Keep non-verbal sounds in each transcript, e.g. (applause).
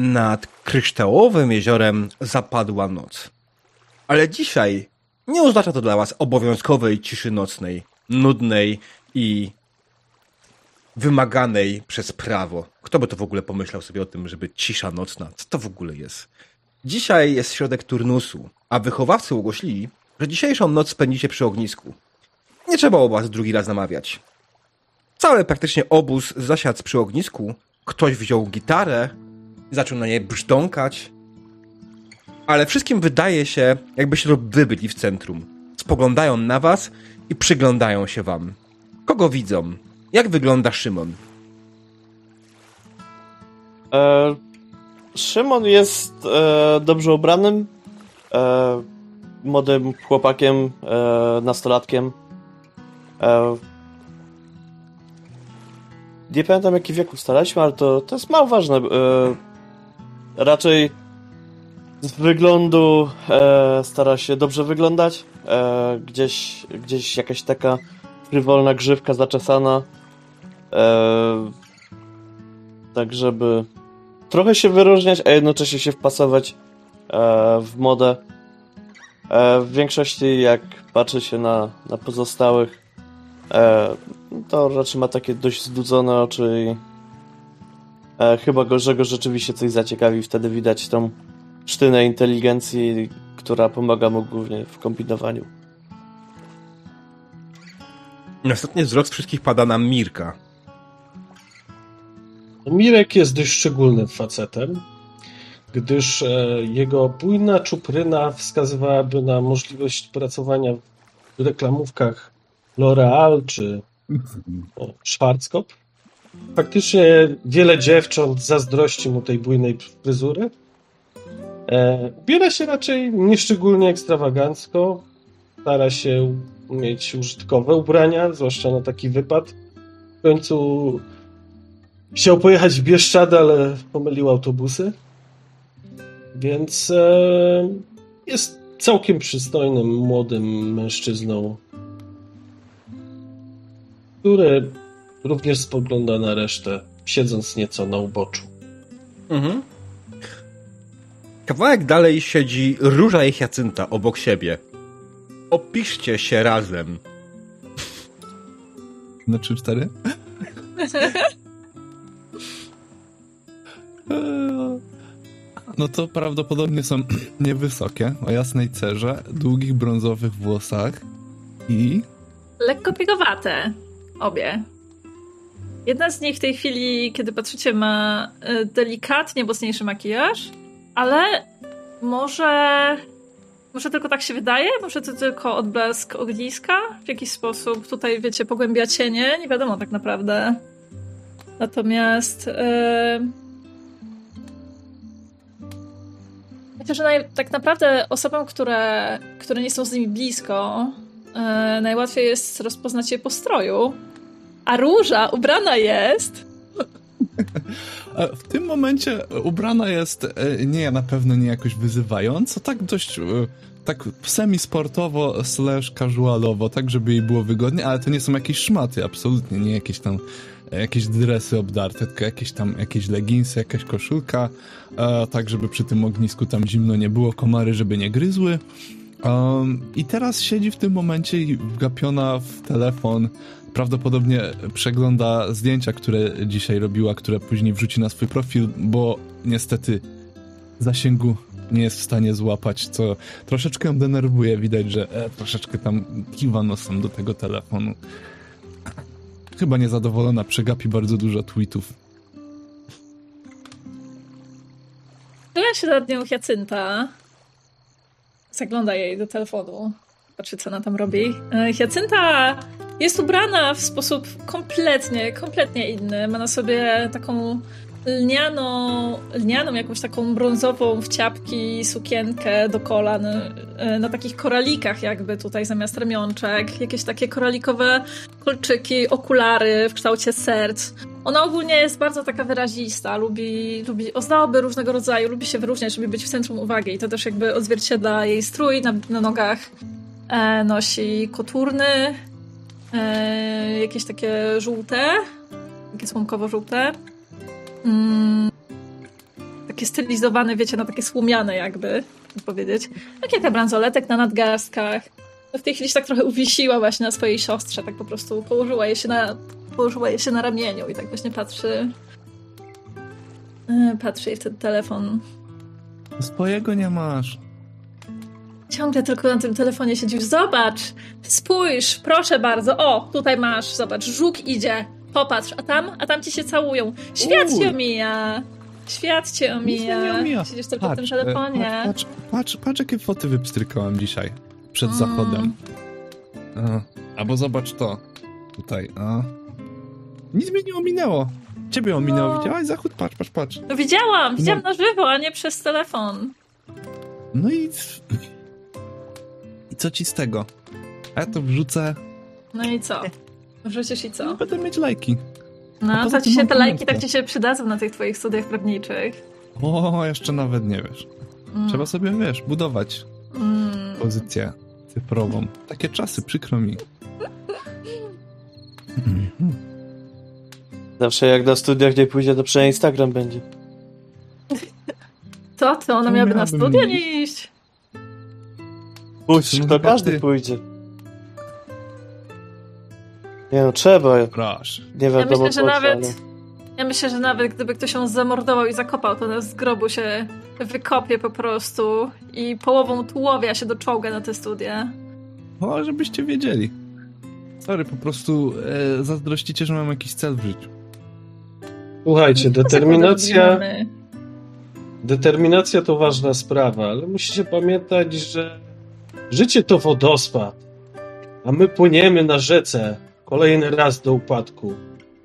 nad kryształowym jeziorem zapadła noc. Ale dzisiaj nie oznacza to dla was obowiązkowej ciszy nocnej, nudnej i wymaganej przez prawo. Kto by to w ogóle pomyślał sobie o tym, żeby cisza nocna? Co to w ogóle jest? Dzisiaj jest środek turnusu, a wychowawcy ogłosili, że dzisiejszą noc spędzicie przy ognisku. Nie trzeba o was drugi raz namawiać. Cały praktycznie obóz zasiadł przy ognisku. Ktoś wziął gitarę zaczął na niej brzdąkać. Ale wszystkim wydaje się, jakbyście to wy byli w centrum. Spoglądają na was i przyglądają się wam. Kogo widzą? Jak wygląda Szymon? E, Szymon jest e, dobrze ubranym, e, młodym chłopakiem, e, nastolatkiem. E, nie pamiętam jaki wiek ustalaliśmy, ale to, to jest mało ważne. Raczej z wyglądu e, stara się dobrze wyglądać. E, gdzieś, gdzieś jakaś taka frywolna grzywka zaczesana. E, tak, żeby trochę się wyróżniać, a jednocześnie się wpasować e, w modę. E, w większości, jak patrzy się na, na pozostałych, e, to raczej ma takie dość zdudzone oczy i e, chyba go, że go rzeczywiście coś zaciekawi. Wtedy widać tą sztynę inteligencji, która pomaga mu głównie w kombinowaniu. Ostatni wzrok z wszystkich pada na Mirka. Mirek jest dość szczególnym facetem, gdyż e, jego bujna czupryna wskazywałaby na możliwość pracowania w reklamówkach L'Oreal czy Schwarzkopf. Faktycznie wiele dziewcząt zazdrości mu tej bujnej fryzury. E, ubiera się raczej nieszczególnie ekstrawagancko. Stara się mieć użytkowe ubrania, zwłaszcza na taki wypad. W końcu Chciał pojechać w Bieszczady, ale pomylił autobusy. Więc e, jest całkiem przystojnym, młodym mężczyzną, który również spogląda na resztę, siedząc nieco na uboczu. Mhm. Kawałek dalej siedzi Róża i Hiacynta obok siebie. Opiszcie się razem. Na 3-4? (laughs) No to prawdopodobnie są (clears throat) niewysokie, o jasnej cerze, długich brązowych włosach i... Lekko piegowate. Obie. Jedna z nich w tej chwili, kiedy patrzycie, ma y, delikatnie mocniejszy makijaż, ale może. Może tylko tak się wydaje? Może to tylko odblask ogniska? W jakiś sposób tutaj, wiecie, pogłębia cienie? Nie wiadomo tak naprawdę. Natomiast. Yy... Myślę, że naj, tak naprawdę osobom, które, które nie są z nimi blisko, yy, najłatwiej jest rozpoznać je po stroju. A róża ubrana jest. E, W tym momencie ubrana jest e, nie na pewno nie jakoś wyzywająco, tak dość e, tak semi-sportowo slash casualowo, tak żeby jej było wygodnie, ale to nie są jakieś szmaty, absolutnie, nie jakieś tam jakieś dresy obdarte, tylko jakieś tam jakieś leginsy, jakaś koszulka, tak żeby przy tym ognisku tam zimno nie było, komary żeby nie gryzły. Um, I teraz siedzi w tym momencie i wgapiona w telefon, prawdopodobnie przegląda zdjęcia, które dzisiaj robiła, które później wrzuci na swój profil, bo niestety zasięgu nie jest w stanie złapać, co troszeczkę ją denerwuje. Widać, że e, troszeczkę tam kiwa nosem do tego telefonu. Chyba niezadowolona, przegapi bardzo dużo tweetów. Czuję się nad nią Hiacynta. Zagląda jej do telefonu. Patrzy, co ona tam robi. E, Hiacynta jest ubrana w sposób kompletnie, kompletnie inny. Ma na sobie taką lnianą, lnianą jakąś taką brązową w ciapki sukienkę do kolan e, na takich koralikach jakby tutaj zamiast ramionczek. Jakieś takie koralikowe kolczyki, okulary w kształcie serc. Ona ogólnie jest bardzo taka wyrazista, lubi, lubi ozdoby różnego rodzaju, lubi się wyróżniać, lubi być w centrum uwagi i to też jakby odzwierciedla jej strój na, na nogach. E, nosi koturny, e, jakieś takie żółte, takie słomkowo-żółte. Mm, takie stylizowane, wiecie, na takie słomiane jakby, powiedzieć. No kilka bransoletek na nadgarstkach. No w tej chwili się tak trochę uwisiła właśnie na swojej siostrze, tak po prostu położyła je się na, położyła je się na ramieniu i tak właśnie patrzy e, patrzy jej w ten telefon. Swojego nie masz. Ciągle tylko na tym telefonie siedzisz. Zobacz, spójrz, proszę bardzo. O, tutaj masz, zobacz, żuk idzie. Popatrz, a tam, a tam ci się całują. Świat Uj. cię omija. Świat cię mnie nie omija. omija. Siedzisz tylko w tym Patrz, telefonie. e, patrz, patrz, patrz, jakie foty wypstrykałam dzisiaj. Przed Mm. zachodem. A, albo zobacz to. Tutaj, a. Nic mnie nie ominęło. Ciebie ominęło, No. widziałaś zachód? Patrz, patrz, patrz. No widziałam, widziałam No. na żywo, a nie przez telefon. No i... I co ci z tego? A ja to wrzucę, No i co? Wrzucisz i co? no będę mieć lajki. No, to ci się te lajki tak ci się przydadzą na tych twoich studiach prawniczych. O, jeszcze nawet nie wiesz. Mm. Trzeba sobie, wiesz, budować Mm. pozycję cyfrową. Takie czasy, przykro mi. (laughs) Zawsze jak na studiach nie pójdzie, to przynajmniej Instagram będzie. (laughs) To, to ona miałaby na studia nie nie iść. No to każdy pójdzie. Nie no, trzeba. Proszę. Nie Ja wiadomo myślę, że nawet. ale- Ja myślę, że nawet gdyby ktoś ją zamordował i zakopał, to ona z grobu się wykopie po prostu i połową tułowia się doczołga na te studia. O, żebyście wiedzieli. Sorry, po prostu e, zazdrościcie, że mam jakiś cel w życiu. Słuchajcie, determinacja, determinacja to ważna sprawa, ale musicie pamiętać, że życie to wodospad, a my płyniemy na rzece kolejny raz do upadku.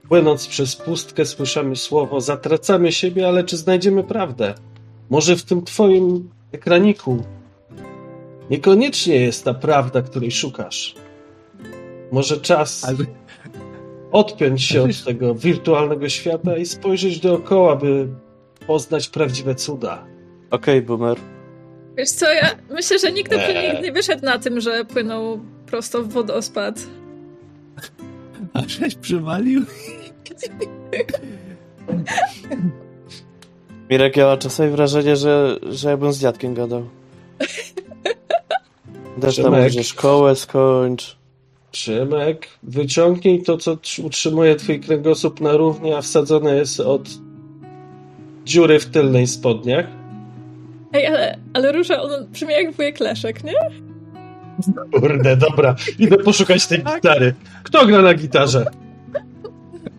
Płynąc przez pustkę słyszymy słowo, zatracamy siebie, ale czy znajdziemy prawdę? Może w tym twoim ekraniku niekoniecznie jest ta prawda, której szukasz. Może czas odpiąć się od tego wirtualnego świata i spojrzeć dookoła, by poznać prawdziwe cuda. Okej, boomer. Wiesz co, ja myślę, że nikt Eee. eee. nie wyszedł na tym, że płynął prosto w wodospad. a żeś przywalił? Mirek, ja mam czasami wrażenie, że, że ja bym z dziadkiem gadał. Też tam Przemek. że szkołę skończ. Przemek, wyciągnij to, co tr- utrzymuje twój kręgosłup na równi, a wsadzone jest od dziury w tylnej spodniach. Ej, ale, ale Róża, on brzmi jak wujek Leszek, nie? Kurde, dobra. Idę poszukać tej gitary. Kto gra na gitarze?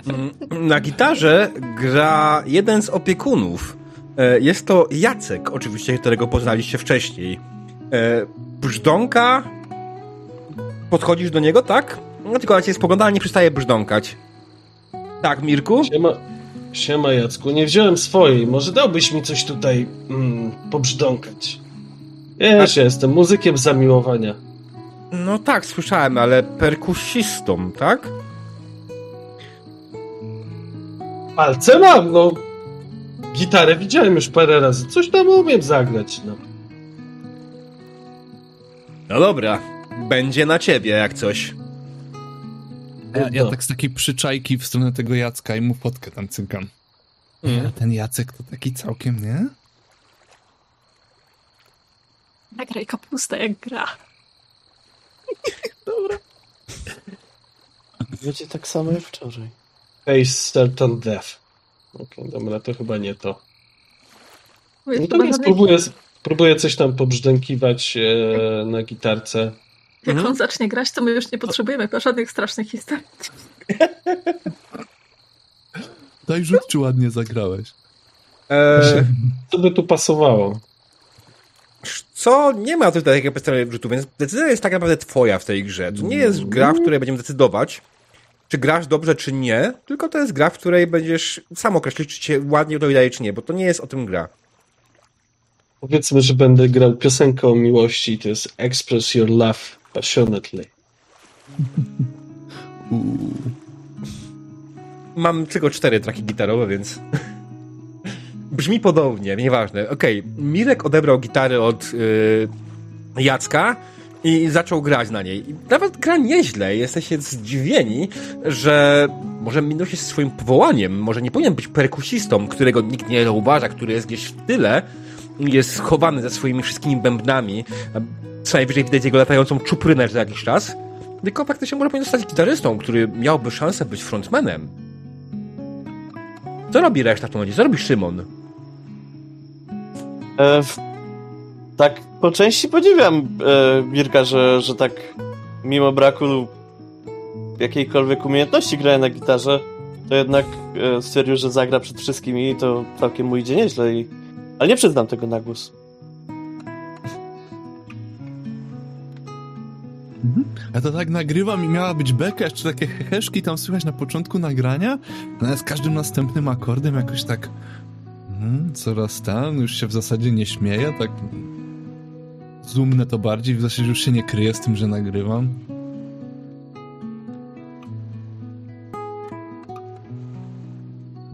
Mm, Na gitarze gra jeden z opiekunów. E, Jest to Jacek, oczywiście, którego poznaliście wcześniej. E, Brzdąka. Podchodzisz do niego, tak? No tylko ciebie spogląda, nie przestaje brzdąkać. Tak, Mirku? Siema, siema Jacku, nie wziąłem swojej. Może dałbyś mi coś tutaj mm, pobrzdąkać? Wiesz, ja jestem muzykiem zamiłowania. No tak, słyszałem, ale perkusistą, tak? Palce mam, no. Gitarę widziałem już parę razy. Coś tam umiem zagrać, no. No dobra, będzie na ciebie jak coś. Ja, ja tak z takiej przyczajki w stronę tego Jacka i mu fotkę tam cynkam. Mm. A ten Jacek to taki całkiem, nie? Nagraj kapustę jak gra. (laughs) Będzie tak samo jak wczoraj. Face Certain Death. Okej, dobra, to chyba nie to. Wiesz, No spróbuję, spróbuję coś tam pobrzdękiwać e, na gitarce. Jak Mhm. on zacznie grać, to my już nie potrzebujemy żadnych strasznych historii. Daj rzut, czy ładnie zagrałeś. E, Co by tu pasowało? co? Nie ma tutaj takiego podstawowego rzutu, więc decyzja jest tak naprawdę twoja w tej grze. To nie jest gra, w której będziemy decydować, czy grasz dobrze, czy nie, tylko to jest gra, w której będziesz sam określić, czy cię ładnie to wydaje, czy nie, bo to nie jest o tym gra. Powiedzmy, że będę grał piosenkę o miłości to jest Express Your Love Passionately. Mam tylko cztery traki gitarowe, więc... (laughs) Brzmi podobnie, nieważne. Okej, Mirek odebrał gitary od yy, Jacka I zaczął grać na niej. Nawet gra nieźle. Jesteście zdziwieni, że może minął się swoim powołaniem. Może nie powinien być perkusistą, którego nikt nie zauważa, który jest gdzieś w tyle. Jest schowany ze swoimi wszystkimi bębnami. Co najwyżej widać jego latającą czuprynę za jakiś czas. Tylko faktycznie może powinien zostać gitarystą, który miałby szansę być frontmanem. Co robi reszta w tym momencie? Co robi Szymon? E, w, tak po części podziwiam e, że, że tak mimo braku jakiejkolwiek umiejętności grania na gitarze, to jednak e, stwierdził, że zagra przed wszystkimi i to całkiem mu idzie nieźle. I, ale nie przyznam tego na głos. Ja to tak nagrywam i miała być beka, jeszcze takie heheszki tam słychać na początku nagrania, no ale z każdym następnym akordem jakoś tak hmm, coraz tam, już się w zasadzie nie śmieję, tak zoomnę to bardziej, w zasadzie już się nie kryję z tym, że nagrywam.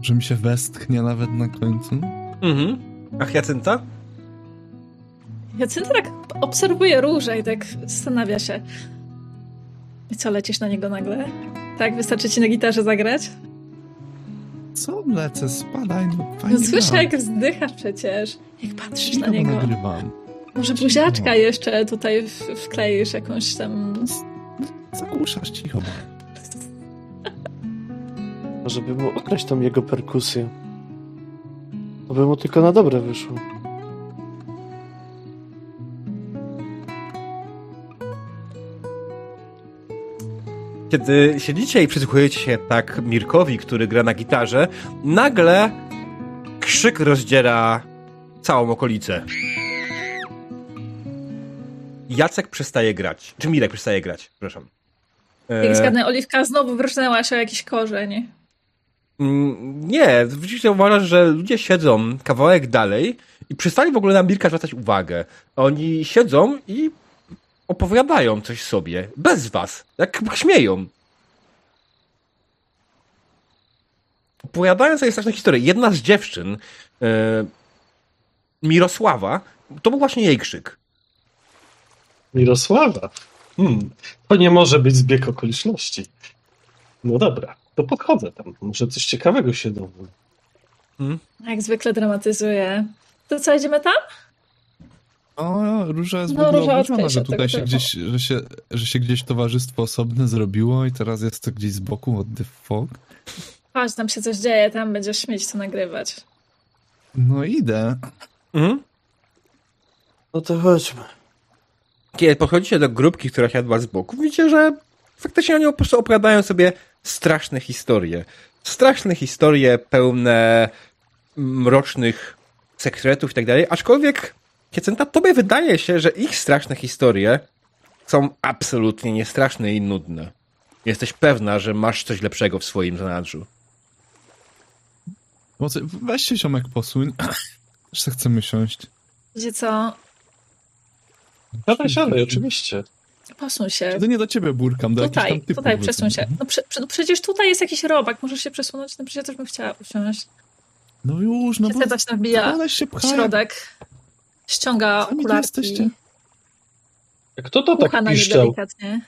Że mi się westchnie nawet na końcu. Mhm. A Hyacynta? Jacynta tak obserwuje róże i tak zastanawia się. I co, lecisz na niego nagle? Tak, wystarczy ci na gitarze zagrać? Co lecę, spadaj, no No fajnie słyszę, gram. jak wzdychasz przecież. Jak patrzysz na niego. nagrywam. Może buziaczka jeszcze tutaj w- wkleisz jakąś tam... Zagłuszasz cicho. Może by mu okraść tą jego perkusję. To by mu tylko na dobre wyszło. Kiedy siedzicie i przysłuchujecie się tak Mirkowi, który gra na gitarze, nagle krzyk rozdziera całą okolicę. Jacek przestaje grać. Czy Mirek przestaje grać, przepraszam. E, Jak zgadnę, Oliwka znowu wyrżnęła się o jakiś korzeń. Mm, Nie, widzicie, uważasz, że ludzie siedzą kawałek dalej i przestali w ogóle na Mirka zwracać uwagę. Oni siedzą i opowiadają coś sobie, bez was, jak śmieją. Opowiadają sobie straszne historie. Jedna z dziewczyn, e, Mirosława, to był właśnie jej krzyk. Mirosława. Hmm, to nie może być zbieg okoliczności. No dobra, to podchodzę tam. Może coś ciekawego się dowiem. Jak zwykle dramatyzuje. To co, idziemy tam? O, Róża jest w No, ogóle Róża oburzona, że się tutaj tego się typu. gdzieś, że się, że się gdzieś towarzystwo osobne zrobiło i teraz jest to gdzieś z boku, what the fuck. Chodź, tam się coś dzieje, tam będziesz mieć co nagrywać. No idę. Mhm. No to chodźmy. Kiedy podchodzicie do grupki, która siadła z boku, widzicie, że faktycznie oni po prostu opowiadają sobie straszne historie. Straszne historie pełne mrocznych sekretów i tak dalej, aczkolwiek Kiecenta, tobie wydaje się, że ich straszne historie są absolutnie niestraszne i nudne. Jesteś pewna, że masz coś lepszego w swoim zanadrzu. Może weź się ziomek posuń. Że chcemy siąść. Wiecie co? Siadaj, siadaj, oczywiście. Posuń się. To nie do ciebie burkam, do Tutaj, tutaj przesuń się. No, prze, prze, no przecież tutaj jest jakiś robak, możesz się przesunąć, no przecież ja też bym chciała usiąść. No już, no bo... Niestety się ale się w pcha. środek, ściąga tu okularki, kto to tak piszczał? delikatnie.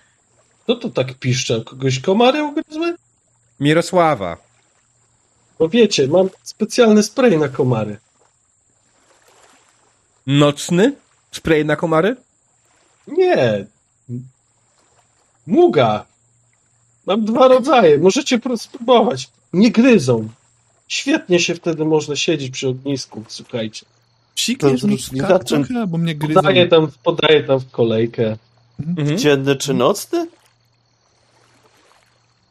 Kto to tak piszczał? Kogoś komary ugryzły? Mirosława. Bo wiecie, mam specjalny spray na komary. Nocny? Spray na komary? Nie. Muga. Mam dwa rodzaje. Możecie spróbować. Nie gryzą. Świetnie się wtedy można siedzieć przy ognisku. Słuchajcie. Nie kark zaczę- trochę, bo mnie gryzą. Podaję tam, podaję tam w kolejkę. Mhm. Dzienny czy nocny?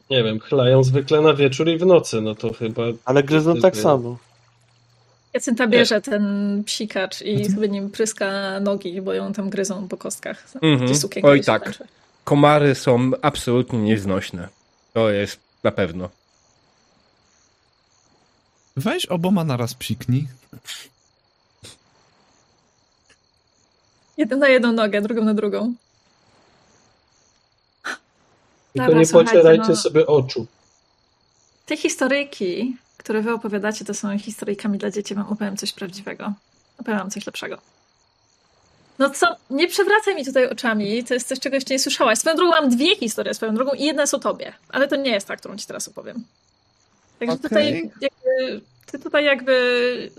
Nie wiem, chlają zwykle na wieczór i w nocy. No to chyba... Ale gryzą tak samo. Jacynta bierze ten psikacz i sobie nim pryska nogi, bo ją tam gryzą po kostkach. Mhm. Oj tak. kończy. Komary są absolutnie nieznośne. To jest na pewno. Weź oboma naraz psiknij. Jeden na jedną nogę, drugą na drugą. Tylko Dobra, nie pocierajcie no. sobie oczu. Te historyjki, które wy opowiadacie, to są historyjkami dla dzieci. Wam opowiem coś prawdziwego. Opowiem wam coś lepszego. No co, nie przewracaj mi tutaj oczami, to jest coś, czego jeszcze nie słyszałaś. Swoją drogą mam dwie historie swoją drogą i jedna jest o tobie, ale to nie jest ta, którą ci teraz opowiem. Także Okej. tutaj jakby, ty tutaj jakby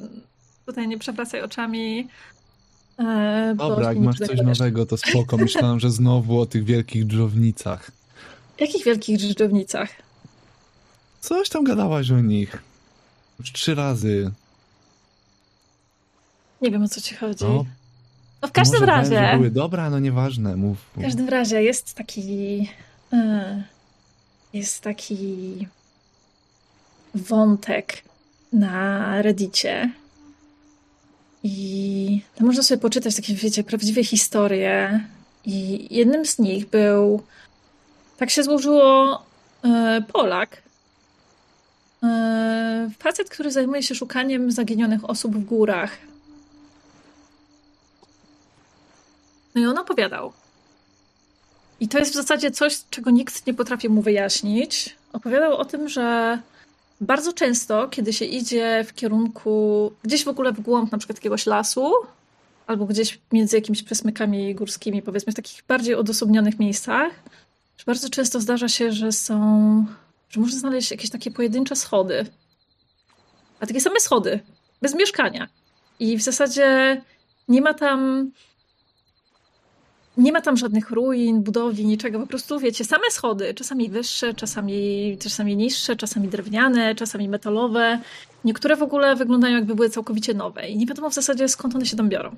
tutaj nie przewracaj oczami. E, bo Dobra, jak masz coś nowego, to spoko. Myślałem, że znowu o tych wielkich dżownicach. Jakich wielkich dżdżownicach? Coś tam gadałaś o nich. Już trzy razy. Nie wiem o co ci chodzi. No, No w każdym może razie. były dobra, no nieważne, mów. W każdym razie jest taki. e, Jest taki wątek na Reddicie. I tam można sobie poczytać takie, wiecie, prawdziwe historie. I jednym z nich był. Tak się złożyło e, Polak. E, facet, który zajmuje się szukaniem zaginionych osób w górach. No i on opowiadał. I to jest w zasadzie coś, czego nikt nie potrafi mu wyjaśnić. Opowiadał o tym, że bardzo często, kiedy się idzie w kierunku, gdzieś w ogóle w głąb na przykład jakiegoś lasu, albo gdzieś między jakimiś przesmykami górskimi, powiedzmy, w takich bardziej odosobnionych miejscach, bardzo często zdarza się, że są, że można znaleźć jakieś takie pojedyncze schody. A takie same schody, bez mieszkania. I w zasadzie nie ma tam nie ma tam żadnych ruin, budowli, niczego. Po prostu, wiecie, same schody. Czasami wyższe, czasami, czasami niższe, czasami drewniane, czasami metalowe. Niektóre w ogóle wyglądają jakby były całkowicie nowe. I nie wiadomo w zasadzie skąd one się tam biorą.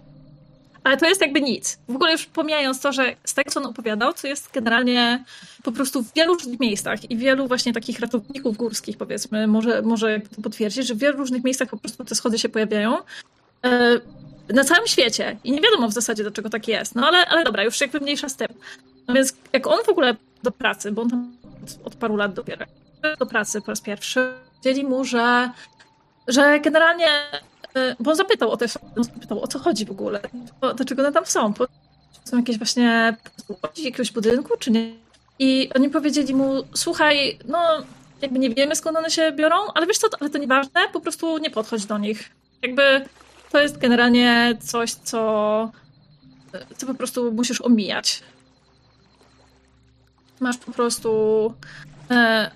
Ale to jest jakby nic. W ogóle już pomijając to, że z tego, co on opowiadał, to jest generalnie po prostu w wielu różnych miejscach i wielu właśnie takich ratowników górskich, powiedzmy, może, może to potwierdzić, że w wielu różnych miejscach po prostu te schody się pojawiają. Na całym świecie. I nie wiadomo w zasadzie, do czego tak jest. No ale, ale dobra, już jakby mniejsza z tym. No więc jak on w ogóle do pracy, bo on tam od, od paru lat dopiero do pracy po raz pierwszy, powiedzieli mu, że, że generalnie, e, bo on zapytał o te, zapytał, o co chodzi w ogóle, do, do czego one tam są. Po, są jakieś właśnie jakiegoś budynku, czy nie? I oni powiedzieli mu, słuchaj, no jakby nie wiemy skąd one się biorą, ale wiesz co, ale to nieważne, po prostu nie podchodź do nich. Jakby to jest generalnie coś, co, co po prostu musisz omijać. Masz po prostu e,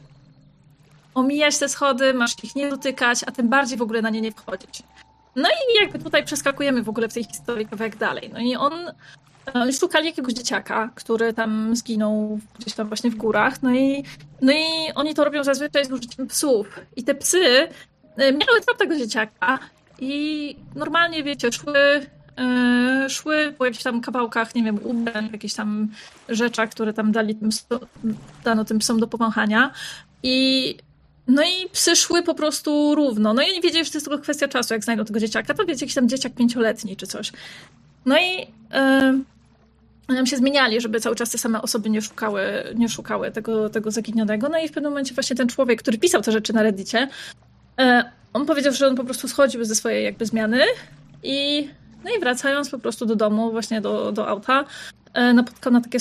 omijać te schody, masz ich nie dotykać, a tym bardziej w ogóle na nie nie wchodzić. No i jakby tutaj przeskakujemy w ogóle w tej historii kawałek dalej. No i on, oni szukali jakiegoś dzieciaka, który tam zginął gdzieś tam właśnie w górach. No i, no i oni to robią zazwyczaj z użyciem psów. I te psy e, miały trop tego dzieciaka i normalnie, wiecie, szły, yy, szły po jakichś tam kawałkach, nie wiem, ubrań, jakichś tam rzeczach, które tam dali tym, dano tym psom do pomachania. I no i psy szły po prostu równo. No i wiedzieli, że to jest tylko kwestia czasu, jak znajdą tego dzieciaka. To wiecie, jakiś tam dzieciak pięcioletni czy coś. No i yy, nam się zmieniali, żeby cały czas te same osoby nie szukały, nie szukały tego, tego zaginionego. No i w pewnym momencie właśnie ten człowiek, który pisał te rzeczy na Reddicie, yy, on powiedział, że on po prostu schodził ze swojej jakby zmiany i no i wracając po prostu do domu, właśnie do, do auta, e, napotkał, na takie,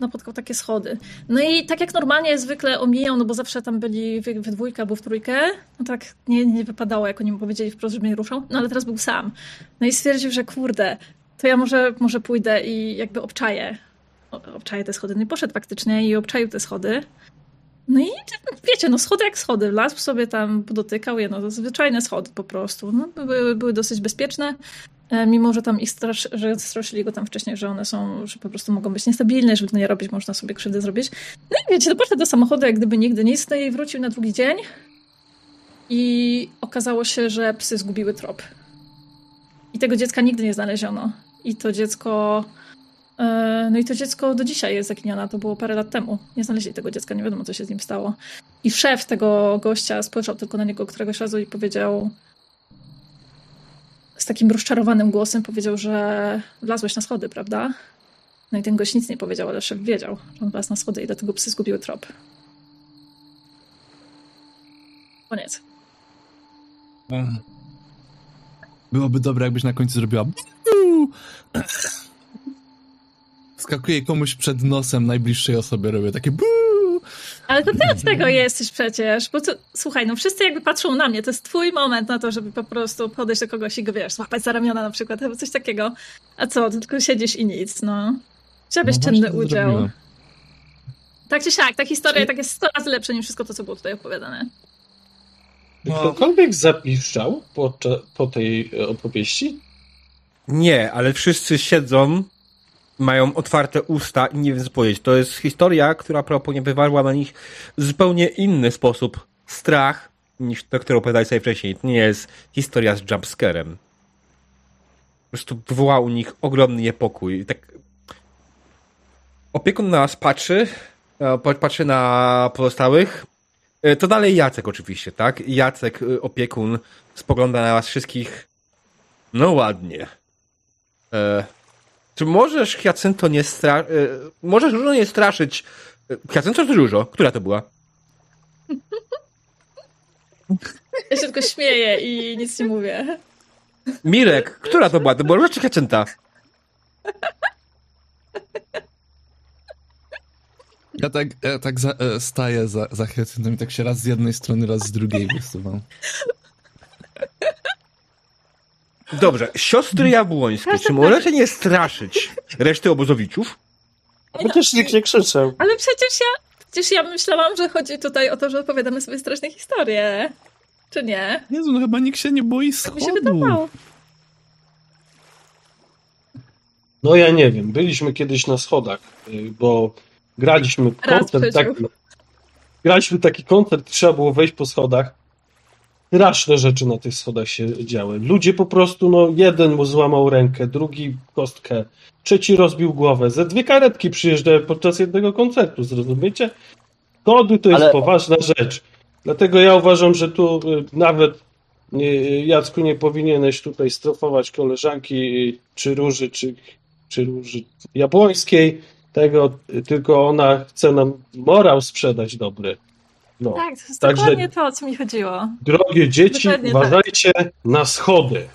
napotkał takie schody. No i tak jak normalnie zwykle omijał, no bo zawsze tam byli we, we dwójkę albo w trójkę, no tak nie, nie wypadało, jak oni mu powiedzieli wprost, że mnie ruszą, no ale teraz był sam. No i stwierdził, że kurde, to ja może, może pójdę i jakby obczaję. Obczaję te schody. No i poszedł faktycznie i obczaił te schody. No i wiecie, no schody jak schody. Wlazł sobie tam, dotykał je, no zwyczajne schody po prostu. No, były, były dosyć bezpieczne, e, mimo że tam ich strasz, że straszyli go tam wcześniej, że one są, że po prostu mogą być niestabilne, żeby to nie robić, można sobie krzywdę zrobić. No i wiecie, to poszedł do samochodu, jak gdyby nigdy nic, no i wrócił na drugi dzień i okazało się, że psy zgubiły trop. I tego dziecka nigdy nie znaleziono. I to dziecko... E, No i to dziecko do dzisiaj jest zaginione, to było parę lat temu. Nie znaleźli tego dziecka, nie wiadomo co się z nim stało. I szef tego gościa spojrzał tylko na niego któregoś razu i powiedział z takim rozczarowanym głosem powiedział, że wlazłeś na schody, prawda? No i ten gość nic nie powiedział, ale szef wiedział, że on wlazł na schody i dlatego psy zgubiły trop. Koniec. Byłoby dobre, jakbyś na końcu zrobiła. "Buu". Skakuje komuś przed nosem najbliższej osobie, robię takie. Buu! Ale to ty od tego jesteś przecież, bo to, słuchaj, no wszyscy jakby patrzą na mnie, to jest twój moment na to, żeby po prostu podejść do kogoś i go, wiesz, złapać za ramiona na przykład, albo coś takiego. A co, ty tylko siedzisz i nic, no. Bierz No czynny udział. zrobiłem. Tak czy siak, ta historia tak jest 100 razy lepsza niż wszystko to, co było tutaj opowiadane. Czy ktokolwiek zapiszczał po, po tej opowieści? Nie, ale wszyscy siedzą, mają otwarte usta i nie wiem co powiedzieć. To jest historia, która prawdopodobnie wywarła na nich zupełnie inny sposób strach niż to, które opowiadali sobie wcześniej. To nie jest historia z jumpscarem. Po prostu wywołała u nich ogromny niepokój. Tak... Opiekun na nas patrzy, e, pa- patrzy na pozostałych. E, To dalej Jacek oczywiście, tak? Jacek, e, opiekun, spogląda na was wszystkich. No ładnie. E, czy możesz, Hiacynto, nie stra... E, możesz dużo nie straszyć... E, Hiacynto czy dużo? Która to była? (laughs) Ja się tylko śmieję i nic nie mówię. Mirek, która to była? To była Róża czy Hiacynta? Ja tak, ja tak za, e, staję za, za Hyacyntem i tak się raz z jednej strony, raz z drugiej wysuwam. Dobrze, siostry jabłońskie, czy możecie nie straszyć reszty obozowiczów? Chociaż nikt nie krzyczał. Ale przecież ja, przecież ja myślałam, że chodzi tutaj o to, że opowiadamy sobie straszne historie. Czy nie? Jezu, no chyba nikt się nie boi Tak mi się wydawało. No ja nie wiem. Byliśmy kiedyś na schodach, y, bo graliśmy Raz koncert taki. Graliśmy taki koncert, trzeba było wejść po schodach. Straszne rzeczy na tych schodach się działy. Ludzie po prostu, no jeden mu złamał rękę, drugi kostkę, trzeci rozbił głowę. Ze dwie karetki przyjeżdżały podczas jednego koncertu, zrozumiecie? Schody to jest Ale- poważna rzecz. Dlatego ja uważam, że tu y, nawet y, Jacku nie powinieneś tutaj strofować koleżanki czy Róży, czy, czy Róży Jabłońskiej, tego, y, tylko ona chce nam morał sprzedać dobry. No. Tak, to jest Także- dokładnie to, o co mi chodziło. Drogie dzieci, Dokładnie uważajcie na schody.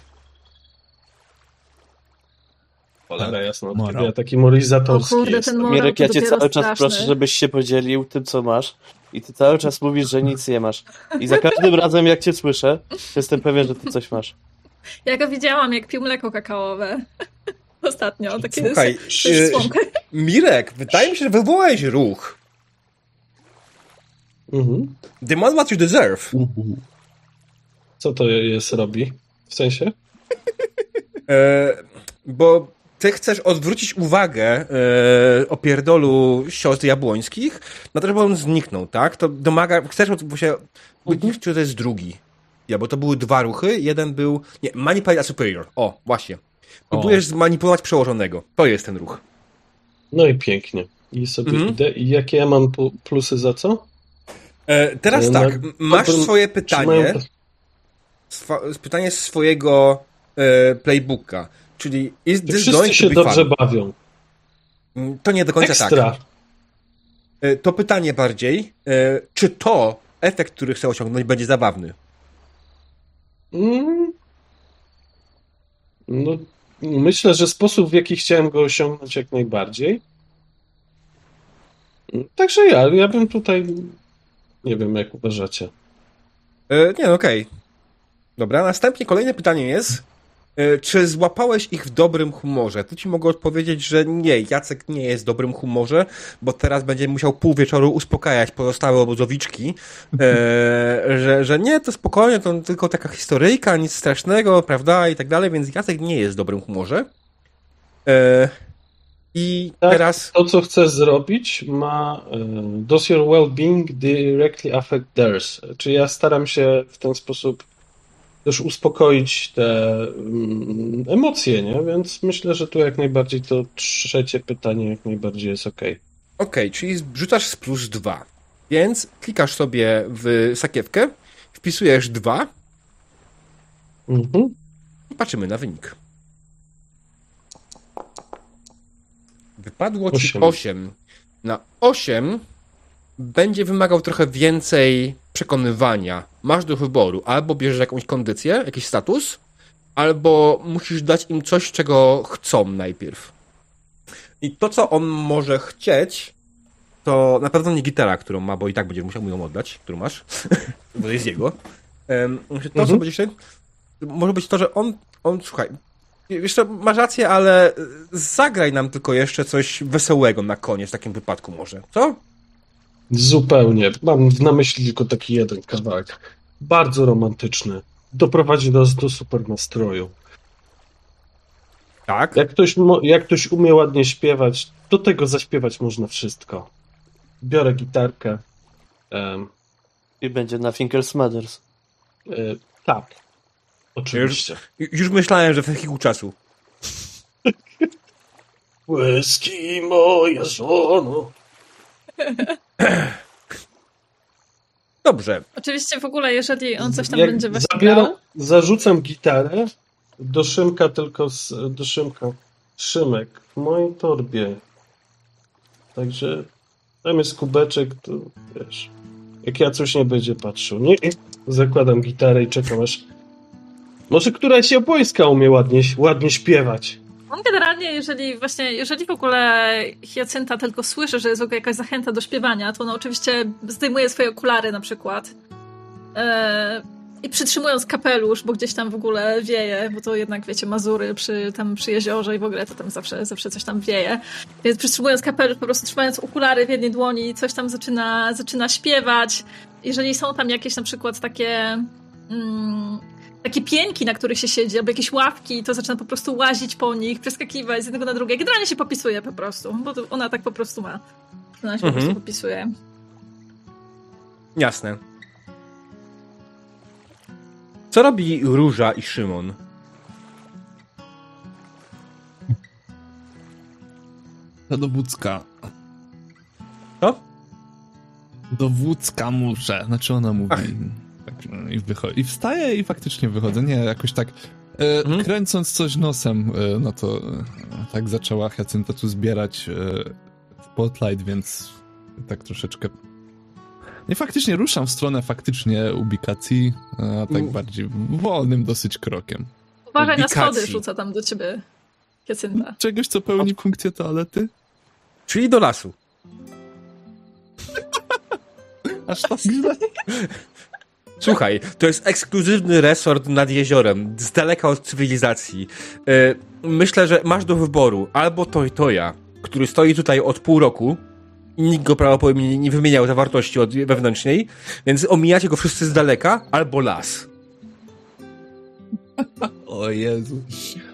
Cholera jasno, od kiedy ja taki O moralizatorski kurde, ten Mirek, ja cię cały czas straszny. proszę, żebyś się podzielił tym, co masz. I ty cały czas mówisz, że nic nie masz. I za każdym razem, jak cię słyszę, jestem pewien, że ty coś masz. Ja go widziałam, jak pił mleko kakaowe. (laughs) Ostatnio, takie Słuchaj, coś y. Mirek, wydaje mi się, że wywołałeś ruch. Mhm. Demand what you deserve. Co to jest robi? W sensie? (laughs) E, bo ty chcesz odwrócić uwagę e, opierdolu siostr jabłońskich na to, żeby on zniknął, tak? To domaga, chcesz bo się być, czy to jest drugi. Ja, bo to były dwa ruchy. Jeden był, nie, manipulate a superior. O, właśnie. Próbujesz zmanipulować przełożonego. To jest ten ruch. No i pięknie. I sobie Mhm. idę. I jakie ja mam plusy za co? E, teraz E, tak, m- masz swoje pytanie, swa, pytanie z swojego e, playbooka, czyli is this wszyscy going się dobrze fun? bawią? Mm, To nie do końca tak. Ekstra. E, To pytanie bardziej, e, czy to efekt, który chcę osiągnąć, będzie zabawny? Mm. No, myślę, że sposób, w jaki chciałem go osiągnąć, jak najbardziej. Także ja, ja bym tutaj. Nie wiem, jak uważacie. E, Nie, no okej. Dobra, następnie kolejne pytanie jest, e, czy złapałeś ich w dobrym humorze? Tu ci mogę odpowiedzieć, że nie, Jacek nie jest w dobrym humorze, bo teraz będzie musiał pół wieczoru uspokajać pozostałe obozowiczki, e, (laughs) że, że nie, to spokojnie, to tylko taka historyjka, nic strasznego, prawda, i tak dalej, więc Jacek nie jest w dobrym humorze. E, I Tak. teraz... To, co chcę zrobić, ma. Does your well-being directly affect theirs? Czy ja staram się w ten sposób też uspokoić te mm, emocje, nie? Więc myślę, że tu jak najbardziej to trzecie pytanie jak najbardziej jest ok. Okej, czyli rzucasz z plus dwa. Więc klikasz sobie w sakiewkę, wpisujesz dwa Mhm. i patrzymy na wynik. Wypadło ci Osiem. 8. Na 8 będzie wymagał trochę więcej przekonywania. Masz do wyboru. Albo bierzesz jakąś kondycję, jakiś status, albo musisz dać im coś, czego chcą najpierw. I to, co on może chcieć, to na pewno nie gitara, którą ma, bo i tak będziesz musiał mu ją oddać, którą masz, (laughs) bo to jest jego. To, co Mhm. będzie się, może być to, że on, on, słuchaj, wiesz co, masz rację, ale zagraj nam tylko jeszcze coś wesołego na koniec w takim wypadku może, co? Zupełnie. Mam na myśli tylko taki jeden kawałek. Bardzo romantyczny. Doprowadzi nas do super nastroju. Tak? Jak ktoś, jak ktoś umie ładnie śpiewać, do tego zaśpiewać można wszystko. Biorę gitarkę. Em, I będzie na Finkers Matters. e, tak. Oczywiście. Już myślałem, że w takiego czasu. Whisky, moja żono. (clears throat) Dobrze. Oczywiście w ogóle, jeżeli on coś tam Jak będzie właśnie zabieram, grał, zarzucam gitarę do Szymka tylko z, do Szymka. Szymek, w mojej torbie. Także tam jest kubeczek, to wiesz. Jak ja coś nie będzie patrzył. Nie, zakładam gitarę i czekam aż. Może któraś japońska umie ładnie, ładnie śpiewać. on generalnie, jeżeli właśnie, jeżeli w ogóle Hiacynta tylko słyszy, że jest w ogóle jakaś zachęta do śpiewania, to ona oczywiście zdejmuje swoje okulary na przykład e, i przytrzymując kapelusz, bo gdzieś tam w ogóle wieje, bo to jednak, wiecie, Mazury przy, tam przy jeziorze i w ogóle to tam zawsze, zawsze coś tam wieje. Więc przytrzymując kapelusz, po prostu trzymając okulary w jednej dłoni, coś tam zaczyna, zaczyna śpiewać. Jeżeli są tam jakieś na przykład takie... Mm, takie pięki, na których się siedzi, albo jakieś ławki, to zaczyna po prostu łazić po nich, przeskakiwać z jednego na drugie. Generalnie się popisuje po prostu, bo to ona tak po prostu ma. Ona się po Mhm. prostu popisuje. Jasne. Co robi Róża i Szymon? To do Wódzka. Co? Do Wódzka muszę. Znaczy ona mówi. Ach. I, wycho- I wstaję i faktycznie wychodzę. Nie, jakoś tak e, Mhm. kręcąc coś nosem, e, no to e, tak zaczęła Hyacynta tu zbierać e, spotlight, więc tak troszeczkę... I faktycznie ruszam w stronę faktycznie ubikacji, a tak Mm. bardziej wolnym dosyć krokiem. Uważaj na Ubikacji. schody, rzuca tam do ciebie Hiacynta. Czegoś, co pełni funkcję toalety? Czyli do lasu. Aż tak źle? (laughs) Słuchaj, to jest ekskluzywny resort nad jeziorem, z daleka od cywilizacji. E, Myślę, że masz do wyboru albo Toj Toja, który stoi tutaj od pół roku i nikt go prawdopodobnie nie wymieniał zawartości od wewnętrznej, więc omijacie go wszyscy z daleka, albo las. O Jezu.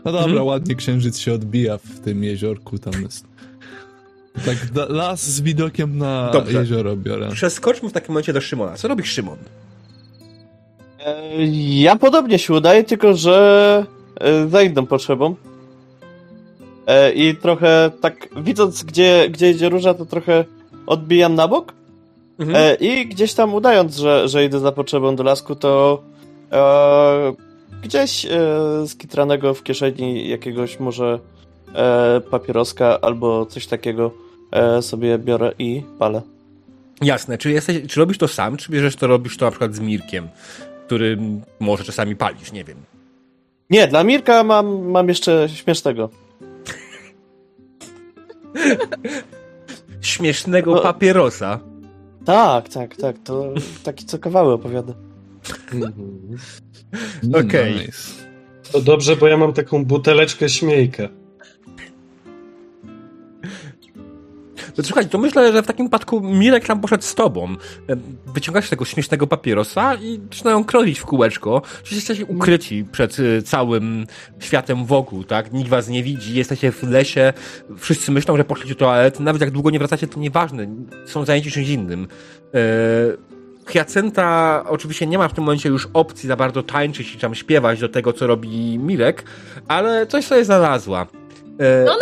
No dobra, Mhm. ładnie księżyc się odbija w tym jeziorku, tam jest. Tak, las z widokiem na Dobrze. jezioro biorę. Przeskoczmy w takim momencie do Szymona. Co robi Szymon? E, Ja podobnie się udaje, tylko że e, za inną potrzebą. E, I trochę tak, widząc gdzie, gdzie idzie róża, to trochę odbijam na bok. Mhm. I gdzieś tam udając, że, że idę za potrzebą do lasku, to e, gdzieś e, skitranego w kieszeni jakiegoś może e, papieroska albo coś takiego e, sobie biorę i palę. Jasne. Czy, jesteś, czy robisz to sam, czy bierzesz to, robisz to na przykład z Mirkiem, który może czasami palisz, nie wiem. Nie, dla Mirka mam, mam jeszcze śmiesznego. (laughs) Śmiesznego No. papierosa. Tak, tak, tak, to taki co kawały opowiada. Mhm. Okej. Nice. To dobrze, bo ja mam taką buteleczkę śmiejkę. Słuchaj, to myślę, że w takim wypadku Mirek tam poszedł z tobą. E, Wyciągasz tego śmiesznego papierosa i zaczynają kroić w kółeczko. Przecież jesteście ukryci przed y, całym światem wokół, tak? Nikt was nie widzi, jesteście w lesie, wszyscy myślą, że poszli do toalety, nawet jak długo nie wracacie, to nieważne, są zajęci czymś innym. E, Hyacynta oczywiście nie ma w tym momencie już opcji za bardzo tańczyć i tam śpiewać do tego, co robi Mirek, ale coś sobie znalazła. E, No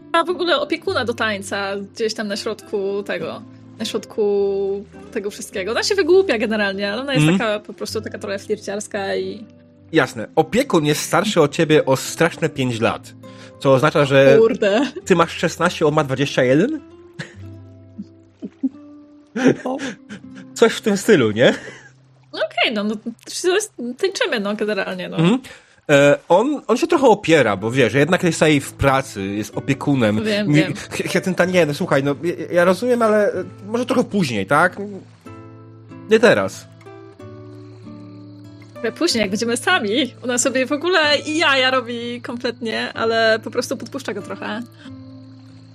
Kuryla w ogóle opiekuna do tańca gdzieś tam na środku tego, na środku tego wszystkiego. Ona się wygłupia generalnie, ale ona jest Mhm. taka po prostu taka trochę flirciarska i Jasne. Opiekun jest starszy od ciebie o straszne 5 lat. Co oznacza, że kurde. ty masz 16, on ma 21? Coś w tym stylu, nie? No okej, no, no to jest, tańczymy no generalnie, no. Mhm. E, on, on się trochę opiera, bo wiesz, jednak jest w pracy, jest opiekunem. Wiem, Mi- wiem. Hyacynta nie, no słuchaj, no ja, rozumiem, ale e, może trochę później, tak? Nie teraz. Później, jak będziemy sami, ona sobie w ogóle i jaja robi kompletnie, ale po prostu podpuszcza go trochę.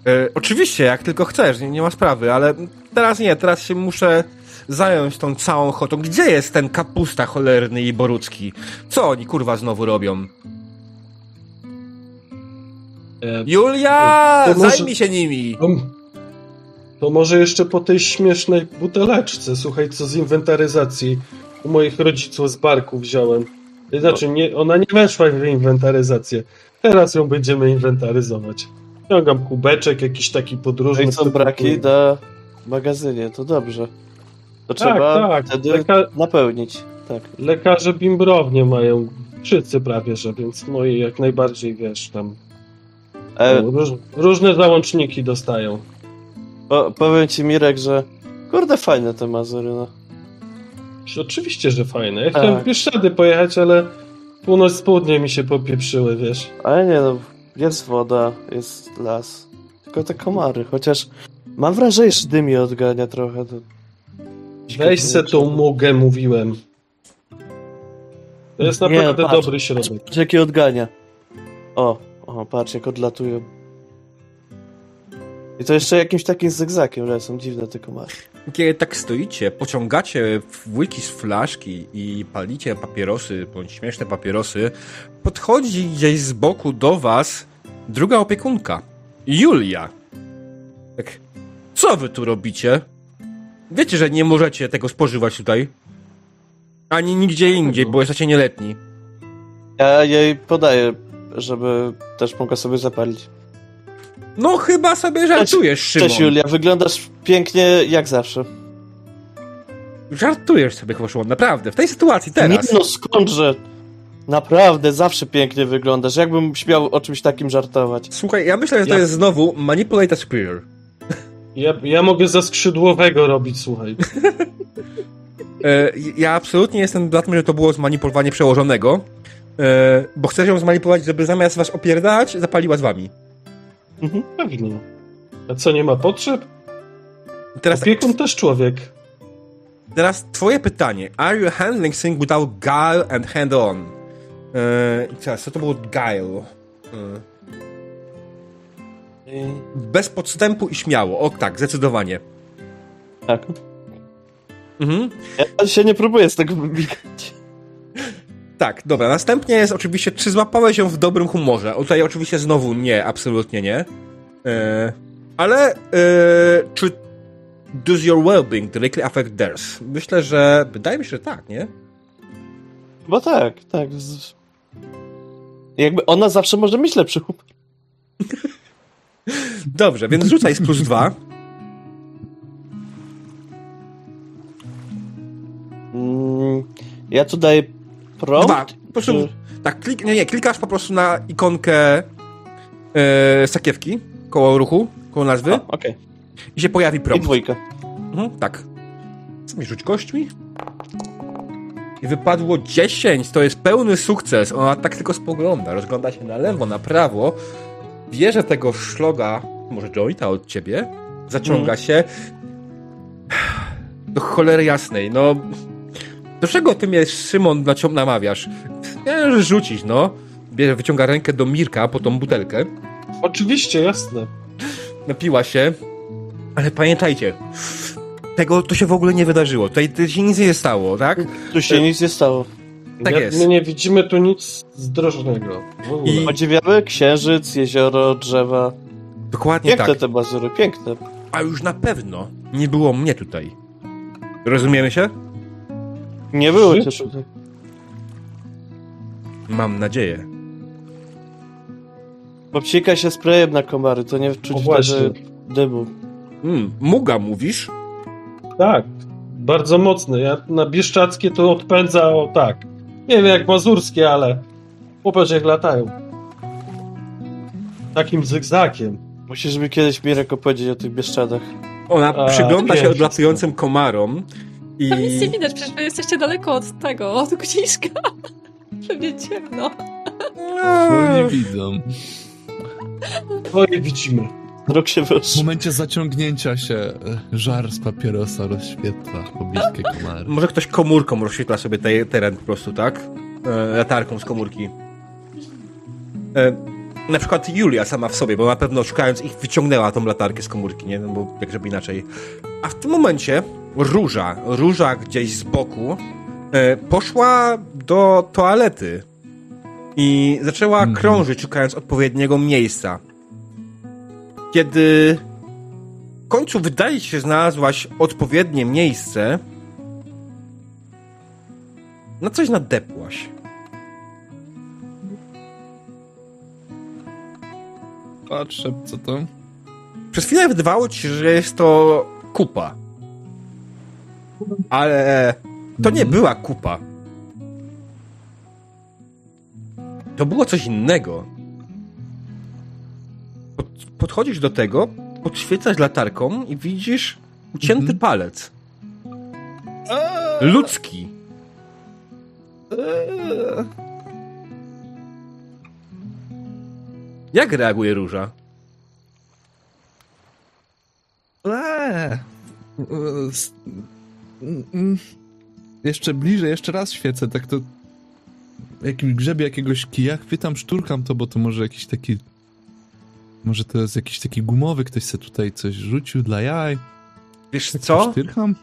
E, oczywiście, jak tylko chcesz, nie, nie ma sprawy, ale teraz nie, teraz się muszę zająć tą całą chotą. Gdzie jest ten kapusta cholerny i borucki? Co oni kurwa znowu robią? E, Julia! To może- Zajmij się nimi! To, to może jeszcze po tej śmiesznej buteleczce, słuchaj, co z inwentaryzacji u moich rodziców z barku wziąłem. Znaczy, nie, ona nie weszła w inwentaryzację. Teraz ją będziemy inwentaryzować. Ciągam kubeczek, jakiś taki podróżny. Jak są co braki na magazynie, to dobrze. To Tak, trzeba tak. wtedy Leka- napełnić. Tak. Lekarze bimbrownie mają, wszyscy prawie, że, więc moi jak najbardziej, wiesz, tam E, no, róż, różne załączniki dostają. po, powiem ci, Mirek, że kurde, fajne te Mazury, no. Oczywiście, że fajne. Ja Tak. chciałem w Bieszczady pojechać, ale północ z południem mi się popieprzyły, wiesz. Ale nie no, jest woda, jest las. Tylko te komary, chociaż mam wrażenie, że dym je odgania trochę. To... Weź se tą mugę, mówiłem. To jest Nie, naprawdę patrz. dobry środek. Patrz jakie odgania. O, o, patrz jak odlatują. I to jeszcze jakimś takim zygzakiem, że są dziwne te komary. Kiedy tak stoicie, pociągacie łyki z flaszki i palicie papierosy, bądź śmieszne papierosy, podchodzi gdzieś z boku do was druga opiekunka, Julia. Tak, co wy tu robicie? Wiecie, że nie możecie tego spożywać tutaj? Ani nigdzie indziej, bo jesteście nieletni. Ja jej podaję, żeby też mogła sobie zapalić. No chyba sobie żartujesz, Szymon. Cześć Julia, wyglądasz pięknie jak zawsze. Żartujesz sobie chyba, Szymon, naprawdę. W tej sytuacji teraz. Nie no, skądże? Naprawdę, zawsze pięknie wyglądasz. Jakbym śmiał o czymś takim żartować. Słuchaj, ja myślę, że to Ja- jest znowu Manipulate a Superior. Ja, ja mogę za skrzydłowego robić, słuchaj. (laughs) E, ja absolutnie jestem za tym, że to było zmanipulowanie przełożonego, e, bo chcę ją zmanipulować, żeby zamiast was opierdalać, zapaliła z wami. Pewnie. A co, nie ma potrzeb? Teraz, Opiekun też człowiek. teraz twoje pytanie. Are you handling things without guile and hand on? E, i teraz, co to było guile? E, bez podstępu i śmiało. O tak, zdecydowanie. Tak. Mhm. Ja się nie próbuję z tego wybigać. Tak, dobra. Następnie jest oczywiście, czy złapałeś ją w dobrym humorze? O, Tutaj oczywiście znowu nie, absolutnie nie. E, ale e, czy does your well-being directly affect theirs? Myślę, że wydaje mi się, że tak, nie? Bo tak, tak. Jakby ona zawsze może mieć lepszy humor. (laughs) Dobrze, więc rzucaj z plus dwa. Mm, ja tu daję prompt. Dwa. Po prostu, czy- tak, klik, nie, nie, klikasz po prostu na ikonkę e, sakiewki koło ruchu, koło nazwy Okej. i się pojawi I prompt. dwójka. Mhm, tak. Co mi rzuć kośćmi? I wypadło 10, to jest pełny sukces. Ona tak tylko spogląda, rozgląda się na lewo, na prawo, bierze tego szloga, może jointa od ciebie, zaciąga się. Do cholery jasnej, no. Do czego ty mnie, Szymon, nacią- namawiasz? Miałem rzucić, no. Bierze, wyciąga rękę do Mirka po tą butelkę. Oczywiście, jasne. napiła się, ale pamiętajcie, tego to się w ogóle nie wydarzyło. Tutaj, tutaj się nic nie stało, tak? Tu się nic nie stało. Tak ja, jest. My nie widzimy tu nic zdrożnego. W ogóle. I- Podziwiamy księżyc, jezioro, drzewa. Dokładnie Piękne tak. te bazury, piękne. A już na pewno nie było mnie tutaj. Rozumiemy się? Nie było cię tutaj. Mam nadzieję. Popsika się sprayem na komary, to nie czuć wtedy dymu. Mm, muga mówisz? Tak, bardzo mocny. Ja na Bieszczackie to odpędza o tak. Nie wiem jak mazurskie, ale popatrz jak latają. Takim zygzakiem. Musisz mi kiedyś Mirek opowiedzieć o tych Bieszczadach. Ona A, przygląda się odlatującym komarom i... Tam nic nie widać, przecież wy jesteście daleko od tego, od gniska. Pewnie (laughs) ciemno. Bo nie widzą. Oje widzimy. Rok się W wyszł. momencie zaciągnięcia się e, żar z papierosa rozświetla pobliskie komary. Może ktoś komórką rozświetla sobie te, teren po prostu, tak? E, latarką z komórki. E, na przykład Julia sama w sobie, bo na pewno szukając ich wyciągnęła tą latarkę z komórki, nie? No bo jak żeby inaczej. A w tym momencie Róża, Róża gdzieś z boku e, poszła do toalety i zaczęła Mhm. krążyć szukając odpowiedniego miejsca. Kiedy w końcu wydaje się, że znalazłaś odpowiednie miejsce, na coś nadepłaś. Patrzę, co to? Przez chwilę wydawało ci się, że jest to kupa. Ale to nie Mhm. była kupa. To było coś innego. Pod, podchodzisz do tego, podświecasz latarką i widzisz ucięty Mhm. palec. Ludzki. Jak reaguje róża? Eee. Jeszcze bliżej, jeszcze raz świecę, tak to jakimś grzebie jakiegoś kija, chwytam, szturkam to, bo to może jakiś taki może to jest jakiś taki gumowy, ktoś se tutaj coś rzucił dla jaj. Wiesz Tak co? Sztyrcham?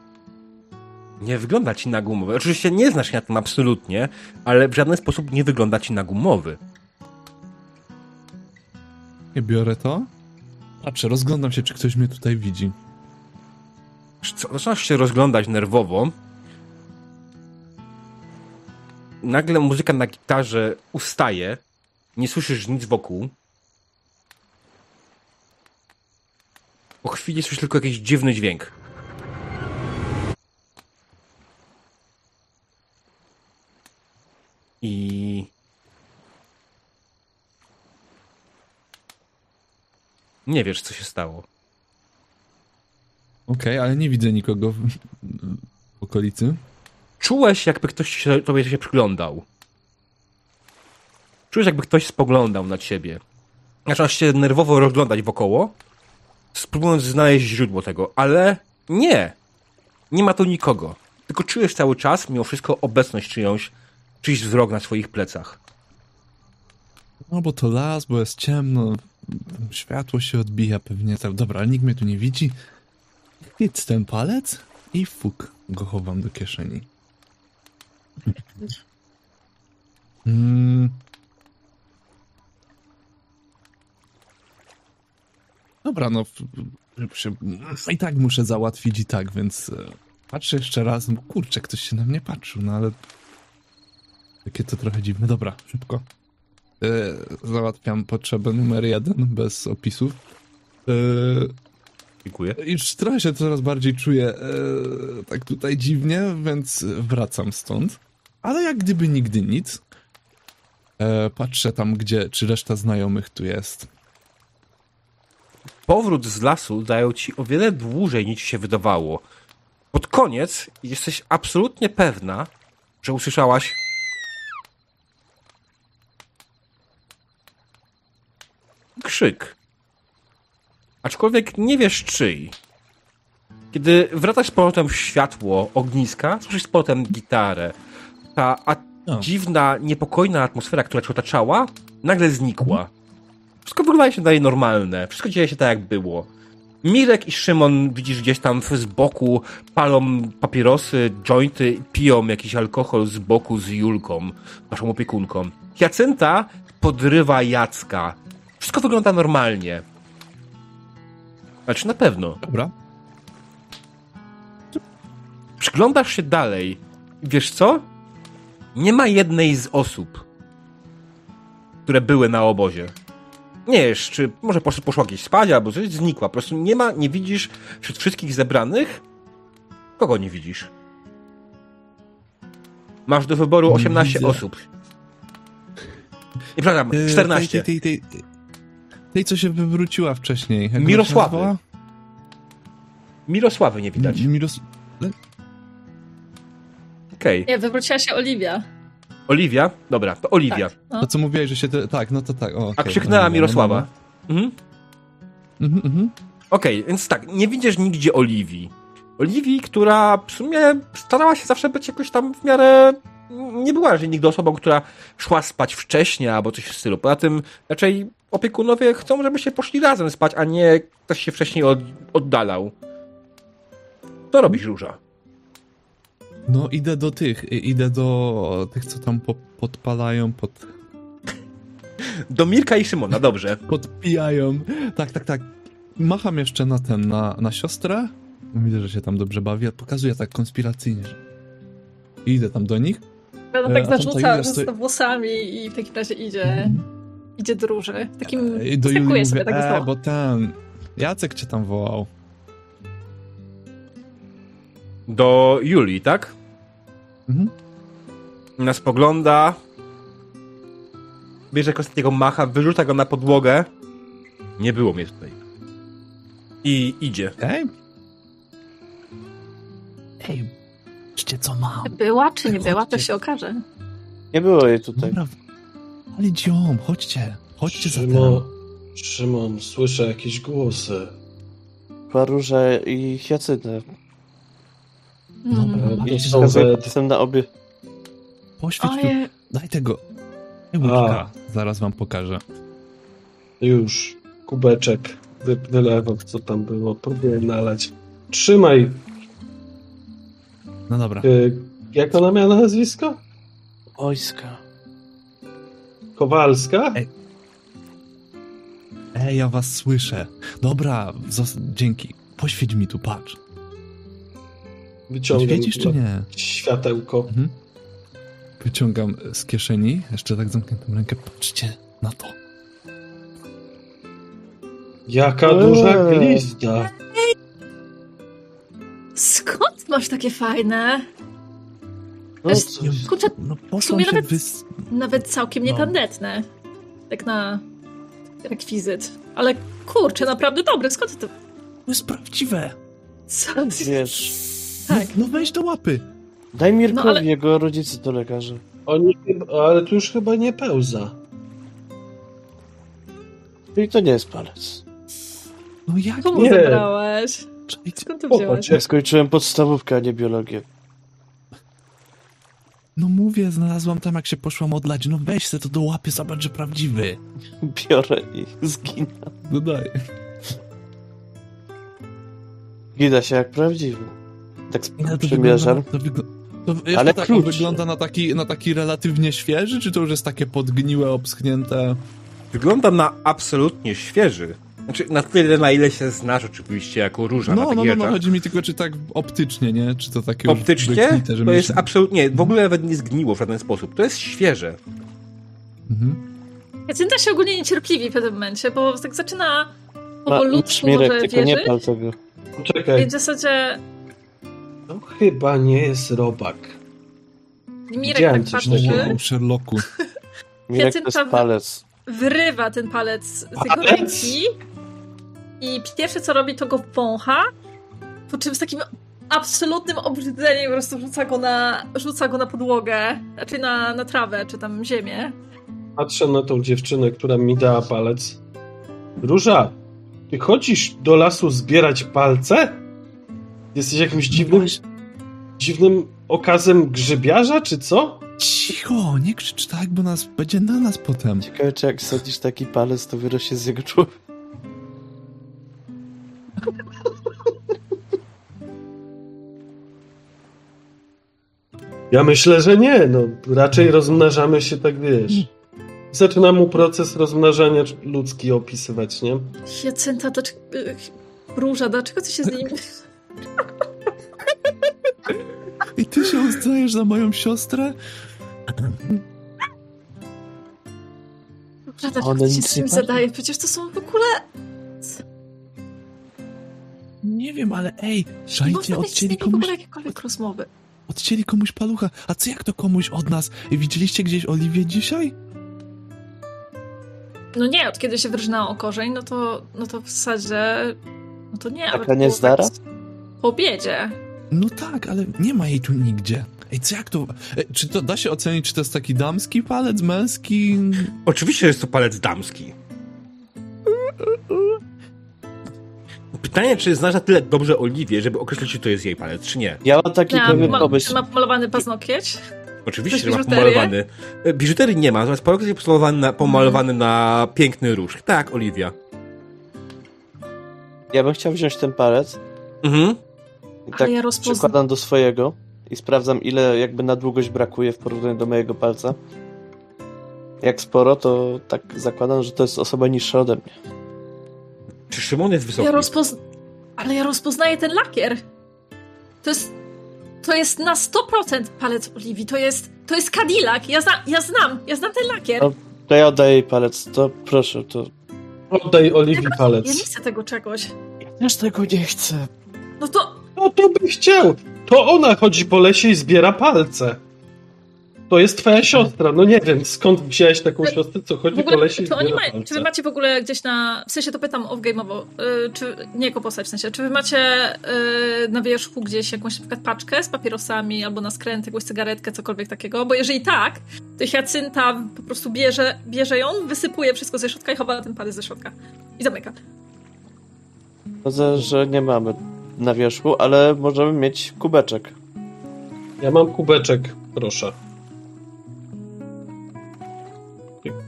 Nie wygląda ci na gumowy. Oczywiście nie znasz się na tym absolutnie, ale w żaden sposób nie wygląda ci na gumowy. Nie biorę to. Patrzę, rozglądam się, czy ktoś mnie tutaj widzi. Zaczynasz się rozglądać nerwowo. Nagle muzyka na gitarze ustaje. Nie słyszysz nic wokół. Po chwili słyszysz tylko jakiś dziwny dźwięk. I nie wiesz, co się stało. Okej, ale nie widzę nikogo w, w okolicy. Czułeś, jakby ktoś się, tobie się przyglądał. Czułeś, jakby ktoś spoglądał na ciebie. Zaczynasz się nerwowo rozglądać wokoło, spróbując znaleźć źródło tego, ale nie. Nie ma tu nikogo. Tylko czujesz cały czas, mimo wszystko, obecność czyjąś, czyjś wzrok na swoich plecach. No bo to las, bo jest ciemno, światło się odbija pewnie. Dobra, ale nikt mnie tu nie widzi. Chwyć ten palec i fuk, go chowam do kieszeni. Mm. Dobra, no i tak muszę załatwić i tak, więc e, patrzę jeszcze raz. No, kurczę, ktoś się na mnie patrzył, no ale takie to trochę dziwne. Dobra, szybko. E, załatwiam potrzebę numer jeden bez opisów. E, Dziękuję. już trochę się coraz bardziej czuję e, tak tutaj dziwnie, więc wracam stąd. Ale jak gdyby nigdy nic. Patrzę tam, gdzie, czy reszta znajomych tu jest. Powrót z lasu dają ci o wiele dłużej niż się wydawało. Pod koniec jesteś absolutnie pewna, że usłyszałaś krzyk. Aczkolwiek nie wiesz czyj. Kiedy wracasz z powrotem w światło ogniska, słyszysz z powrotem gitarę. Ta a O. dziwna, niepokojna atmosfera, która cię otaczała, nagle znikła. Wszystko wygląda się dalej normalne. Wszystko dzieje się tak, jak było. Mirek i Szymon widzisz gdzieś tam z boku palą papierosy, jointy, piją jakiś alkohol z boku z Julką, waszą opiekunką. Jacynta podrywa Jacka. Wszystko wygląda normalnie. Znaczy na pewno. Dobra. Przyglądasz się dalej. Wiesz co? Nie ma jednej z osób, które były na obozie. Nie wiesz, czy może posz- poszła gdzieś spać, albo coś znikła. Po prostu nie ma, nie widzisz wśród wszystkich zebranych. Kogo nie widzisz? Masz do wyboru Nie 18 widzę. osób. Nie, przepraszam, E, 14. Tej, tej, tej, tej, tej, co się wywróciła wcześniej. Jak Mirosławy. Mirosławy nie widać. Miros... Okej. Nie, wywróciła się Oliwia. Oliwia? Dobra, to Oliwia. Tak, no. To co mówiłeś, że się... Te... Tak, no to tak. O, A okej, krzyknęła no, no, Mirosława. Mhm. no, no. Mhm, mhm. Okej, więc tak, nie widzisz nigdzie Oliwii. Oliwii, która w sumie starała się zawsze być jakoś tam w miarę... Nie była raczej nigdy osobą, która szła spać wcześniej albo coś w stylu. Poza tym raczej opiekunowie chcą, żebyście poszli razem spać, a nie ktoś się wcześniej od, oddalał. Co robisz, Róża? No idę do tych, i- idę do tych, co tam po, podpalają, pod, Do Mirka i Szymona, dobrze. (laughs) podpijają. Tak, tak, tak. Macham jeszcze na ten, na, na siostrę. Widzę, że się tam dobrze bawi. Pokazuję tak konspiracyjnie. że- I idę tam do nich. No E, tak zarzuca, stoi- włosami i w takim razie idzie, idzie do róży. Takim I do Julii mówię, sobie tak e, bo ten... Jacek cię tam wołał. Do Julii, tak? Mhm. Nas spogląda. Bierze Konstantiego macha, wyrzuca go na podłogę. Nie było mnie tutaj. I idzie. Ej! Ej, patrzcie co mam. Była czy nie była, to się okaże. Nie było jej tutaj. Dobra, ale dziom, chodźcie. Chodźcie Szymon. Szymon, słyszę jakieś głosy. Paróża i Hiacynę. Dobra, Mm. patrzcie, są Wskazuję we- palcem na obie. Poświeć tu. Daj tego. Łyka. Zaraz wam pokażę. Już, kubeczek wy, wylewam, co tam było. Próbuję nalać. Trzymaj. No dobra. Y, jak ona miała nazwisko? Ojska. Kowalska? Ej. Ej, ja was słyszę. Dobra, zos- dzięki. Poświeć mi tu, patrz. Wyciągam Świecisz czy nie? światełko. Mhm. Wyciągam z kieszeni, jeszcze tak zamkniętą rękę. Patrzcie na to. Jaka Eee. duża glizda. skąd masz takie fajne? No coś. Kurczę, No W sumie nawet- wys... nawet całkiem No. nietandetne. Tak na rekwizyt. Ale kurczę, naprawdę dobry, skąd ty to... To jest prawdziwe. Co? Wiesz. Tak. No weź do łapy. Daj Mirkowi No, ale- jego rodzice do lekarza. Oni, ale tu już chyba nie pełza. Czyli to nie jest palec. No jak Komu Nie. zabrałeś? Skąd to wziąłeś? Ja skończyłem podstawówkę, a nie biologię. No mówię, znalazłam tam jak się poszłam odlać. No weź se to do łapy, zobacz, że prawdziwy. Biorę i zginę. No daj. Gida się jak prawdziwy. Tak z Ale to przymierzam. wygląda, to wygl... to jeszcze Ale tak klucz. wygląda na taki, na taki relatywnie świeży, czy to już jest takie podgniłe, obschnięte? Wygląda na absolutnie świeży. Znaczy, na tyle, na ile się znasz oczywiście jako róża No, na no, no, no, rzeczach. chodzi mi tylko, czy tak optycznie, nie? Czy to takie Optycznie wykwite, że to jest myśl- absolutnie, w ogóle nawet nie zgniło w żaden sposób. To jest świeże. Mhm. Jacynta się ogólnie niecierpliwi w pewnym momencie, bo tak zaczyna Ma, powolutku Mirek, może tylko nie wierzyć. pal tego. I Poczekaj, w zasadzie to chyba nie jest robak. Mirek Widziałem tak coś patrzy, takiego. Sherlocku. (laughs) Mirek to jest palec. wyrywa ten palec z jego Palec? ręki i pierwsze co robi to go wącha, po czym z takim absolutnym obrzydzeniem po prostu rzuca go na, rzuca go na podłogę, znaczy na, na trawę, czy tam ziemię. Patrzę na tą dziewczynę, która mi dała palec. Róża, ty chodzisz do lasu zbierać palce? Jesteś jakimś dziwnym, dziwnym okazem grzybiarza, czy co? Cicho, nie krzycz tak, bo nas będzie na nas potem. Ciekawe, czy jak sadzisz taki palec, to wyrośnie z jego człowieka. Ja myślę, że nie. No, raczej rozmnażamy się tak, wiesz. Zaczyna mu proces rozmnażania ludzki opisywać, nie? Hiacynta, to Róża, dlaczego ty się z nim... I ty się uznajesz za moją siostrę? Dlaczego One ty się nic nie zadaje? Przecież to są w ogóle... Nie wiem, ale ej, Nie szajcie, odcięli komuś, ogóle jakiekolwiek rozmowy. odcięli komuś palucha. A co jak to komuś od nas? Widzieliście gdzieś Oliwię dzisiaj? No nie, od kiedy się wyrżnęła o korzeń, no to, no to w zasadzie... No to nie, ale Taka to było niezdara? tak Po obiedzie. No tak, ale nie ma jej tu nigdzie. Ej, co jak to... Ej, czy to da się ocenić, czy to jest taki damski palec, męski? Oczywiście jest to palec damski. Pytanie, czy znasz na tyle dobrze Oliwię, żeby określić, czy to jest jej palec, czy nie? Ja mam taki Ja, pewien ma, pomysł. ma pomalowany paznokieć? Oczywiście, że ma pomalowany. E, Biżuterii nie ma, natomiast palec jest pomalowany na, pomalowany na piękny róż. Tak, Oliwia. Ja bym chciał wziąć ten palec Mhm. I Ale tak ja rozpoznam. przykładam do swojego i sprawdzam, ile jakby na długość brakuje w porównaniu do mojego palca. Jak sporo, to tak zakładam, że to jest osoba niższa ode mnie. Czy Szymon jest wysoki? Ja rozpoz... Ale ja rozpoznaję ten lakier. To jest... To jest na 100% palec Oliwii. To jest... To jest Cadillac. Ja, zna... ja znam. Ja znam ten lakier. No. To ja oddaję jej palec, to proszę, to... Oddaj Oliwii Ja nie palec. chcę tego czegoś. Ja też tego nie chcę. No to... No to by chciał. To ona chodzi po lesie i zbiera palce. To jest twoja siostra. No nie wiem, skąd wziąłeś taką siostrę, co chodzi W po ogóle, lesie i zbiera mają, czy wy palce. macie w ogóle gdzieś na, w sensie to pytam off-game'owo, y, czy, nie jako postać w sensie, czy wy macie y, na wierzchu gdzieś jakąś na przykład paczkę z papierosami albo na skręt, jakąś cygaretkę, cokolwiek takiego, bo jeżeli tak, to Hiacynta po prostu bierze, bierze ją, wysypuje wszystko ze środka i chowa ten palec ze środka i zamyka. Sądzę, że nie mamy na wierzchu, ale możemy mieć kubeczek. Ja mam kubeczek, proszę.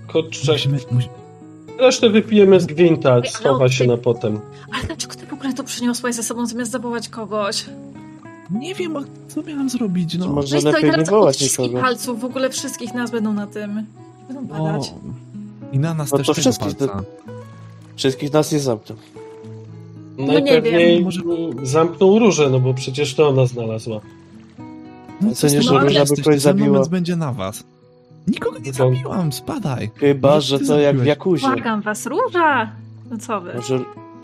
Koczek. Musimy, musi... Resztę wypijemy z gwinta, schowa się na potem. Ale dlaczego ty w ogóle to przyniosłaś ze sobą zamiast zawołać kogoś? Nie wiem, a co miałem zrobić, no. Może Weź to i lepiej nie wołać nikogo. palców, w ogóle wszystkich nas będą na tym. Będą O, badać. I na nas No też to wszystkich palca. Wszystkich nas nie zamkną. Nie Najpewniej wiem. Może- zamknął różę, no bo przecież to ona znalazła. No, co nie, że Róża by kogoś ten zabiła? moment będzie na was. Nikogo nie zabiłam, spadaj. Chyba, że to jak w. Jakuzie. Błagam was, róża! No co wy? Może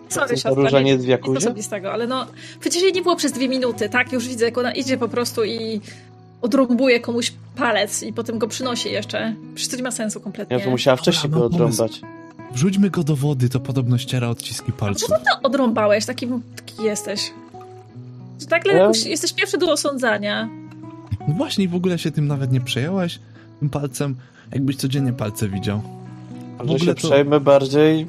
Sorry, siostra, róża nie jest w nic Jakuzie? osobistego, ale no, przecież jej nie było przez dwie minuty, tak? Już widzę, jak ona idzie po prostu i odrąbuje komuś palec i potem go przynosi jeszcze. Przecież to nie ma sensu kompletnie. ja to musiała wcześniej go mam pomysł. Wrzućmy go do wody, to podobno ściera odciski Co palców. ty to odrąbałeś? Taki, taki jesteś. To nagle Ja- jakoś jesteś pierwszy do osądzania. No Właśnie w ogóle się tym nawet nie przejęłaś, tym palcem, jakbyś codziennie palce widział. Może ogóle się to- przejmę bardziej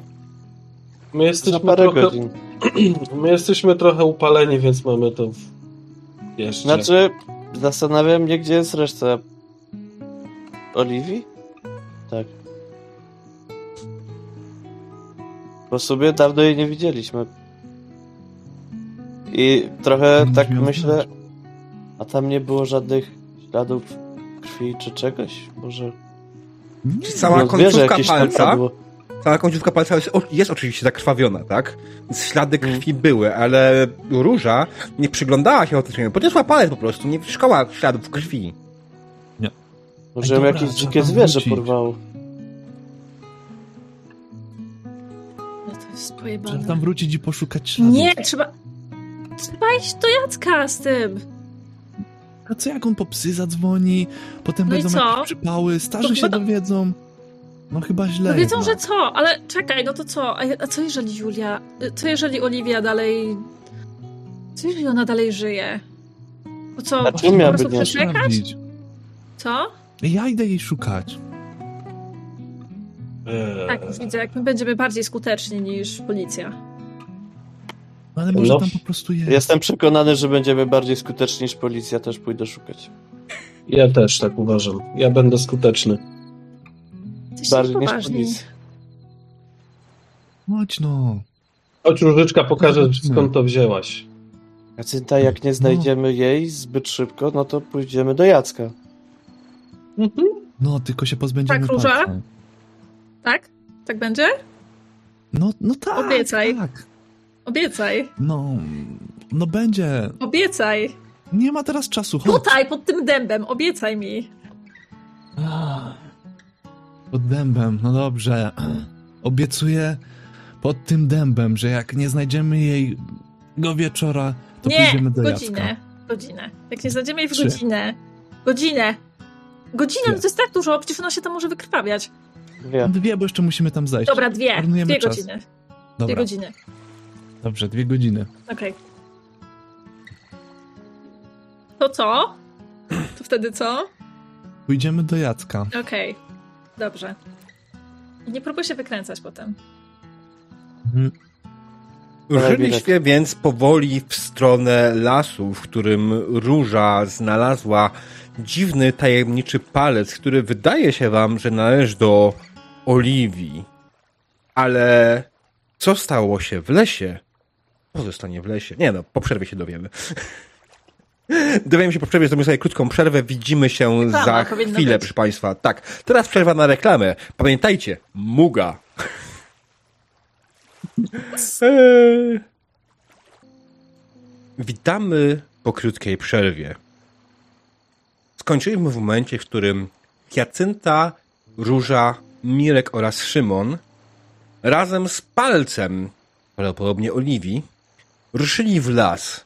My jesteśmy, parę trochę, godzin. (clears throat) my jesteśmy trochę upaleni, więc mamy to w... jeszcze. Znaczy, zastanawiam mnie, gdzie jest reszta Oliwii? Tak. Bo sobie dawno jej nie widzieliśmy. I trochę Nie tak myślę, a tam nie było żadnych śladów krwi czy czegoś? Może Nie, Cała no, końcówka palca, cała końcówka palca jest, jest oczywiście zakrwawiona, tak? Więc ślady Mm. krwi były, ale Róża nie przyglądała się otoczeniu. Podniosła palec po prostu, nie szkoła śladów krwi. Może Ej, ją jakieś dzikie zwierzę porwało. Jest Trzeba pojebane. tam wrócić i poszukać śladów. Nie, trzeba... Trzeba iść do Jacka z tym. A co jak on po psy zadzwoni, potem No będą co? jakieś przypały, starzy To się chyba dowiedzą. No chyba źle. No wiedzą, że jednak. co, ale czekaj, no to co? A, co jeżeli Julia, co jeżeli Oliwia dalej... Co jeżeli ona dalej żyje? To co, A po czym miałaby. Co? Ja idę jej szukać. Eee, Tak, już widzę, jak my będziemy bardziej skuteczni niż policja. No, Ale może No. tam po prostu jest. Jestem przekonany, że będziemy bardziej skuteczni niż policja, też pójdę szukać. Ja też tak uważam. Ja będę skuteczny. Jesteście Bardziej niż policja. Chodź no. Chodź Różyczka, pokażę Zobaczmy. skąd to wzięłaś. Jacynta, jak nie znajdziemy jej zbyt szybko, no to pójdziemy do Jacka. Mhm. No, tylko się pozbędziemy Tak, Róża? palca. Tak? Tak będzie? No, no tak. Obiecaj. Tak. Obiecaj. No, no będzie. Obiecaj. Nie ma teraz czasu, chodź. Tutaj, pod tym dębem, obiecaj mi. Ah. Pod dębem, no dobrze. Obiecuję pod tym dębem, że jak nie znajdziemy jej go wieczora, to nie, pójdziemy do godzinę. Jacka. Godzinę. Jak nie znajdziemy jej w Trzy. godzinę. Godzinę. Godzinę, no to jest tak dużo, przecież ona się tam może wykrwawiać. Wie. Dwie, bo jeszcze musimy tam zejść. Dobra, dwie. Marnujemy Dwie czas. godziny. Dwie Dobra, godziny. dobrze, dwie godziny. Okej. To co? To wtedy co? Pójdziemy do Jacka. Okej, dobrze. I nie próbuj się wykręcać potem. Mhm. Ruszyliście więc powoli w stronę lasu, w którym Róża znalazła dziwny, tajemniczy palec, który wydaje się wam, że należy do Oliwii. Ale co stało się w lesie? Pozostanie w lesie. Nie no, po przerwie się dowiemy. (laughs) Dowiemy się po przerwie, zrobimy sobie krótką przerwę, widzimy się Reklama za chwilę, być. proszę Państwa. Tak, teraz przerwa na reklamę. Pamiętajcie, Muga. (laughs) Witamy po krótkiej przerwie. Skończyliśmy w momencie, w którym Hiacynta, Róża, Mirek oraz Szymon razem z palcem, prawdopodobnie Oliwii, ruszyli w las,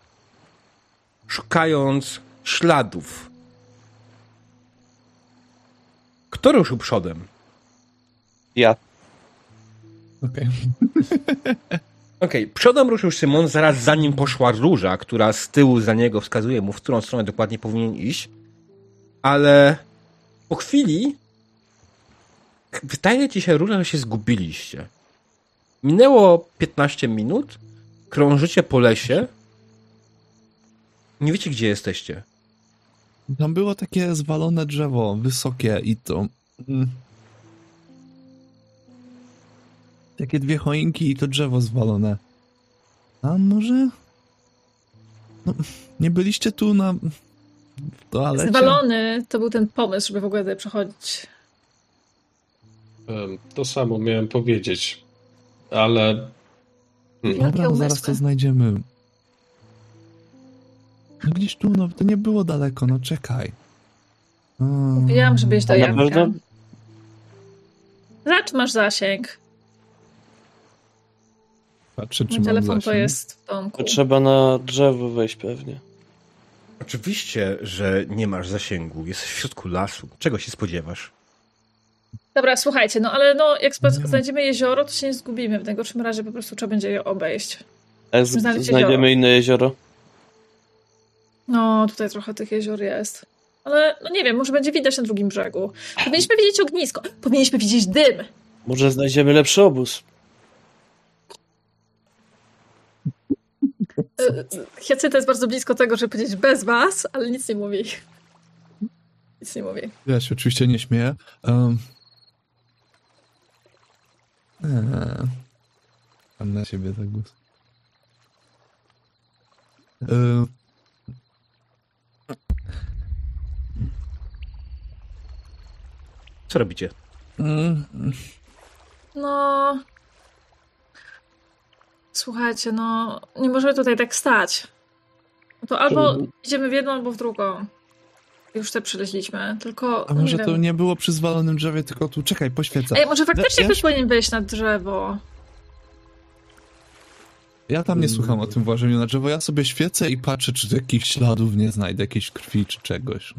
szukając śladów. Kto ruszył przodem? Ja. Okej. (laughs) Okej, przodem ruszył Szymon, zaraz za nim poszła Róża, która z tyłu za niego wskazuje mu, w którą stronę dokładnie powinien iść. Ale po chwili wydaje ci się, Róża, że się zgubiliście. Minęło 15 minut, krążycie po lesie. Nie wiecie, gdzie jesteście. Tam było takie zwalone drzewo, wysokie i to... Mm. Takie dwie choinki i to drzewo zwalone. A może... No, nie byliście tu na... w toalecie? Zwalony to był ten pomysł, żeby w ogóle tutaj przechodzić. To samo miałem powiedzieć, ale Jakie Dobra, no zaraz to znajdziemy. No gdzieś tu, no to nie było daleko, no czekaj. O, Mówiłam, żebyś do A na Janka. Zacz masz zasięg. Patrzę, czy Mój mam telefon to zasięg. jest w domku. To trzeba na drzewo wejść pewnie. Oczywiście, że nie masz zasięgu. Jesteś w środku lasu. Czego się spodziewasz? Dobra, słuchajcie, no ale no, jak Nie. znajdziemy jezioro, to się nie zgubimy. W najgorszym razie po prostu trzeba będzie je obejść. Jak z- znajdziemy jezioro. inne jezioro? No, tutaj trochę tych jezior jest. Ale no nie wiem, może będzie widać na drugim brzegu. Powinniśmy widzieć ognisko. Powinniśmy widzieć dym. Może znajdziemy lepszy obóz? Hiacyta jest bardzo blisko tego, żeby powiedzieć bez was, ale nic nie mówi. Nic nie mówi. Ja się oczywiście nie śmieję. Um, eee, mam na siebie za głos. Eee, Co robicie? mm, No. Słuchajcie, no. Nie możemy tutaj tak stać. No to albo Czemu? idziemy w jedną, albo w drugą. Już te przyleźliśmy, tylko. a może nie to wiem. nie było przy zwalonym drzewie, tylko tu, czekaj, poświecę. Ej, może faktycznie ktoś powinien wejść na drzewo. Ja tam nie słucham o tym włażeniu na drzewo, ja sobie świecę i patrzę, czy jakichś śladów nie znajdę, jakiejś krwi czy czegoś.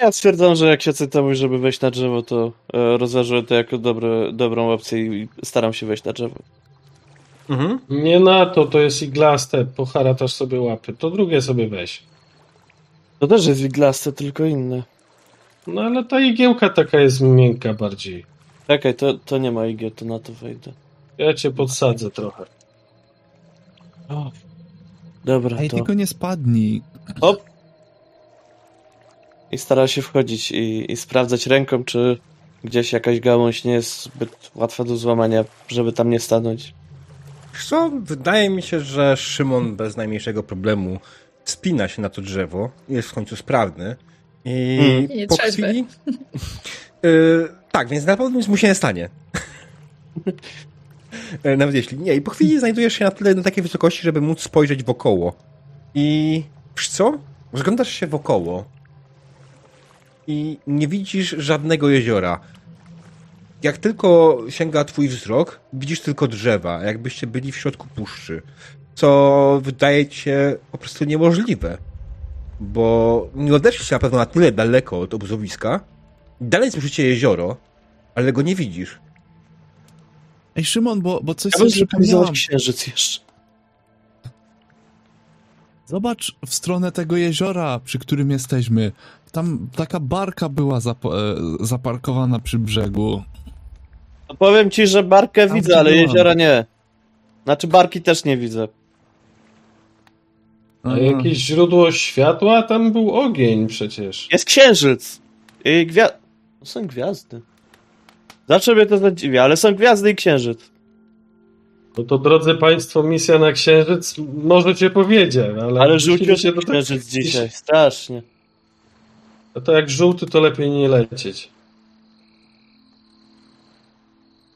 Ja stwierdzam, że jak się mówi, żeby wejść na drzewo, to e, rozważuję to jako dobre, dobrą opcję i staram się wejść na drzewo. Mhm. nie na to, to jest iglaste, poharatasz sobie łapy, to drugie sobie weź. To też jest iglaste, tylko inne. No ale ta igiełka taka jest miękka bardziej. Czekaj, to, to nie ma igieł, to na to wejdę. Ja cię podsadzę trochę. O. Dobra, Ej, to... tylko nie spadnij. Hop! I stara się wchodzić i, i sprawdzać ręką, czy gdzieś jakaś gałąź nie jest zbyt łatwa do złamania, żeby tam nie stanąć. Co? Wydaje mi się, że Szymon bez najmniejszego problemu spina się na to drzewo. Jest w końcu sprawny. I Mm. Po chwili... (laughs) Y, tak, więc na pewno nic mu się nie stanie. E, (laughs) Nawet jeśli nie. I po chwili znajdujesz się na tyle na takiej wysokości, żeby móc spojrzeć wokoło. I wiesz co? Rozglądasz się wokoło i nie widzisz żadnego jeziora. Jak tylko sięga twój wzrok, widzisz tylko drzewa, jakbyście byli w środku puszczy. Co wydaje ci się po prostu niemożliwe. Bo nie odeszliście na pewno na tyle daleko od obozowiska. Dalej słyszycie jezioro, ale go nie widzisz. Ej, Szymon, bo, bo coś Ja sobie przypomniałam. księżyc jeszcze. Zobacz w stronę tego jeziora, przy którym jesteśmy. Tam taka barka była zapo- e, zaparkowana przy brzegu. No powiem ci, że barkę Tam widzę, ale byłam. jeziora nie. Znaczy barki też nie widzę. A jakieś źródło światła? Tam był ogień przecież. Jest księżyc. I gwia... Są gwiazdy. Zawsze mnie to zadziwia, ale są gwiazdy i księżyc. No to drodzy Państwo, misja na Księżyc może cię powiedzie, ale... Ale rzucił się do tego- księżyc dzisiaj. Strasznie. No to jak żółty, to lepiej nie lecieć.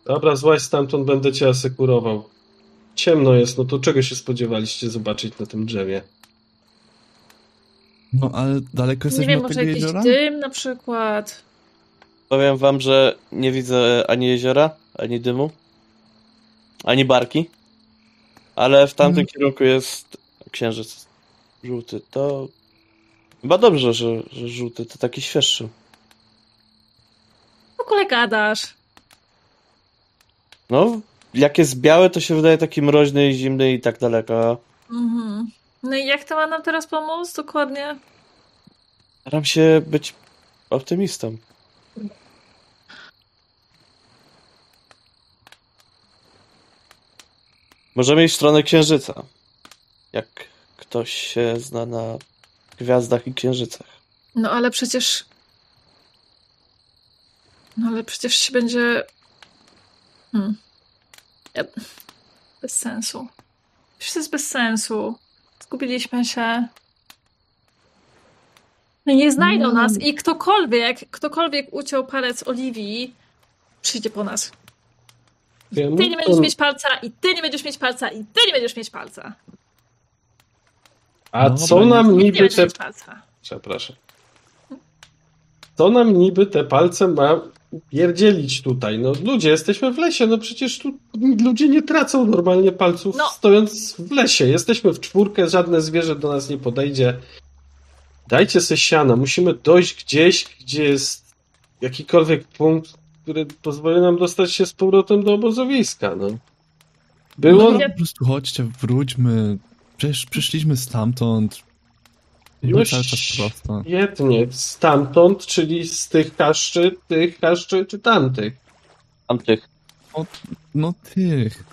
Dobra, złaź stamtąd, będę cię asekurował. Ciemno jest, no to czego się spodziewaliście zobaczyć na tym drzewie? No ale daleko Nie jesteśmy wiem, od może tego jakiś jeziora? dym na przykład. Powiem wam, że nie widzę ani jeziora, ani dymu, ani barki. Ale w tamtym Mhm. kierunku jest księżyc żółty. To chyba dobrze, że, że żółty to taki świeższy. W ogóle gadasz. No, jak jest biały, to się wydaje taki mroźny i zimny i tak daleko. Mhm. No i jak to ma nam teraz pomóc dokładnie? Staram się być optymistą. Możemy iść w stronę księżyca. Jak ktoś się zna na gwiazdach i księżycach. No ale przecież. No ale przecież się będzie. Hmm. Bez sensu. To jest bez sensu. Zgubiliśmy się. No nie znajdą No. nas i ktokolwiek, ktokolwiek uciął palec Oliwii, przyjdzie po nas. Ja Ty nie będziesz to- mieć palca, i ty nie będziesz mieć palca, i ty nie będziesz mieć palca. A No co nam niby te... Przepraszam. Co nam niby te palce ma pierdzielić tutaj? No ludzie, jesteśmy w lesie, no przecież tu ludzie nie tracą normalnie palców No. stojąc w lesie. Jesteśmy w czwórkę, żadne zwierzę do nas nie podejdzie. Dajcie se siana, musimy dojść gdzieś, gdzie jest jakikolwiek punkt, który pozwoli nam dostać się z powrotem do obozowiska, no. Było... No, po prostu chodźcie, wróćmy. Przecież przyszliśmy stamtąd. No cały czas prosto. Świetnie, stamtąd, czyli z tych kaszczy, tych kaszczy czy tamtych. Tamtych. No tych.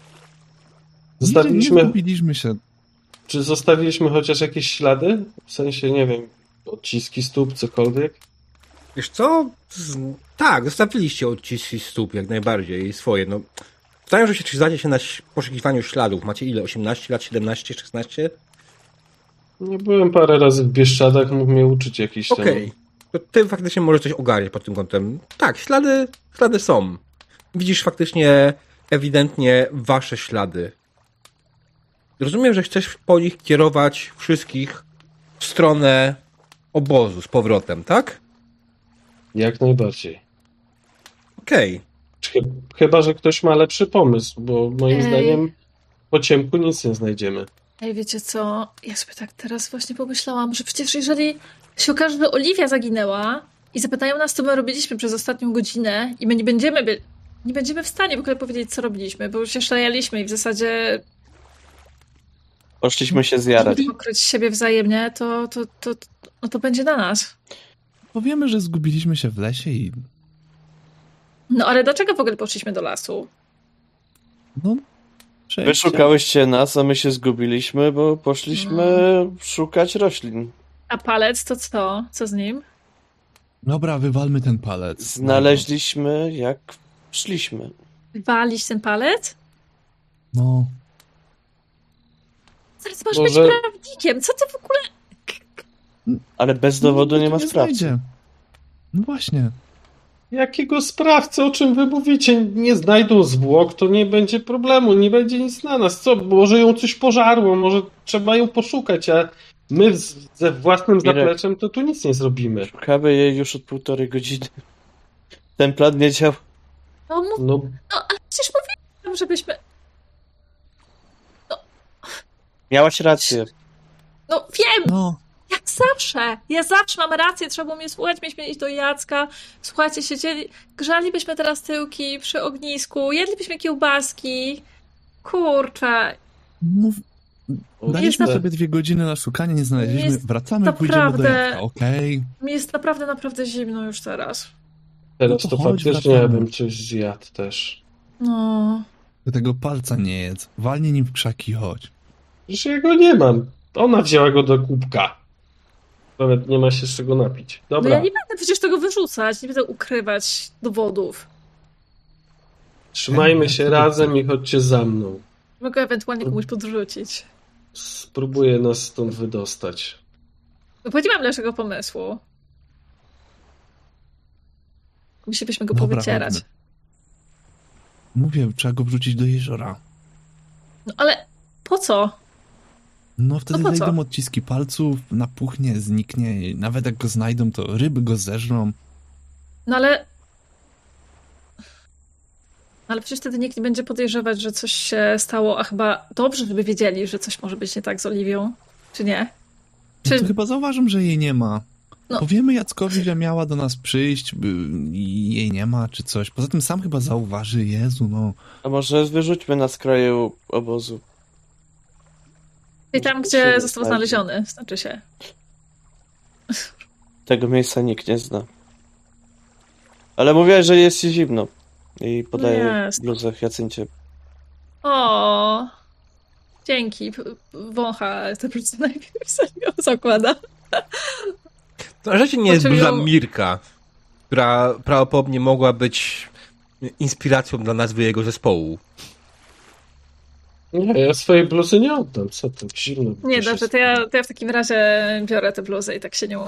Zostawiliśmy, Nie, nie zgubiliśmy się. czy zostawiliśmy chociaż jakieś ślady? W sensie, nie wiem, odciski stóp, cokolwiek? Wiesz co? Z... Tak, zostawiliście odciski stóp jak najbardziej swoje. No, Zastanawiam że się, czy zdacie się na poszukiwaniu śladów. Macie ile? 18 lat, 17, 16? Nie byłem parę razy w Bieszczadach, mógł mnie uczyć jakiś tam... Okej. To ty faktycznie możesz coś ogarniać pod tym kątem. Tak, ślady, ślady są. Widzisz faktycznie ewidentnie wasze ślady. Rozumiem, że chcesz po nich kierować wszystkich w stronę obozu z powrotem, tak? Jak najbardziej. Okej. Chy- Chyba, że ktoś ma lepszy pomysł, bo moim Ej. zdaniem po ciemku nic nie znajdziemy. Ej, wiecie co? Ja sobie tak teraz właśnie pomyślałam, że przecież jeżeli się okaże, że Oliwia zaginęła i zapytają nas, co my robiliśmy przez ostatnią godzinę i my nie będziemy, by... nie będziemy w stanie w ogóle powiedzieć, co robiliśmy, bo już się szlajaliśmy i w zasadzie Poszliśmy się zjarać. pokryć siebie wzajemnie, to, to, to, to, no to będzie na nas. Powiemy, że zgubiliśmy się w lesie i No ale dlaczego w ogóle poszliśmy do lasu? no... Wy szukałyście nas, a my się zgubiliśmy, bo poszliśmy szukać roślin. A palec to co? Co z nim? Dobra, wywalmy ten palec. Znaleźliśmy jak szliśmy. Walić ten palec? No, Zaraz masz Może- być prawnikiem. Co ty w ogóle... Ale bez dowodu No, nie to ma sprawcy. znajdzie. No właśnie. Jakiego sprawcy, o czym wy mówicie? Nie znajdą zwłok, to nie będzie problemu, nie będzie nic na nas. Co? Może ją coś pożarło, może trzeba ją poszukać, a my z, ze własnym zapleczem to tu nic nie zrobimy. Szukamy jej już od półtorej godziny. Ten plan nie działa. No, mów, No, no ale przecież mówiłam, żebyśmy... Miałaś rację. No wiem, No, jak zawsze. Ja zawsze mam rację, trzeba było mnie słuchać, mieliśmy iść do Jacka. Słuchajcie, siedzieli, grzalibyśmy teraz tyłki przy ognisku, jedlibyśmy kiełbaski. Kurczę. mów... Daliśmy Jest sobie dwie godziny na szukanie, nie znaleźliśmy. Jest Wracamy, pójdziemy do naprawdę- Jacka, okej? Mi jest naprawdę, naprawdę zimno już teraz. Teraz No to to chodź, faktycznie ja bym coś zjadł też. No. Do tego palca nie jedz. Walnij nim w krzaki i chodź. Przecież ja go nie mam. Ona wzięła go do kubka. Nawet nie ma się z czego napić. No Dobra, ja nie będę przecież tego wyrzucać, nie będę ukrywać dowodów. trzymajmy się razem i chodźcie za mną. Mogę ewentualnie komuś podrzucić. Spróbuję nas stąd wydostać. No bo nie mam lepszego pomysłu. Musielibyśmy go Dobra, powycierać. chodźmy. Mówię, trzeba go wrzucić do jeziora. No ale po co? No wtedy No zejdą odciski palców, napuchnie, zniknie. Nawet jak go znajdą, to ryby go zeżrą. No ale. Ale przecież wtedy nikt nie będzie podejrzewać, że coś się stało, a chyba dobrze, żeby wiedzieli, że coś może być nie tak z Oliwią. Czy nie? No Czy- to chyba zauważą, że jej nie ma. No. Powiemy Jackowi, że miała do nas przyjść by, i jej nie ma, czy coś. Poza tym sam chyba zauważy, Jezu, no. A może wyrzućmy na skraju obozu. I tam, gdzie został znaleziony, znaczy się. Tego miejsca nikt nie zna. Ale mówiłaś, że jest ci zimno. I podaję Jest. bluzę Jacyncie. O, dzięki. Wącha te prostu (laughs) najpierw serio zakłada. To rzeczywiście nie jest bluza ją- Mirka, która prawdopodobnie mogła być inspiracją dla nazwy jego zespołu. Nie, ja swojej bluzy nie oddam. Co to? Zimno. Nie, dobrze, to ja, to ja w takim razie biorę tę bluzę i tak się nią,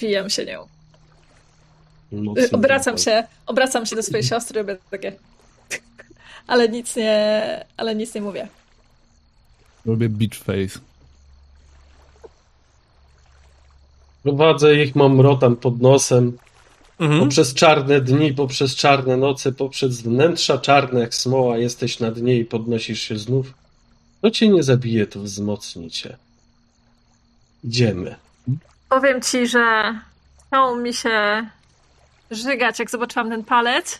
wijam się nią. Mocno Y, Obracam tak. się, obracam się do swojej (laughs) siostry, robię takie... (laughs) Ale nic nie, ale nic nie mówię. Robię beach face. Prowadzę ich, mam rotam pod nosem. Mhm. Poprzez czarne dni, poprzez czarne noce, poprzez wnętrza czarne jak smoła jesteś na dnie i podnosisz się znów. To cię nie zabije, to wzmocni cię. Idziemy. Powiem ci, że chciało mi się żygać, jak zobaczyłam ten palec,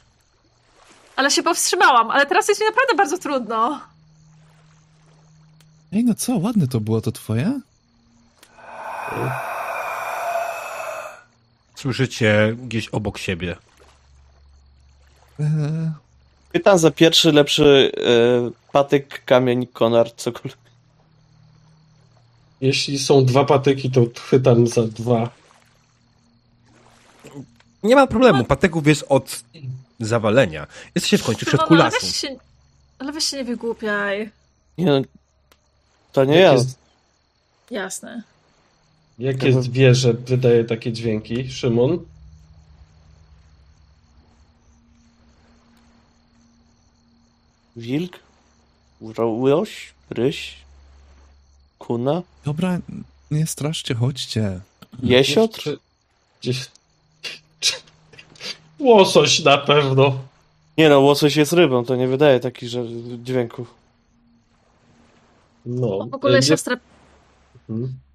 ale się powstrzymałam, ale teraz jest mi naprawdę bardzo trudno. Ej, no co, ładne to było to twoje? Słyszycie gdzieś obok siebie. Eee, Pytam za pierwszy lepszy e, patyk, kamień, konar, cokolwiek. Jeśli są dwa patyki, to chwytam za dwa. Nie ma problemu, pateków jest od zawalenia. Jesteście w końcu w środku lasu. weź się, ale weź się nie wygłupiaj. Nie, no, to nie Jakie, ja. z- Jasne. Jakie zwierzę wydaje takie dźwięki? Szymon? Wilk? Łoś? Ryś? Kuna? dobra, nie straszcie, chodźcie. Jesiotr? Gdzieś... Łosoś na pewno. Nie no, łosoś jest rybą, to nie wydaje takich że, dźwięków. No. W ogóle e, siostra Mhm.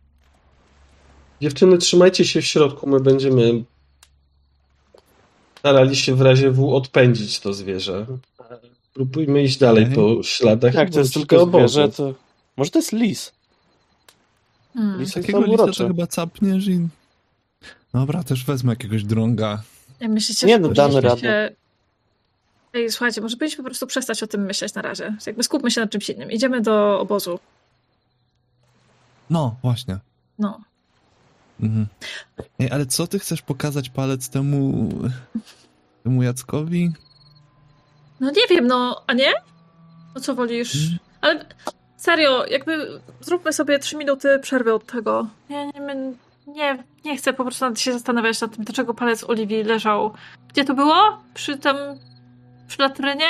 Dziewczyny, trzymajcie się w środku, my będziemy starali się w razie W odpędzić to zwierzę. Próbujmy iść dalej po śladach. Jak to jest tylko zwierzę, to... Może to jest lis? Hmm. Lis Takiego uroczy. to chyba capniesz i... Dobra, też wezmę jakiegoś drąga. Ja myślicie, Nie no, damy radę. się... Ej, słuchajcie, może powinniśmy po prostu przestać o tym myśleć na razie. Jakby skupmy się na czymś innym. Idziemy do obozu. No, właśnie. No. Mhm. Ej, ale co ty chcesz pokazać palec temu... temu Jackowi? No nie wiem, no, a nie? No co wolisz? Mhm. Ale serio, jakby zróbmy sobie trzy minuty przerwy od tego. Ja nie, nie, nie, nie chcę po prostu się zastanawiać nad tym, dlaczego palec Oliwii leżał. Gdzie to było? Przy tym... przy latrynie?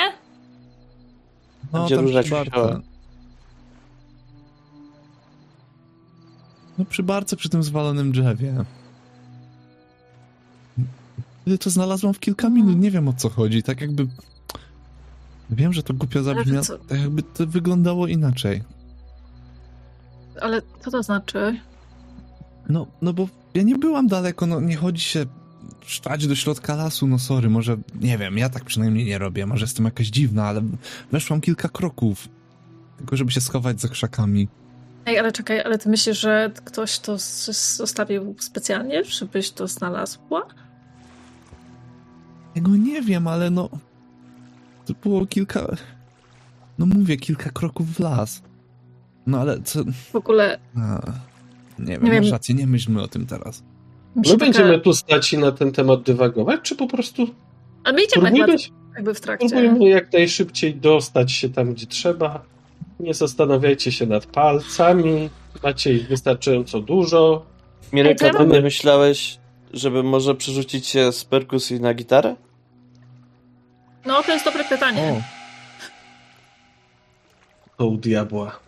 No, Gdzie tam róża No przy barce, przy tym zwalonym drzewie. Wtedy to znalazłam w kilka minut, nie wiem o co chodzi, tak jakby... Wiem, że to głupio zabrzmiało, co? tak jakby to wyglądało inaczej. Ale co to znaczy? No, no bo ja nie byłam daleko, no nie chodzi się sztać do środka lasu, no sorry, może, nie wiem, ja tak przynajmniej nie robię, może jestem jakaś dziwna, ale weszłam kilka kroków, tylko żeby się schować za krzakami. Ej, ale czekaj, ale ty myślisz, że ktoś to zostawił specjalnie, żebyś to znalazła? Tego nie wiem, ale no... To było kilka... No mówię, kilka kroków w las. No ale co... W ogóle A, nie wiem, Nie wiem. masz rację, nie myślmy o tym teraz. My taka... będziemy tu stać i na ten temat dywagować, czy po prostu Ale my idziemy próbujmy, chyba jakby w trakcie. próbujmy jak najszybciej dostać się tam, gdzie trzeba. Nie zastanawiajcie się nad palcami. Macie ich wystarczająco dużo. Mirek, a ty nie myślałeś, żeby może przerzucić się z perkusji na gitarę? No, to jest dobre pytanie. O, To u diabła.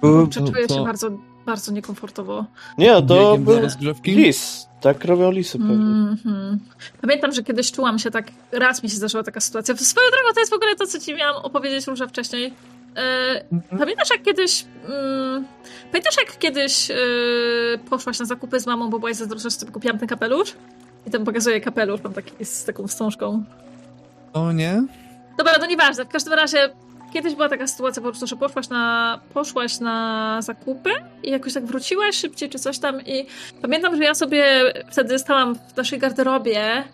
Kurczę, to- czuję to- się bardzo, bardzo niekomfortowo. Nie, to był lis. Tak robią lisy pewnie. Mhm. Pamiętam, że kiedyś czułam się tak, raz mi się zdarzyła taka sytuacja. Swoją drogą to jest w ogóle to, co ci miałam opowiedzieć Róża wcześniej. E, pamiętasz jak kiedyś, mm, pamiętasz jak kiedyś e, poszłaś na zakupy z mamą, bo byłaś zazdrosna, że sobie kupiłam ten kapelusz? I tam pokazuję kapelusz, mam taki z taką wstążką. o nie? Dobra, no nieważne. W każdym razie kiedyś była taka sytuacja po prostu, że poszłaś na, poszłaś na zakupy i jakoś tak wróciłaś szybciej czy coś tam i pamiętam, że ja sobie wtedy stałam w naszej garderobie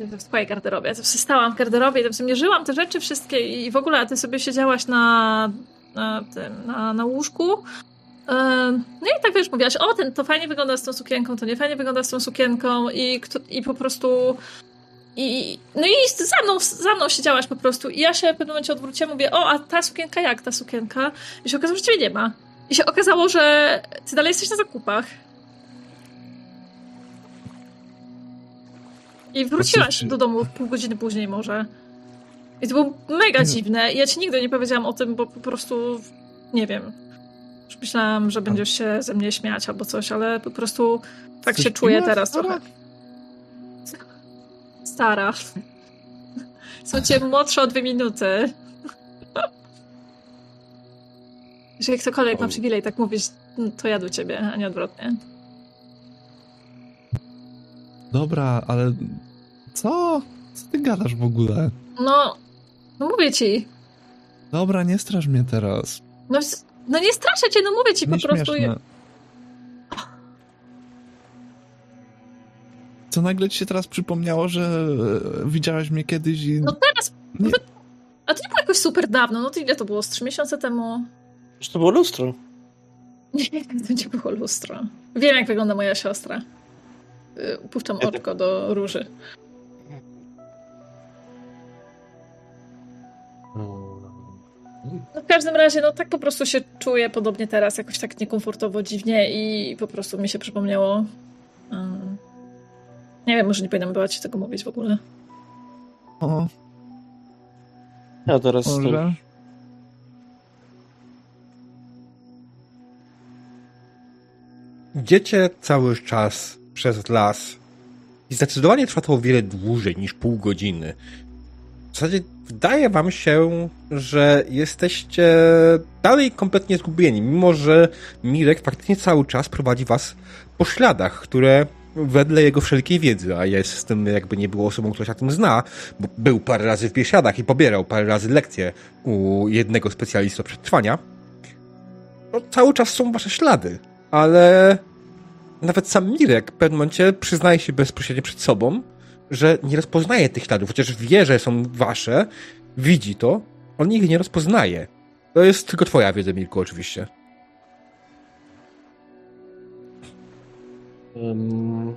w twojej garderobie, stałam w garderobie tam sobie mierzyłam te rzeczy wszystkie i w ogóle a ty sobie siedziałaś na, na tym, na, na łóżku. No i tak wiesz, mówiłaś, o, ten to fajnie wygląda z tą sukienką, to nie fajnie wygląda z tą sukienką i, i po prostu i, no i za mną, za mną siedziałaś po prostu. I ja się w pewnym momencie odwróciłam, mówię, o, a ta sukienka jak ta sukienka? I się okazało, że ciebie nie ma. I się okazało, że ty dalej jesteś na zakupach. I wróciłaś Znaczy- do domu pół godziny później może. I to było mega dziwne. I ja ci nigdy nie powiedziałam o tym, bo po prostu nie wiem. Już myślałam, że będziesz się ze mnie śmiać albo coś, ale po prostu tak Coś się czuję teraz trochę. Stara. Są cię młodsze o dwie minuty. Jeżeli ktokolwiek ma przywilej tak mówić, to ja do ciebie, a nie odwrotnie. Dobra, ale... Co? Co ty gadasz w ogóle? No, no mówię ci. Dobra, nie straż mnie teraz. No, no nie straszę cię, no mówię ci po prostu. Nieśmieszne. Co nagle ci się teraz przypomniało, że e, widziałaś mnie kiedyś i... No teraz. Nie. A to nie było jakoś super dawno. No to ile to było? Z trzy miesiące temu? Już to było lustro. Nie, (laughs) to nie było lustro. Wiem, jak wygląda moja siostra. Y, Upuszczam oczko do róży. No w każdym razie, no tak po prostu się czuję podobnie teraz, jakoś tak niekomfortowo, dziwnie i po prostu mi się przypomniało. Um, nie wiem, może nie powinnam była ci tego mówić w ogóle. O, Ja teraz może... Idziecie cały czas przez las i zdecydowanie trwa to o wiele dłużej niż pół godziny. W zasadzie wydaje wam się, że jesteście dalej kompletnie zgubieni, mimo że Mirek faktycznie cały czas prowadzi was po śladach, które wedle jego wszelkiej wiedzy, a jest z tym jakby nie było osobą, która się tym zna, bo był parę razy w biesiadach i pobierał parę razy lekcje u jednego specjalisty od przetrwania, no, cały czas są wasze ślady, ale nawet sam Mirek w pewnym momencie przyznaje się bezpośrednio przed sobą, że nie rozpoznaje tych śladów, chociaż wie, że są wasze, widzi to, on ich nie rozpoznaje. To jest tylko twoja wiedza, Mirku, oczywiście. Em,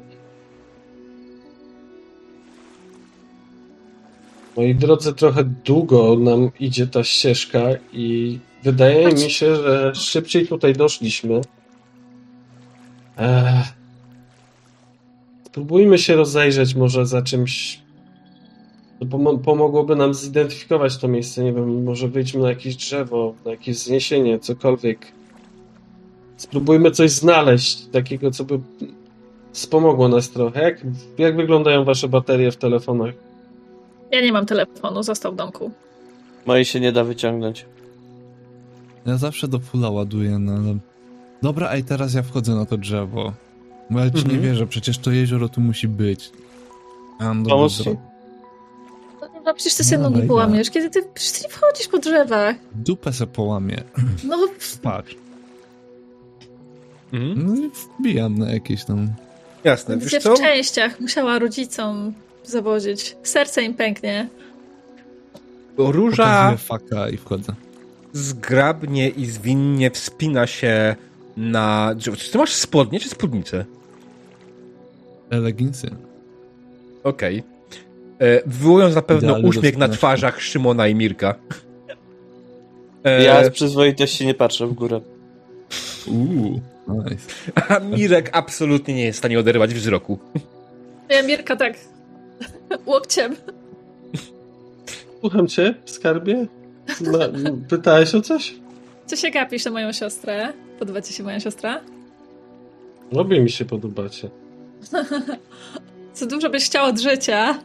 Moi drodzy, trochę długo nam idzie ta ścieżka i wydaje mi się, że szybciej tutaj doszliśmy. Spróbujmy się rozejrzeć może za czymś. To pomo- pomogłoby nam zidentyfikować to miejsce. Nie wiem, może wyjdźmy na jakieś drzewo, na jakieś zniesienie, cokolwiek. Spróbujmy coś znaleźć, takiego, co by Wspomogło nas trochę. Jak, jak wyglądają wasze baterie w telefonach? Ja nie mam telefonu, został w domku. Moje się nie da wyciągnąć. Ja zawsze do fulla ładuję, no ale... Dobra, ej, teraz ja wchodzę na to drzewo. Bo ja ci nie Mhm. wierzę, przecież to jezioro tu musi być. Pomóc dobry ci? wzrok. No przecież ty sobie No, nogi dobra. połamiesz, kiedy ty, przecież ty nie wchodzisz po drzewach. Dupę se połamie. No, Patrz. Mhm. No i wbijam na jakieś tam... Jasne, gdzie wiesz w co? częściach musiała rodzicom zawodzić. Serce im pęknie. Róża faka i wchodzę. zgrabnie i zwinnie wspina się na drzewo. Czy ty masz spodnie czy spódnicę? Leginsy. Okej. E, Wywołując na pewno Idealny uśmiech na twarzach Szymona i Mirka. E, Ja z przyzwoitości nie patrzę w górę. Uuu, nice. A Mirek absolutnie nie jest w stanie oderwać wzroku. Ja Mirka tak łokciem. Słucham cię, skarbie? Ma, pytałeś o coś? Co się gapisz na moją siostrę? Podoba ci się moja siostra? Obie mi się podobacie. (laughs) Co dużo byś chciał od życia.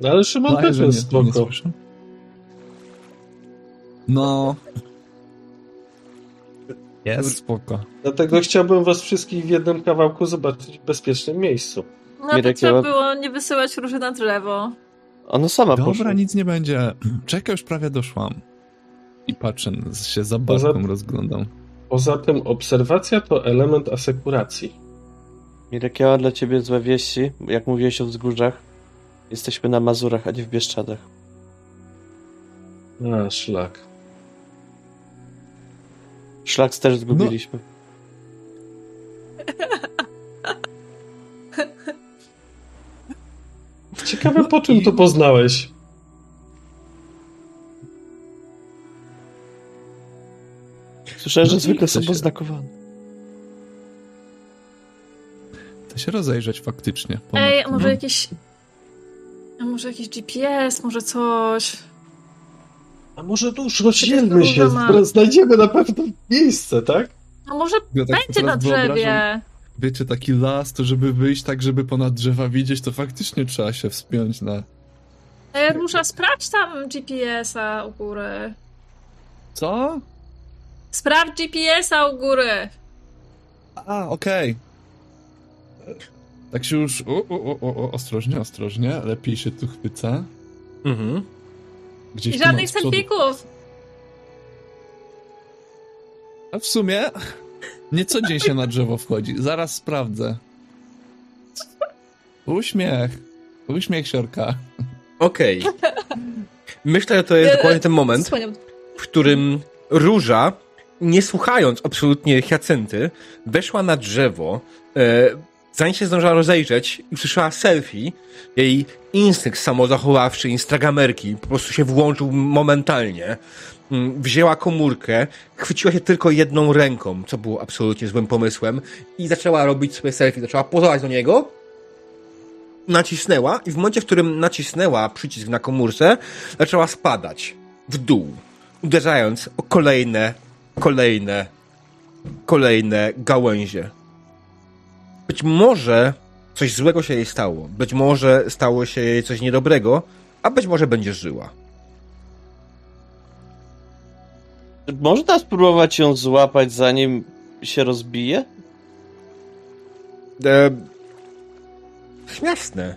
No ale Szymon też jest spoko. No. Jest spoko. Dlatego chciałbym was wszystkich w jednym kawałku zobaczyć w bezpiecznym miejscu. No to Mirek, trzeba ja- było nie wysyłać róży na drzewo. Ona sama Dobra, poszła. nic nie będzie. (clears throat) Czekaj, już prawie doszłam. I patrzę, się za barką Poza- rozglądam. Poza tym obserwacja to element asekuracji. Mirek, ja mam dla ciebie złe wieści. Jak mówiłeś o wzgórzach, jesteśmy na Mazurach, a nie w Bieszczadach. A, szlak. Szlak też zgubiliśmy. Ciekawe, po czym to poznałeś? Słyszałem, że No zwykle to są się- poznakowane. Chcę się rozejrzeć faktycznie. Ej, a może jakiś... A może jakiś GPS, może coś... A może już rozdzielmy się, ma. znajdziemy na pewno miejsce, tak? A może Ja tak będzie na drzewie. Wiecie, taki las, to żeby wyjść tak, żeby ponad drzewa widzieć, to faktycznie trzeba się wspiąć na... Ej, Róża, sprawdź tam GPS-a u góry. Co? Sprawdź GPS-a u góry. A, okej. Tak się już... O, o, o, o, o, ostrożnie, ostrożnie. Lepiej się tu chwyca. Mhm. Gdzieś I żadnych selfików. A w sumie nie co dzień się na drzewo wchodzi. Zaraz sprawdzę. Uśmiech. Uśmiech siorka. Okej. Myślę, że to jest E, dokładnie ten moment, Słaniam. w którym Róża, nie słuchając absolutnie Hiacynty, weszła na drzewo, e, zanim się zdążyła rozejrzeć i usłyszała selfie, jej instynkt samozachowawczy, instagramerki po prostu się włączył momentalnie. Mm, Wzięła komórkę, chwyciła się tylko jedną ręką, co było absolutnie złym pomysłem i zaczęła robić sobie selfie, zaczęła pozować do niego, nacisnęła i w momencie, w którym nacisnęła przycisk na komórce, zaczęła spadać w dół, uderzając o kolejne, kolejne, kolejne gałęzie. Być może coś złego się jej stało, być może stało się jej coś niedobrego, a być może będzie żyła. Można spróbować ją złapać, zanim się rozbije? E, jasne.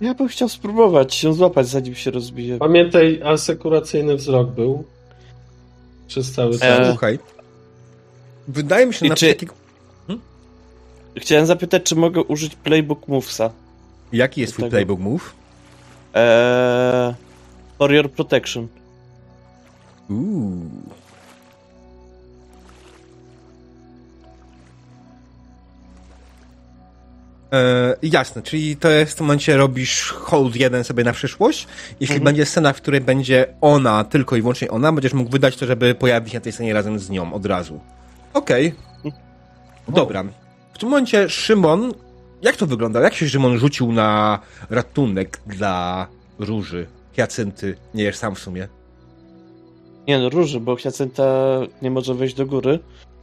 Ja bym chciał spróbować ją złapać, zanim się rozbije. Pamiętaj, asekuracyjny wzrok był przez cały czas. E, Słuchaj. Wydaje mi się na czy- takiego... Chciałem zapytać, czy mogę użyć Playbook Movesa. Jaki jest twój playbook move? Eee, your protection. Uuu. E, jasne, czyli to jest w tym momencie robisz hold jeden sobie na przyszłość. Jeśli Mhm. będzie scena, w której będzie ona, tylko i wyłącznie ona, będziesz mógł wydać to, żeby pojawić się na tej scenie razem z nią od razu. Okej. Dobra. W tym momencie Szymon, jak to wygląda? Jak się Szymon rzucił na ratunek dla Róży, Hiacynty, nie wiesz sam w sumie? Nie no, róży, bo Hiacynta nie może wejść do góry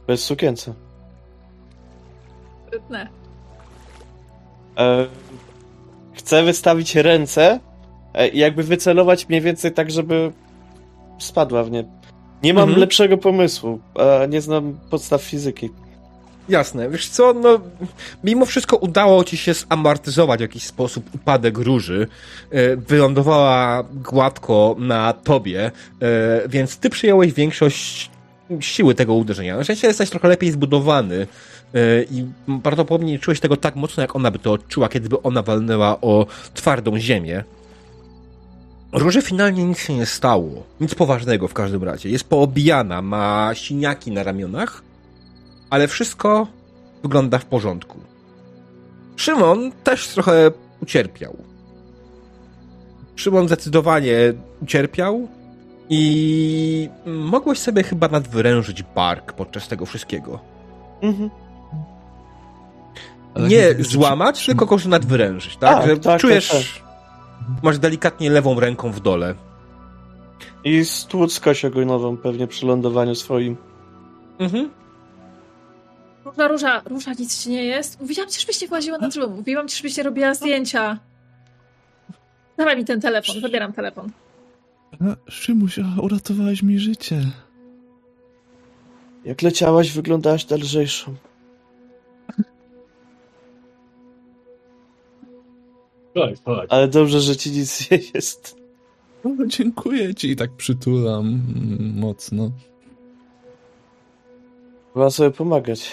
bez sukience. Sprytne. E, chcę wystawić ręce e, i jakby wycelować mniej więcej tak, żeby spadła w nie. Nie mam Mhm. lepszego pomysłu, a nie znam podstaw fizyki. Jasne, wiesz co, no mimo wszystko udało ci się zamortyzować w jakiś sposób upadek róży. E, Wylądowała gładko na tobie, e, więc ty przyjąłeś większość siły tego uderzenia. Na szczęście jesteś trochę lepiej zbudowany e, i prawdopodobnie nie czułeś tego tak mocno, jak ona by to odczuła, kiedy by ona walnęła o twardą ziemię. Róży finalnie nic się nie stało. Nic poważnego w każdym razie. Jest poobijana, ma siniaki na ramionach, ale wszystko wygląda w porządku. Szymon też trochę ucierpiał. Szymon zdecydowanie ucierpiał i mogłeś sobie chyba nadwyrężyć bark podczas tego wszystkiego. Mhm. Ale Nie złamać, tylko go nadwyrężyć, tak? Tak, Że tak, czujesz, tak, masz delikatnie lewą ręką w dole. I stłuc kość ogonową pewnie przy lądowaniu swoim. Mhm. Róża, róża, róża, nic ci nie jest. Mówiłam ci, żebyś nie właziła na drzewo. Mówiłam ci, żebyś nie robiła zdjęcia. Dawaj mi ten telefon, zabieram telefon. No, Szymuś, a uratowałeś mi życie. Jak leciałaś, wyglądałaś na lżejszą. Ale dobrze, że ci nic nie jest. O, dziękuję ci i tak przytulam mm, mocno. Trzeba sobie pomagać.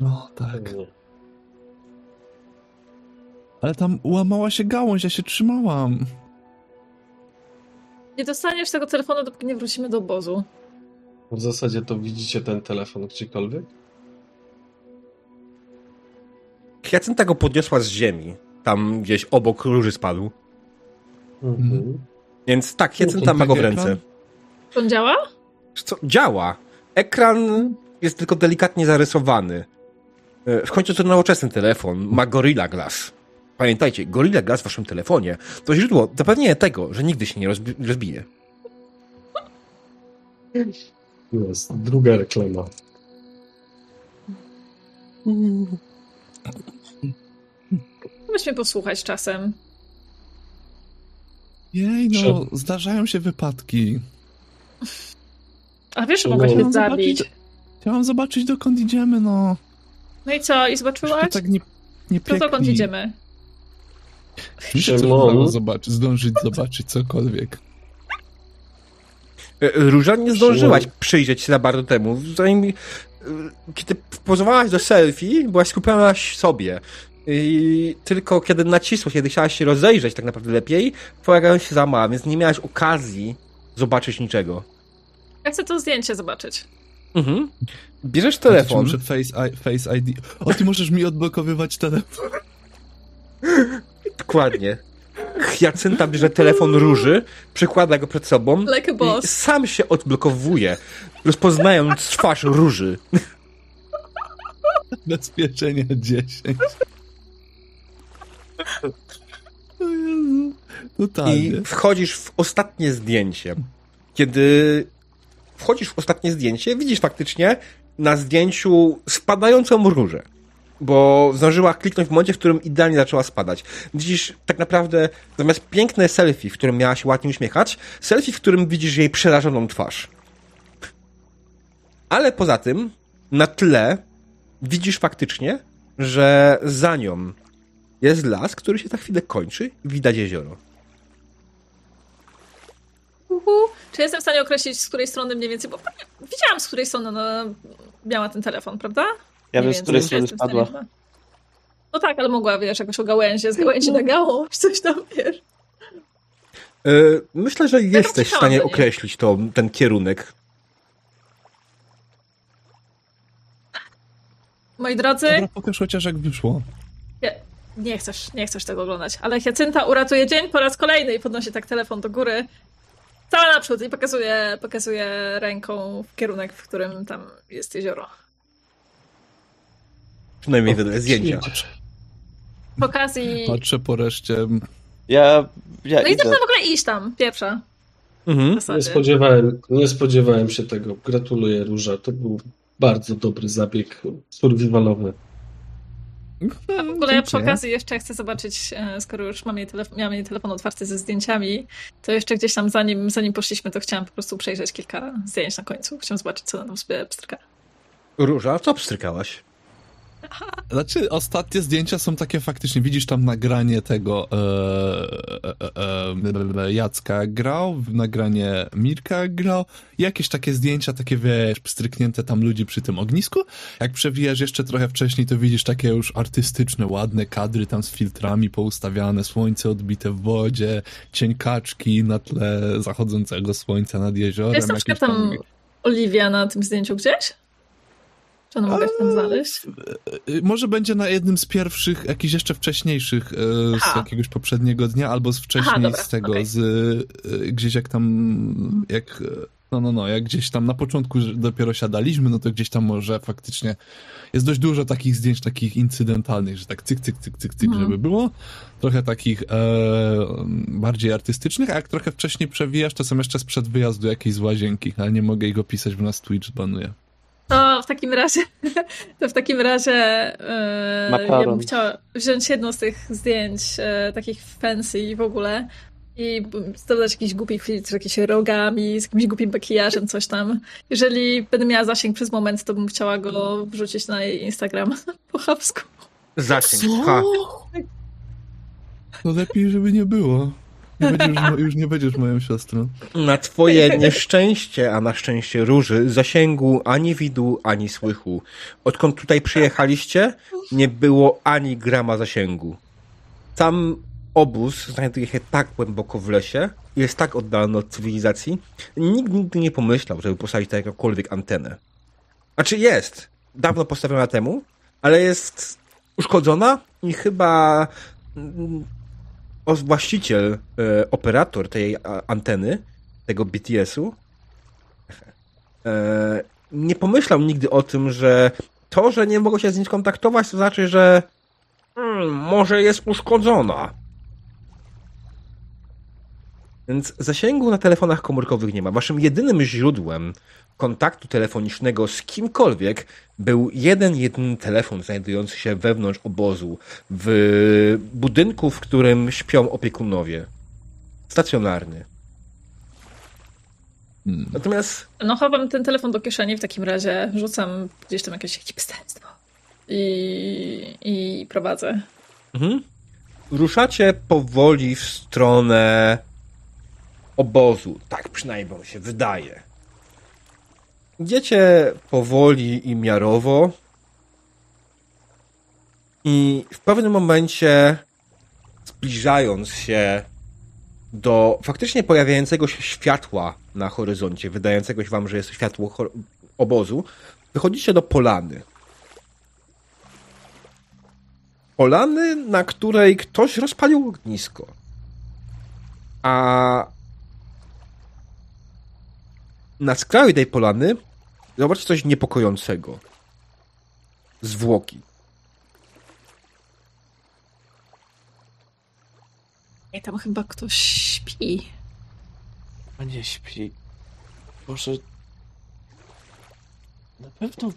No, tak. Ale tam łamała się gałąź, ja się trzymałam. Nie dostaniesz tego telefonu, dopóki nie wrócimy do obozu. W zasadzie to widzicie ten telefon gdziekolwiek? Hiacynta go podniosła z ziemi. Tam gdzieś obok róży spadł. Mhm. Więc tak, Hiacynta to ma go w ręce. on działa? Co, działa. Ekran jest tylko delikatnie zarysowany. E, W końcu to nowoczesny telefon. Ma Gorilla Glass. Pamiętajcie, Gorilla Glass w waszym telefonie to źródło zapewnienia tego, że nigdy się nie rozbi- rozbije. Jest, druga reklama. Weź mnie posłuchać czasem. Jej, no, zdarzają się wypadki. A wiesz, że mogłaś mnie zabić. zobaczyć, chciałam zobaczyć, dokąd idziemy, no. No i co? I zobaczyłaś? to tak nie, nie To pięknie. dokąd idziemy? Udało zobaczyć, zdążyć zobaczyć cokolwiek. E, Róża nie zdążyłaś Szymon. przyjrzeć się za bardzo temu. Zanim, e, kiedy pozowałaś do selfie, byłaś skupiona sobie. I tylko kiedy nacisłaś, kiedy chciałaś się rozejrzeć tak naprawdę lepiej, pojawiają się za mała, więc nie miałaś okazji zobaczyć niczego. Ja chcę to zdjęcie zobaczyć. Mhm. Bierzesz telefon. Muszę face, I, face ID. O, ty możesz mi odblokowywać telefon. Dokładnie. Hiacynta bierze telefon róży, przykłada go przed sobą Like a i boss. sam się odblokowuje, rozpoznając twarz róży. Zabezpieczenia 10. O Jezu. I Totalnie. wchodzisz w ostatnie zdjęcie. Kiedy wchodzisz w ostatnie zdjęcie, widzisz faktycznie na zdjęciu spadającą różę. Bo zdążyła kliknąć w momencie, w którym idealnie zaczęła spadać. Widzisz tak naprawdę zamiast piękne selfie, w którym miała się ładnie uśmiechać, selfie, w którym widzisz jej przerażoną twarz. Ale poza tym, na tle widzisz faktycznie, że za nią jest las, który się za chwilę kończy i widać jezioro. Uhu. Czy jestem w stanie określić, z której strony mniej więcej, bo pewnie widziałam, z której strony ona miała ten telefon, prawda? Ja wiem, z której strony stanie spadła. No tak, ale mogła, wiesz, jakoś o gałęzie, z gałęzi na gałąź, (laughs) coś tam, wiesz. Yy, myślę, że jesteś w stanie określić to, ten kierunek. Moi drodzy, Dobra, pokaż chociaż jak wyszło. nie, nie chcesz, nie chcesz tego oglądać, ale Hiacynta uratuje dzień po raz kolejny i podnosi tak telefon do góry. Cała naprzód i pokazuje, pokazuje ręką w kierunek, w którym tam jest jezioro. Przynajmniej wedle zdjęcia. Patrzę, W okazji... patrzę po reszcie. Ja, ja No i zaczyna w ogóle iść tam, pierwsza. Mhm. Nie spodziewałem, nie spodziewałem się tego. Gratuluję, Róża. To był bardzo dobry zabieg survivalowy. W ogóle ja przy okazji jeszcze chcę zobaczyć, e, skoro już mam jej, telefon, miałam jej telefon otwarty ze zdjęciami, to jeszcze gdzieś tam zanim, zanim poszliśmy, to chciałam po prostu przejrzeć kilka zdjęć na końcu. Chciałam zobaczyć, co na tym sobie pstryka. Róża, co pstrykałaś? Znaczy, ostatnie zdjęcia są takie faktycznie, widzisz tam nagranie tego e, e, e, Jacka grał, nagranie Mirka grał, jakieś takie zdjęcia, takie wiesz, pstryknięte tam ludzi przy tym ognisku. Jak przewijasz jeszcze trochę wcześniej, to widzisz takie już artystyczne, ładne kadry tam z filtrami poustawiane, słońce odbite w wodzie, cień kaczki na tle zachodzącego słońca nad jeziorem. Jest na przykład jakieś tam Oliwia na tym zdjęciu gdzieś? Czy ona mogę tam znaleźć? Y, Może będzie na jednym z pierwszych, jakichś jeszcze wcześniejszych, e, z jakiegoś poprzedniego dnia, albo z wcześniej Aha, dobra, z tego, okej. z e, gdzieś jak tam, jak, e, no, no, no, jak gdzieś tam na początku dopiero siadaliśmy, no to gdzieś tam może faktycznie jest dość dużo takich zdjęć, takich incydentalnych, że tak cyk, cyk, cyk, cyk, cyk, Mhm. żeby było. Trochę takich e, bardziej artystycznych, a jak trochę wcześniej przewijasz, to są jeszcze sprzed wyjazdu jakiejś z łazienki, ale nie mogę ich opisać, bo nas Twitch banuje. To w takim razie, (laughs) to w takim razie e, ja bym chciała wziąć jedno z tych zdjęć, e, takich fancy w ogóle i dodać jakiś głupi filtr, jakieś rogami, z jakimś głupim makijażem, coś tam. Jeżeli będę miała zasięg przez moment, to bym chciała go wrzucić na jej Instagram (laughs) po chamsku. Zasięg. Ha. No lepiej, żeby nie było. Nie będziesz, już nie będziesz moją siostrą. Na twoje nieszczęście, a na szczęście Róży, zasięgu ani widu, ani słychu. Odkąd tutaj przyjechaliście, nie było ani grama zasięgu. Sam obóz znajduje się tak głęboko w lesie, jest tak oddalony od cywilizacji, nikt nigdy nie pomyślał, żeby postawić tam jakąkolwiek antenę. Znaczy jest, dawno postawiona temu, ale jest uszkodzona i chyba mm, właściciel, e, operator tej anteny, tego BTS-u, e, nie pomyślał nigdy o tym, że to, że nie mogą się z nim skontaktować, to znaczy, że mm, może jest uszkodzona. Więc zasięgu na telefonach komórkowych nie ma. Waszym jedynym źródłem kontaktu telefonicznego z kimkolwiek był jeden, jedyny telefon znajdujący się wewnątrz obozu, w budynku, w którym śpią opiekunowie. Stacjonarny. Hmm. Natomiast No chowam ten telefon do kieszeni w takim razie, rzucam gdzieś tam jakieś hipsterstwo i, i prowadzę. Mhm. Ruszacie powoli w stronę obozu. Tak przynajmniej się wydaje. Idziecie powoli i miarowo. I w pewnym momencie, zbliżając się do faktycznie pojawiającego się światła na horyzoncie, wydającego się wam, że jest światło obozu, wychodzicie do polany. polany, na której ktoś rozpalił ognisko. A na skraju tej polany zobaczcie coś niepokojącego. Zwłoki. I tam chyba ktoś śpi. A nie śpi. Może... Na pewno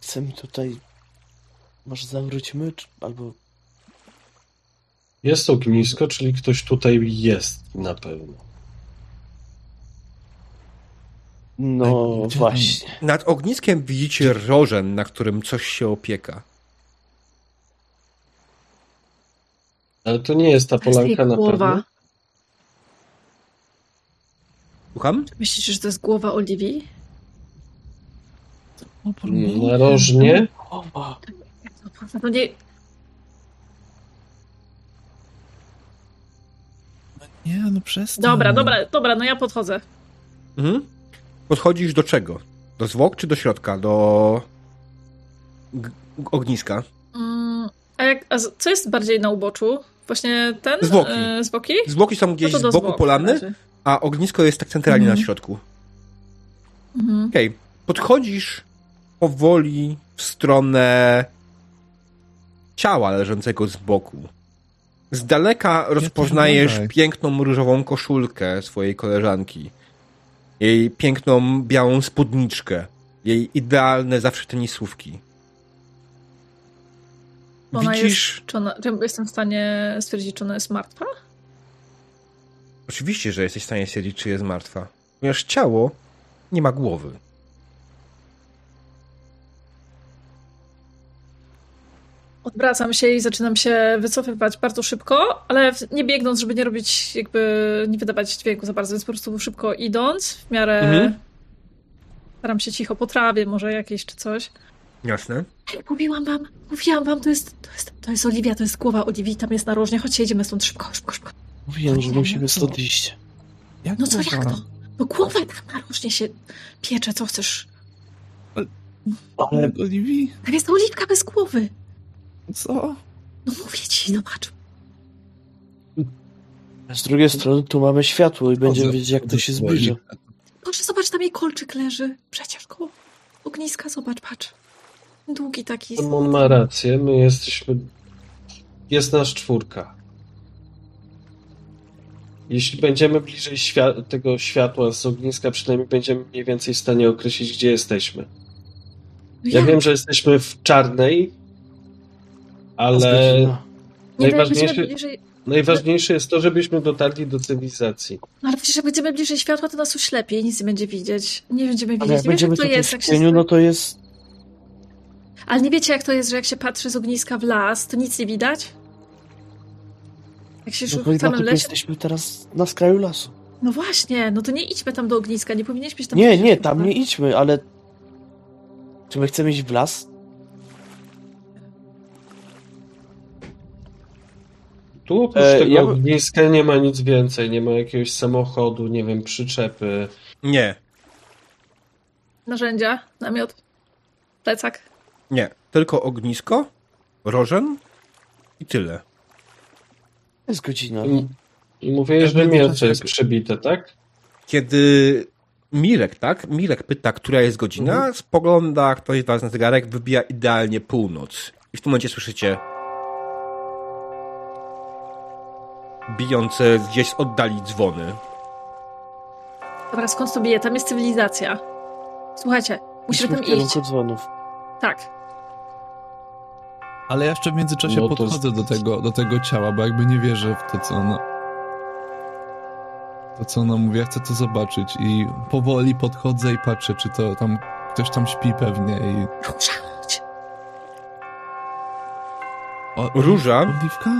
chcemy tutaj... Może zawróćmy, czy... albo... Jest ognisko, czyli ktoś tutaj jest na pewno. No Gdzie tam- właśnie. Nad ogniskiem widzicie rożen, na którym coś się opieka. Ale to nie jest ta polanka na głowa. pewno. Słucham? Myślisz, że to jest głowa Oliwii? Narożnie. No nie... Nie, no przestań. Dobra, dobra, dobra, no ja podchodzę. Mhm. Podchodzisz do czego? Do zwłok czy do środka? Do g- ogniska? Mm, a, jak, a co jest bardziej na uboczu? Właśnie ten? Zwłoki. E, zwłoki? Zwłoki są gdzieś No do z boku zwłok polany, a ognisko jest tak centralnie Mhm. na środku. Mhm. Okej, podchodzisz powoli w stronę ciała leżącego z boku. Z daleka rozpoznajesz piękną różową koszulkę swojej koleżanki. Jej piękną białą spódniczkę. Jej idealne zawsze tenisówki. Ona Widzisz, jest, czy ona, czy jestem w stanie stwierdzić, czy ona jest martwa? oczywiście, że jesteś w stanie stwierdzić, czy jest martwa. Ponieważ ciało nie ma głowy. Odwracam się i zaczynam się wycofywać bardzo szybko, ale nie biegnąc, żeby nie robić, jakby nie wydawać dźwięku za bardzo, więc po prostu szybko idąc, w miarę Mhm. staram się cicho po trawie, może jakieś czy coś. Jasne. Ej, mówiłam wam, mówiłam wam, to jest, to jest, to jest Oliwia, to jest głowa Oliwii, tam jest narożnie, chodźcie, jedziemy stąd szybko, szybko, szybko. Mówiłem, że musimy stąd iść. Jak No co, można? jak to? No głowa tam narożnie się piecze, co chcesz? Ale Jak Oliwii? Tam jest Oliwka bez głowy. Co? No mówię ci, zobacz. z drugiej strony tu mamy światło i będziemy wiedzieć, jak to się. Oliwkę. Proszę, zobacz, tam jej kolczyk leży. Przecież koło ogniska, zobacz, patrz. Długi taki. On ma rację, my jesteśmy. Jest nas czwórka. Jeśli będziemy bliżej świa- tego światła z ogniska, przynajmniej będziemy mniej więcej w stanie określić, gdzie jesteśmy. No Ja jak? wiem, że jesteśmy w czarnej, ale jak najważniejsze- bliżej... najważniejsze jest to, żebyśmy dotarli do cywilizacji. No ale przecież jak będziemy bliżej światła, to nas oślepi i nic nie będzie widzieć. Nie będziemy Ale widzieć. jak Nie wiesz, będziemy jak to jest, w jak się... cieniu, no to jest... Ale nie wiecie, jak to jest, że jak się patrzy z ogniska w las, to nic nie widać? Jak się No no i w lesie... jesteśmy teraz na skraju lasu. No właśnie, no to nie idźmy tam do ogniska, nie powinieneś być tam... Nie, nie, tam nie idźmy, ale... Czy my chcemy iść w las? Tu oprócz E, tego ja ogniska nie ma nic więcej. Nie ma jakiegoś samochodu, nie wiem, przyczepy. Nie, Narzędzia, namiot, plecak. nie. Tylko ognisko, rożen i tyle. Jest godzina. I, i mówię, że mięso jest przebite, tak? Kiedy Mirek, tak? Mirek pyta, która jest godzina, spogląda ktoś z was na zegarek, wybija idealnie północ. I w tym momencie słyszycie bijące gdzieś z oddali dzwony. Dobra, skąd to bije? Tam jest cywilizacja. Słuchajcie, musimy Idźmy tam w kierunku iść. dzwonów. Tak. Ale ja jeszcze w międzyczasie No to- podchodzę do tego, do tego ciała, bo jakby nie wierzę w to, co ona... To, co ona mówi, ja chcę to zobaczyć i powoli podchodzę i patrzę, czy to tam... Ktoś tam śpi pewnie i... O, Róża, Oliwka?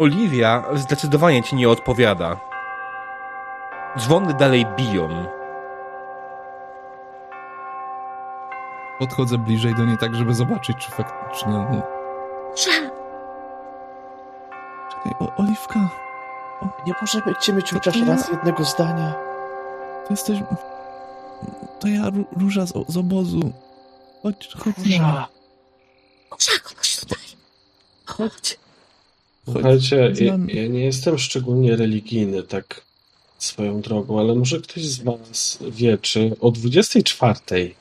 Oliwia zdecydowanie ci nie odpowiada. Dzwony dalej biją. Podchodzę bliżej do niej tak, żeby zobaczyć, czy faktycznie... Nie... Czekaj, o, Oliwka, Nie możemy cię mieć chociaż To ja- raz jednego zdania. to jesteś... To ja, Ró- Róża z, z obozu. Chodź, chodź. Róża. Ruszać, chodź tutaj. Chodź. Słuchajcie, ja, ja nie jestem szczególnie religijny, tak swoją drogą, ale może ktoś z was wie, czy o 24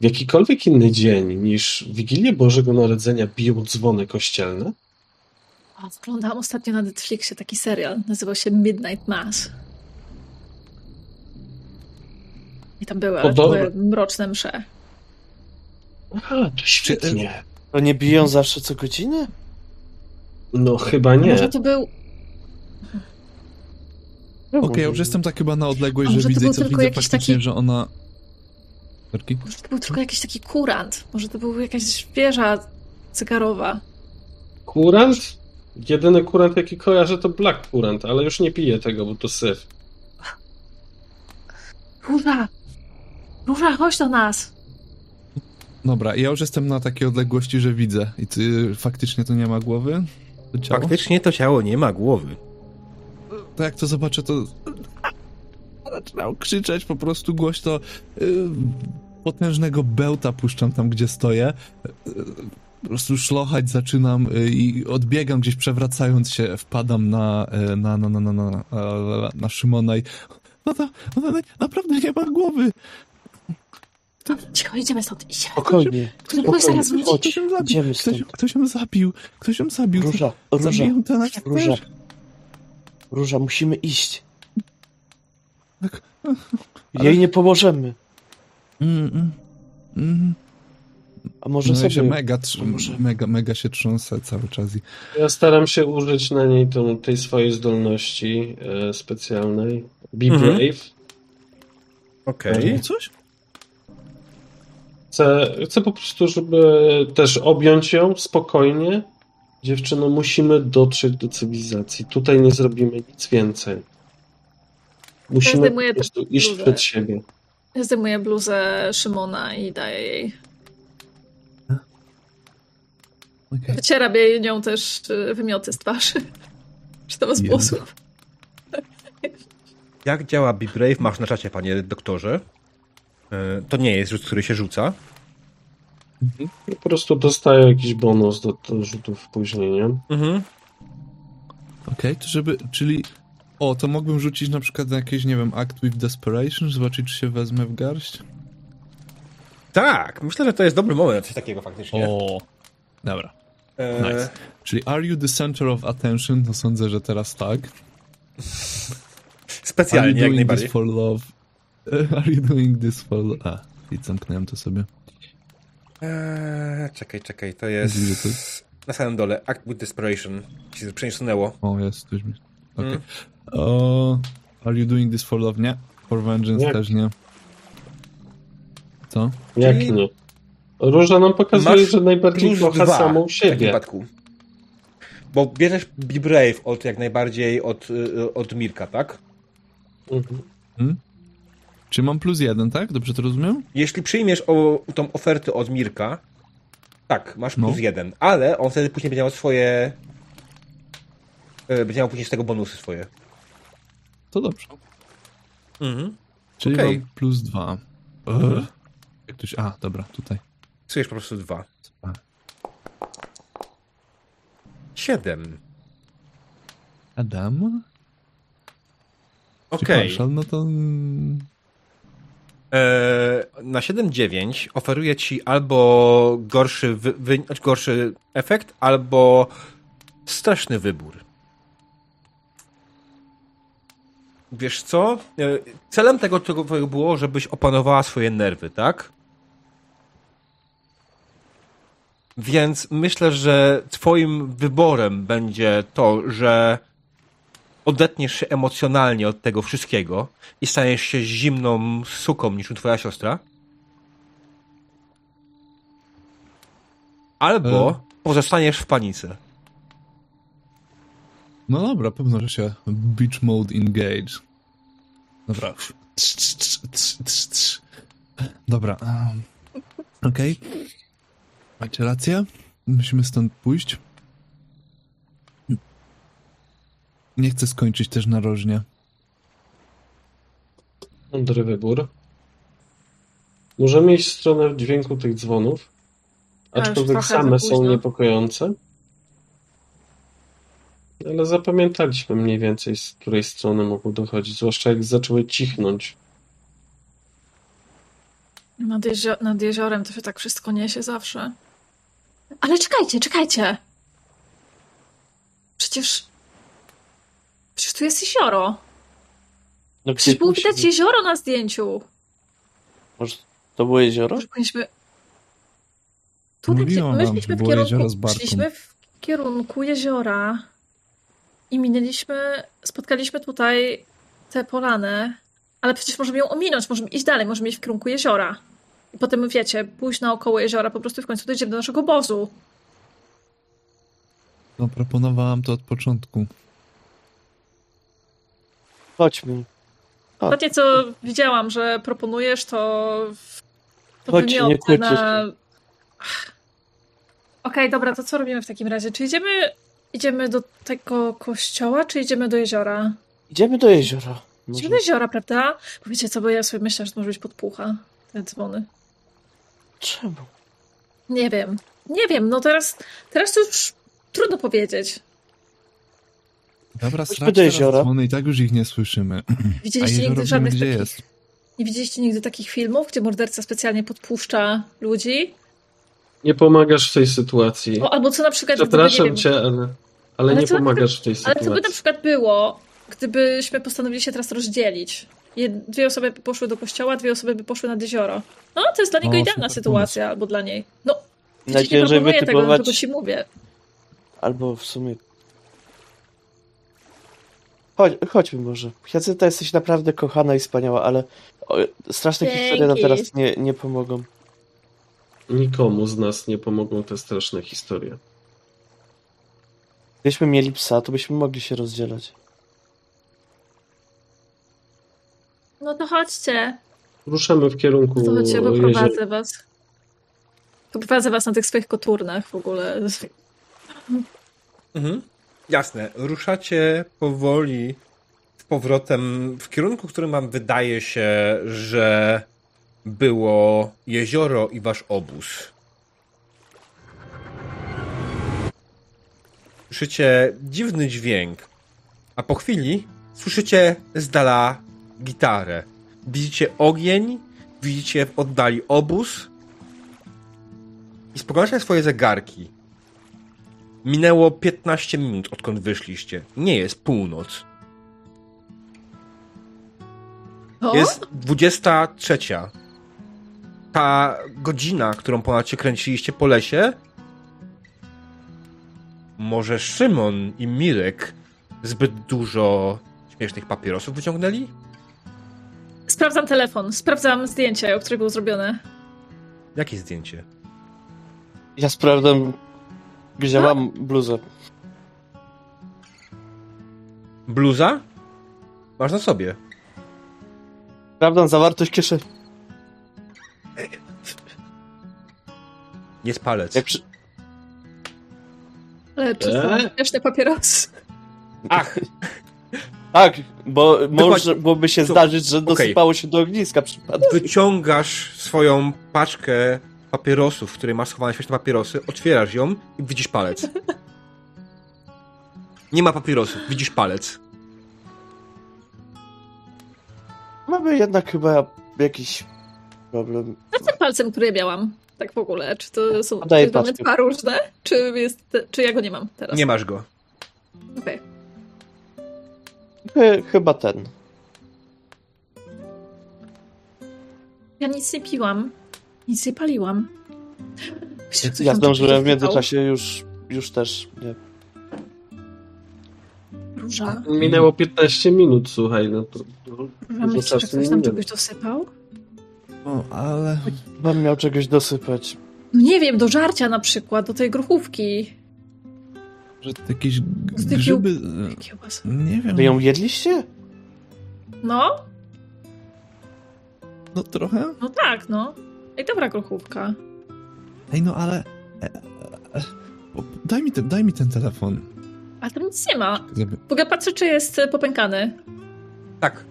w jakikolwiek inny dzień niż Wigilię Bożego Narodzenia biją dzwony kościelne? O, oglądałam ostatnio na Netflixie taki serial. Nazywał się Midnight Mass. I tam były, ale to były mroczne msze. Aha, to świetnie. To nie biją zawsze co godzinę? No chyba nie. Może to był... Okej, ja już jestem tak chyba na odległość, że widzę, co widzę faktycznie, taki- że ona... Sorki? Może to był tylko jakiś taki kurant. Może to był jakaś wieża cygarowa. Kurant? Jedyny kurant, jaki kojarzę, to Black Kurant, ale już nie piję tego, bo to syf. Róża! Róża, chodź do nas! Dobra, ja już jestem na takiej odległości, że widzę. I ty, faktycznie to nie ma głowy? To ciało? Faktycznie to ciało nie ma głowy. To jak to zobaczę, to... Zaczynam krzyczeć po prostu głośno. Yy, potężnego bełta puszczam tam, gdzie stoję. Yy, po prostu szlochać zaczynam yy, i odbiegam gdzieś przewracając się, wpadam na, na, na, na, na, na, na, na Szymona i... No to, ona naprawdę nie ma głowy. Cicho, idziemy stąd, idziemy. Spokojnie. Ktoś zaraz. Chodź, Ktoś ją zabił. idziemy Ktoś, stąd. ktoś ją zabił. Ktoś ją zabił. Róża, Róża, Zabiją to nas Róża. też. Róża, musimy iść. Tak. Jej nie pomożemy. Mm, mm, mm. A może No ja się sobie... mega, pomoże. mega, mega się trząsę cały czas i Ja staram się użyć na niej tą, tej swojej zdolności e, specjalnej. Be Mhm. brave. Okej. coś? Chcę, chcę po prostu, żeby też objąć ją spokojnie. Dziewczyno, musimy dotrzeć do cywilizacji. Tutaj nie zrobimy nic więcej. Musimy po prostu iść bluzę. przed siebie. Ja zdejmuję bluzę Szymona i daję jej. Okej. Wycieram jej nią też y, wymioty z twarzy. (laughs) Czy to z włosów? Jak działa Be Brave masz na czacie, panie doktorze. E, To nie jest rzut, który się rzuca. I po prostu dostaję jakiś bonus do, do rzutów później, nie? Mhm. Okej, to żeby, czyli... O, to mógłbym rzucić na przykład na jakieś, nie wiem, Act with Desperation, zobaczyć, czy się wezmę w garść. Tak, myślę, że to jest dobry moment na coś takiego faktycznie. O, dobra. E, Nice. Czyli are you the center of attention? No sądzę, że teraz tak. Are you Specjalnie, jak najbardziej. this for love? (laughs) Are you doing this for? A, i zamknąłem to sobie. Eee, czekaj, czekaj, to Gdzie jest to na samym dole. Act with Desperation. Się przesunęło. O, jest coś mi. Okej. Mm. O, Are you doing this for love? Nie. For vengeance Nie. też nie. Co? Jak Czyli- nie? Róża nam pokazuje, Masz że najbardziej kocha dwa samą w takim siebie. wypadku. Bo bierzesz Be Brave od jak najbardziej od, y, od Mirka, tak? Mhm. Hmm? Czy mam plus jeden, tak? Dobrze to rozumiem? Jeśli przyjmiesz o, tą ofertę od Mirka, tak, masz No. plus jeden, ale on wtedy później będzie miał swoje. y, Będzie miał później z tego bonusy swoje. To dobrze. Mhm. Czyli Okej. mam plus dwa. Ugh. Jak ktoś... A, dobra, tutaj. Psujesz po prostu dwa. Siedem. Adam? Okej. partial? No to... E, na 7-9 oferuje ci albo gorszy, wy, wy, gorszy efekt, albo straszny wybór. Wiesz co? E, Celem tego, tego było, żebyś opanowała swoje nerwy, tak? Więc myślę, że twoim wyborem będzie to, że odetniesz się emocjonalnie od tego wszystkiego i staniesz się zimną suką niż twoja siostra. Albo E. pozostaniesz w panice. No dobra, pewno, że się beach mode engage. Dobra. Dobra. Um, Okej. Macie rację. Musimy stąd pójść. Nie chcę skończyć też narożnie. Mądry wybór. Możemy iść w stronę dźwięku tych dzwonów, A, aczkolwiek same są niepokojące. Ale zapamiętaliśmy mniej więcej, z której strony mogą dochodzić, zwłaszcza jak zaczęły cichnąć. Nad, jezio- nad jeziorem to się tak wszystko niesie zawsze. Ale czekajcie, czekajcie! Przecież... Przecież tu jest jezioro. No Przecież było musi widać jezioro na zdjęciu. Może to było jezioro? Może powinniśmy... Tutaj Mówiła my szliśmy w kierunku... Szliśmy w kierunku jeziora i minęliśmy... Spotkaliśmy tutaj tę polanę, ale przecież możemy ją ominąć, możemy iść dalej, możemy iść w kierunku jeziora. I potem, wiecie, pójść naokoło jeziora, po prostu w końcu dojdziemy do naszego obozu. No, proponowałam to od początku. Chodźmy. O. Ostatnie, co widziałam, że proponujesz, to, to Chodź, nie na... Okej, dobra, to co robimy w takim razie? Czy idziemy, idziemy do tego kościoła, czy idziemy do jeziora? Idziemy do jeziora. Może... Idziemy do jeziora, prawda? Bo wiecie co, bo ja sobie myślę, że to może być podpucha, te dzwony. Czemu? Nie wiem. Nie wiem, no teraz, teraz to już trudno powiedzieć. Dobra, do teraz jeziora. dzwony i tak już ich nie słyszymy. (clears throat) Widzieliście nigdy wiemy, żadnych gdzie takich... jest. Nie widzieliście nigdy takich filmów, gdzie morderca specjalnie podpuszcza ludzi? Nie pomagasz w tej sytuacji. O, albo co na przykład... gdyby, nie Przepraszam wiem, cię, ale, ale, Ale nie co by- pomagasz w tej Ale sytuacji. co by na przykład było, gdybyśmy postanowili się teraz rozdzielić? Dwie osoby by poszły do kościoła, dwie osoby by poszły nad jezioro. No, to jest dla niego O, idealna sytuacja, albo dla niej. No, widzicie, nie Najciężej proponuję tego, wytypować- tylko ci mówię. Albo w sumie... Chodź, chodźmy może. Jacyta jesteś naprawdę kochana i wspaniała, ale o, straszne Dzięki. historie nam teraz nie, nie pomogą. Nikomu z nas nie pomogą te straszne historie. Gdybyśmy mieli psa, to byśmy mogli się rozdzielać. No to chodźcie. Ruszamy w kierunku To chodźcie, poprowadzę was. Poprowadzę was na tych swoich koturnach w ogóle. Mhm. Jasne. Ruszacie powoli z powrotem w kierunku, którym wam wydaje się, że było jezioro i wasz obóz. Słyszycie dziwny dźwięk, a po chwili słyszycie z dala gitarę. Widzicie ogień, widzicie w oddali obóz i spoglądacie swoje zegarki. Minęło 15 minut, odkąd wyszliście. Nie jest północ. O, Jest 23. Ta godzina, którą ponad się kręciliście po lesie, może Szymon i Mirek zbyt dużo śmiesznych papierosów wyciągnęli? Sprawdzam telefon, sprawdzam zdjęcie, o które było zrobione. Jakie zdjęcie? Ja sprawdzam, gdzie mam bluzę. Bluza? Masz na sobie. Sprawdzam zawartość kieszeni. Jest palec. Jak przy... Ale czy są Eee? śmieszne papierosy? Ach, Tak, bo może byłoby się To- zdarzyć, że dosypało się do ogniska przypadkiem. wyciągasz swoją paczkę papierosów, w której masz schowane śmieszne papierosy, otwierasz ją i widzisz palec. Nie ma papierosów, widzisz palec. Mamy jednak chyba jakiś problem. Co z tym palcem, który ja miałam? Tak w ogóle. Czy to są czy mamy dwa różne? Czy, jest, czy ja go nie mam teraz? Nie masz go. Okej. Chy- Chyba ten. Ja nic nie piłam. Nic nie paliłam. Ja zdążyłem w międzyczasie już, już też. Nie. Róża. Minęło 15 minut, słuchaj, no to Róża, myślisz, że ktoś minęło. czegoś dosypał? O, ale... Chyba miał czegoś dosypać. No nie wiem, do żarcia na przykład, do tej gruchówki. Że jakieś grzyby... e, Kiełbasa. Nie wiem. Wy ją jedliście? No, No trochę. no tak, no. Ej, dobra gruchówka. Ej, no ale... e, e, e, o, Daj mi, ten, daj mi ten telefon. Ale tam nic nie ma. Ogóle patrzę, czy jest popękany. Tak.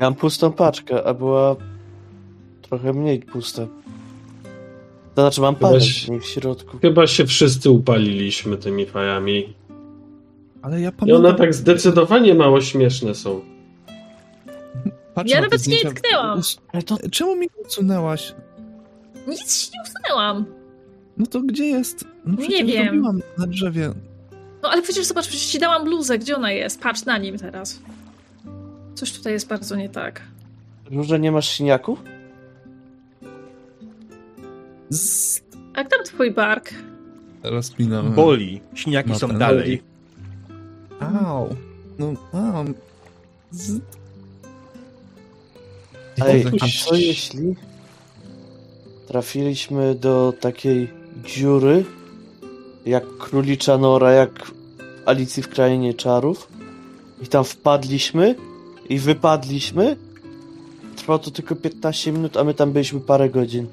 Miałem pustą paczkę, a była trochę mniej pusta. To znaczy mam Chyba parę się- w środku. chyba się wszyscy upaliliśmy tymi fajami. Ale ja I pamiętam... one tak zdecydowanie mało śmieszne są. Patrzę Ja na nawet nie tknęłam. Ale to Czemu mi usunęłaś? Nic się nie usunęłam. No to gdzie jest? No Nie przecież wiem. robiłam na drzewie. No ale przecież zobacz, przecież ci dałam bluzę. Gdzie ona jest? Patrz na nim teraz. Coś tutaj jest bardzo nie tak. Róże nie masz siniaków? Z... A tam twój bark? Rozpinam. Boli. Śniaki No są dalej. Au. No, au. Z... Ej, a co jeśli trafiliśmy do takiej dziury, jak królicza nora, jak Alicji w Krainie Czarów i tam wpadliśmy i wypadliśmy? Trwało to tylko 15 minut, a my tam byliśmy parę godzin.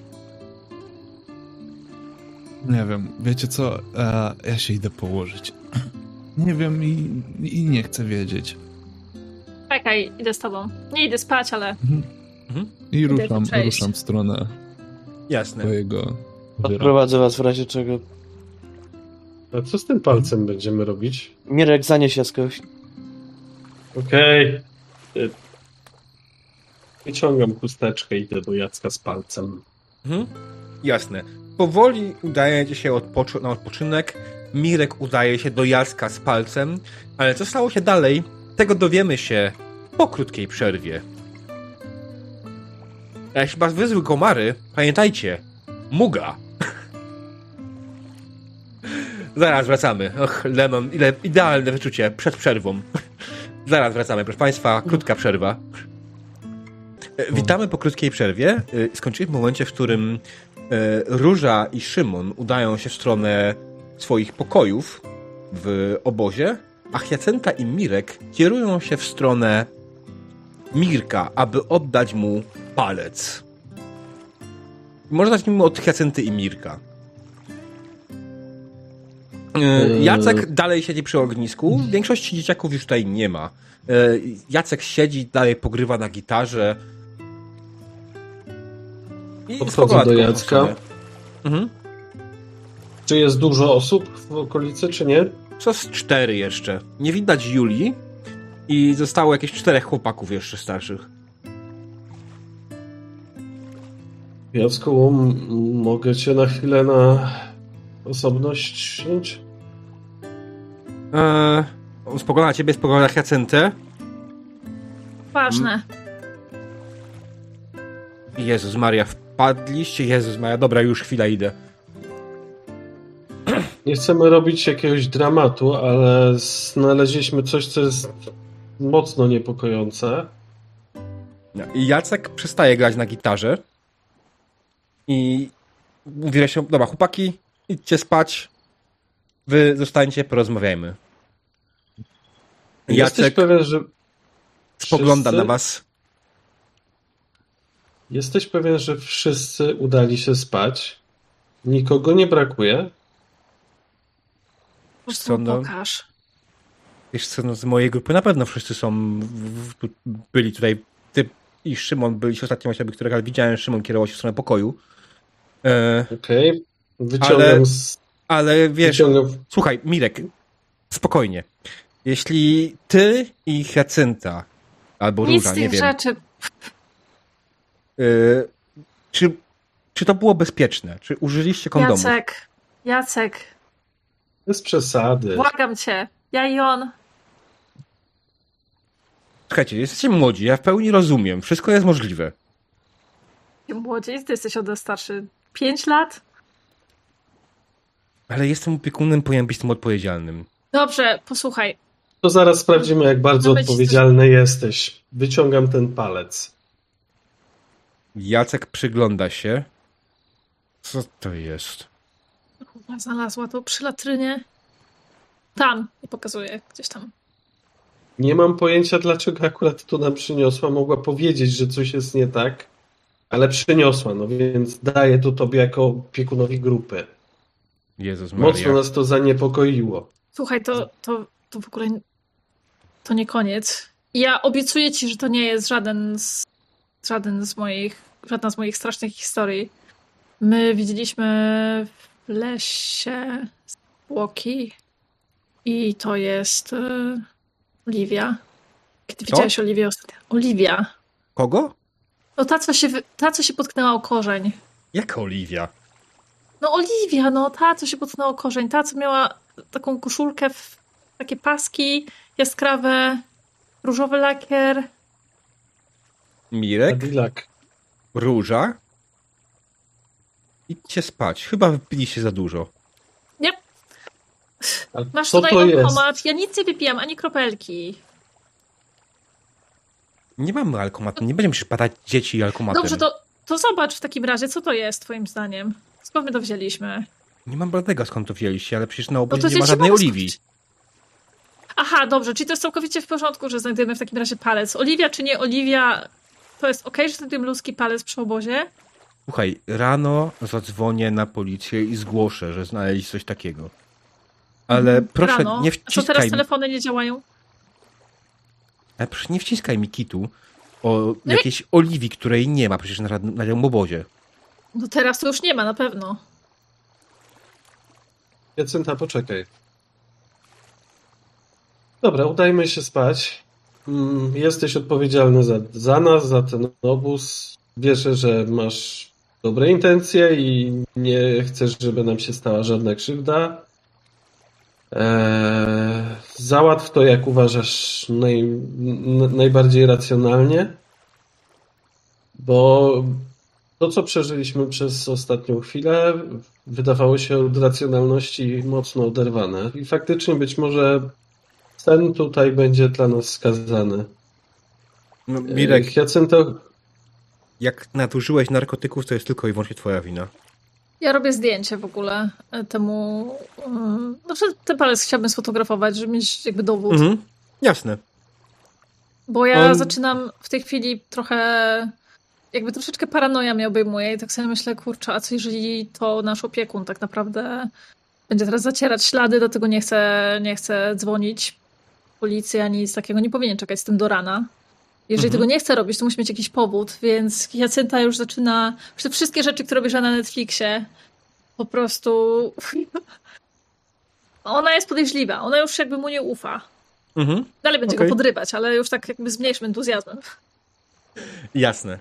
Nie wiem, wiecie co? E, ja się idę położyć. (clears throat) Nie wiem i, i nie chcę wiedzieć. Czekaj, idę z tobą. Nie idę spać, ale I Idę ruszam, ruszam w stronę Jasne. twojego. Odprowadzę was w razie czego. A co z tym palcem będziemy robić? Mirek, zanieś jaskoś. Okej. Y, Wyciągam chusteczkę i idę do Jacka z palcem. Mhm. Jasne. Powoli udajecie się odpoczy- na odpoczynek. Mirek udaje się do Jacka z palcem, ale co stało się dalej, tego dowiemy się po krótkiej przerwie. A jeśli was wyzły komary, pamiętajcie, muga. Zaraz wracamy. Och, Lemon, ile idealne wyczucie przed przerwą. Zaraz wracamy, proszę Państwa, krótka przerwa. E, Witamy po krótkiej przerwie. E, Skończyliśmy w momencie, w którym e, Róża i Szymon udają się w stronę swoich pokojów w obozie, a Hyacynta i Mirek kierują się w stronę Mirka, aby oddać mu palec. Można zacznijmy od Hyacynty i Mirka. E. Jacek dalej siedzi przy ognisku. Większości dzieciaków już tutaj nie ma. E, Jacek siedzi, dalej pogrywa na gitarze. I Podchodzę do Jacka. sumie. Mhm. Czy jest dużo osób w okolicy, czy nie? Co z cztery jeszcze? Nie widać Julii i zostało jakieś czterech chłopaków jeszcze starszych. Jacku, mogę cię na chwilę na osobność wziąć? Eee, spogląda na ciebie, spogląda na Hyacintę. Ważne. Jezus Maria, wpadliście? Jezus Maria, dobra, już chwila idę. Nie chcemy robić jakiegoś dramatu, ale znaleźliśmy coś, co jest mocno niepokojące. I Jacek przestaje grać na gitarze i mówi się, dobra, chłopaki, idźcie spać, wy zostańcie, porozmawiajmy. Jesteś Jacek pewien, że spogląda wszyscy- na was. Jesteś pewien, że wszyscy udali się spać? Nikogo nie brakuje? Prostu co, no? pokaż. Wiesz co, no z mojej grupy na pewno wszyscy są, w, w, byli tutaj, ty i Szymon byliście ostatnie osoby, które widziałem, Szymon kierował się w stronę pokoju. E, Okej. Wyciągam Ale- z... ale wiesz, Wyciągam... słuchaj, Mirek, spokojnie. Jeśli ty i Hyacynta, albo Nic Róża, nie wiem, rzeczy. y, czy, czy to było bezpieczne? Czy użyliście kondomów? Jacek, Jacek, Bez przesady. błagam cię. Ja i on. Słuchajcie, jesteście młodzi, ja w pełni rozumiem, wszystko jest możliwe. Młodziej, ty jesteś ode starszy. Pięć lat? Ale jestem opiekunem, powinien być tym odpowiedzialnym. Dobrze, posłuchaj. To zaraz sprawdzimy, jak bardzo być- odpowiedzialny jesteś. Wyciągam ten palec. Jacek przygląda się. Co to jest? Kurwa, Znalazła to przy latrynie. Tam. I pokazuję gdzieś tam. Nie mam pojęcia, dlaczego akurat to nam przyniosła. Mogła powiedzieć, że coś jest nie tak, ale przyniosła, no więc daję to tobie jako opiekunowi grupy. Jezus Maria. Mocno nas to zaniepokoiło. Słuchaj, to, to, to w ogóle to nie koniec. Ja obiecuję ci, że to nie jest żaden z, żaden z moich, żadna z moich strasznych historii. My widzieliśmy w lesie zwłoki i to jest e, Oliwia. Kiedy widziałeś Oliwię ostatnio? Oliwia. Kogo? No ta co, się, ta, co się potknęła o korzeń. Jak Oliwia? No Oliwia, no ta, co się potknęła o korzeń. Ta, co miała taką koszulkę, w takie paski jaskrawe, różowy lakier. Mirek? Adilak. Róża? Idźcie spać. Chyba wypiliście za dużo. Nie, masz co tutaj to jest? alkomat. Ja nic nie wypijam, ani kropelki. Nie mamy alkomatu. Nie będziemy przypadać dzieci alkomatem. Dobrze, to, to zobacz w takim razie, co to jest twoim zdaniem. Skąd my to wzięliśmy? Nie mam bladego skąd to wzięliście, ale przecież na No obozie to nie ma się żadnej Oliwii. skupić. Aha, dobrze, czyli to jest całkowicie w porządku, że znajdujemy w takim razie palec. Oliwia czy nie Oliwia, to jest okej, że znajdujemy ludzki palec przy obozie? Słuchaj, rano zadzwonię na policję i zgłoszę, że znaleźli coś takiego. Ale proszę, Mhm. Rano. nie A co teraz wciskaj telefony nie działają? Ale proszę, nie wciskaj mi kitu o No i- jakiejś Oliwii, której nie ma przecież na, na tym obozie. No teraz to już nie ma, na pewno. Jacynta, poczekaj. Dobra, udajmy się spać. Mm, Jesteś odpowiedzialny za, za nas, za ten obóz. Wierzę, że masz dobre intencje i nie chcesz, żeby nam się stała żadna krzywda. Eee, załatw to, jak uważasz, naj, najbardziej racjonalnie, bo to, co przeżyliśmy przez ostatnią chwilę, wydawało się od racjonalności mocno oderwane. I faktycznie być może sen tutaj będzie dla nas skazany. No, Mirek, Hyacynto, jak nadużyłeś narkotyków, to jest tylko i wyłącznie twoja wina. Ja robię zdjęcie w ogóle e, temu. Znaczy, ten palec chciałbym sfotografować, żeby mieć jakby dowód. Mhm. Jasne. Bo ja On- zaczynam w tej chwili trochę. Jakby troszeczkę paranoja mnie obejmuje i tak sobie myślę, kurczę, a co jeżeli to nasz opiekun tak naprawdę będzie teraz zacierać ślady, dlatego nie chcę, nie chcę dzwonić policji ani nic takiego, nie powinien czekać z tym do rana. Jeżeli Mhm. tego nie chce robić, to musi mieć jakiś powód, więc Jacynta już zaczyna, te wszystkie rzeczy, które bierze na Netflixie, po prostu (laughs) ona jest podejrzliwa, ona już jakby mu nie ufa. Mhm. Dalej będzie Okej. go podrywać, ale już tak jakby z mniejszym entuzjazmem. Jasne.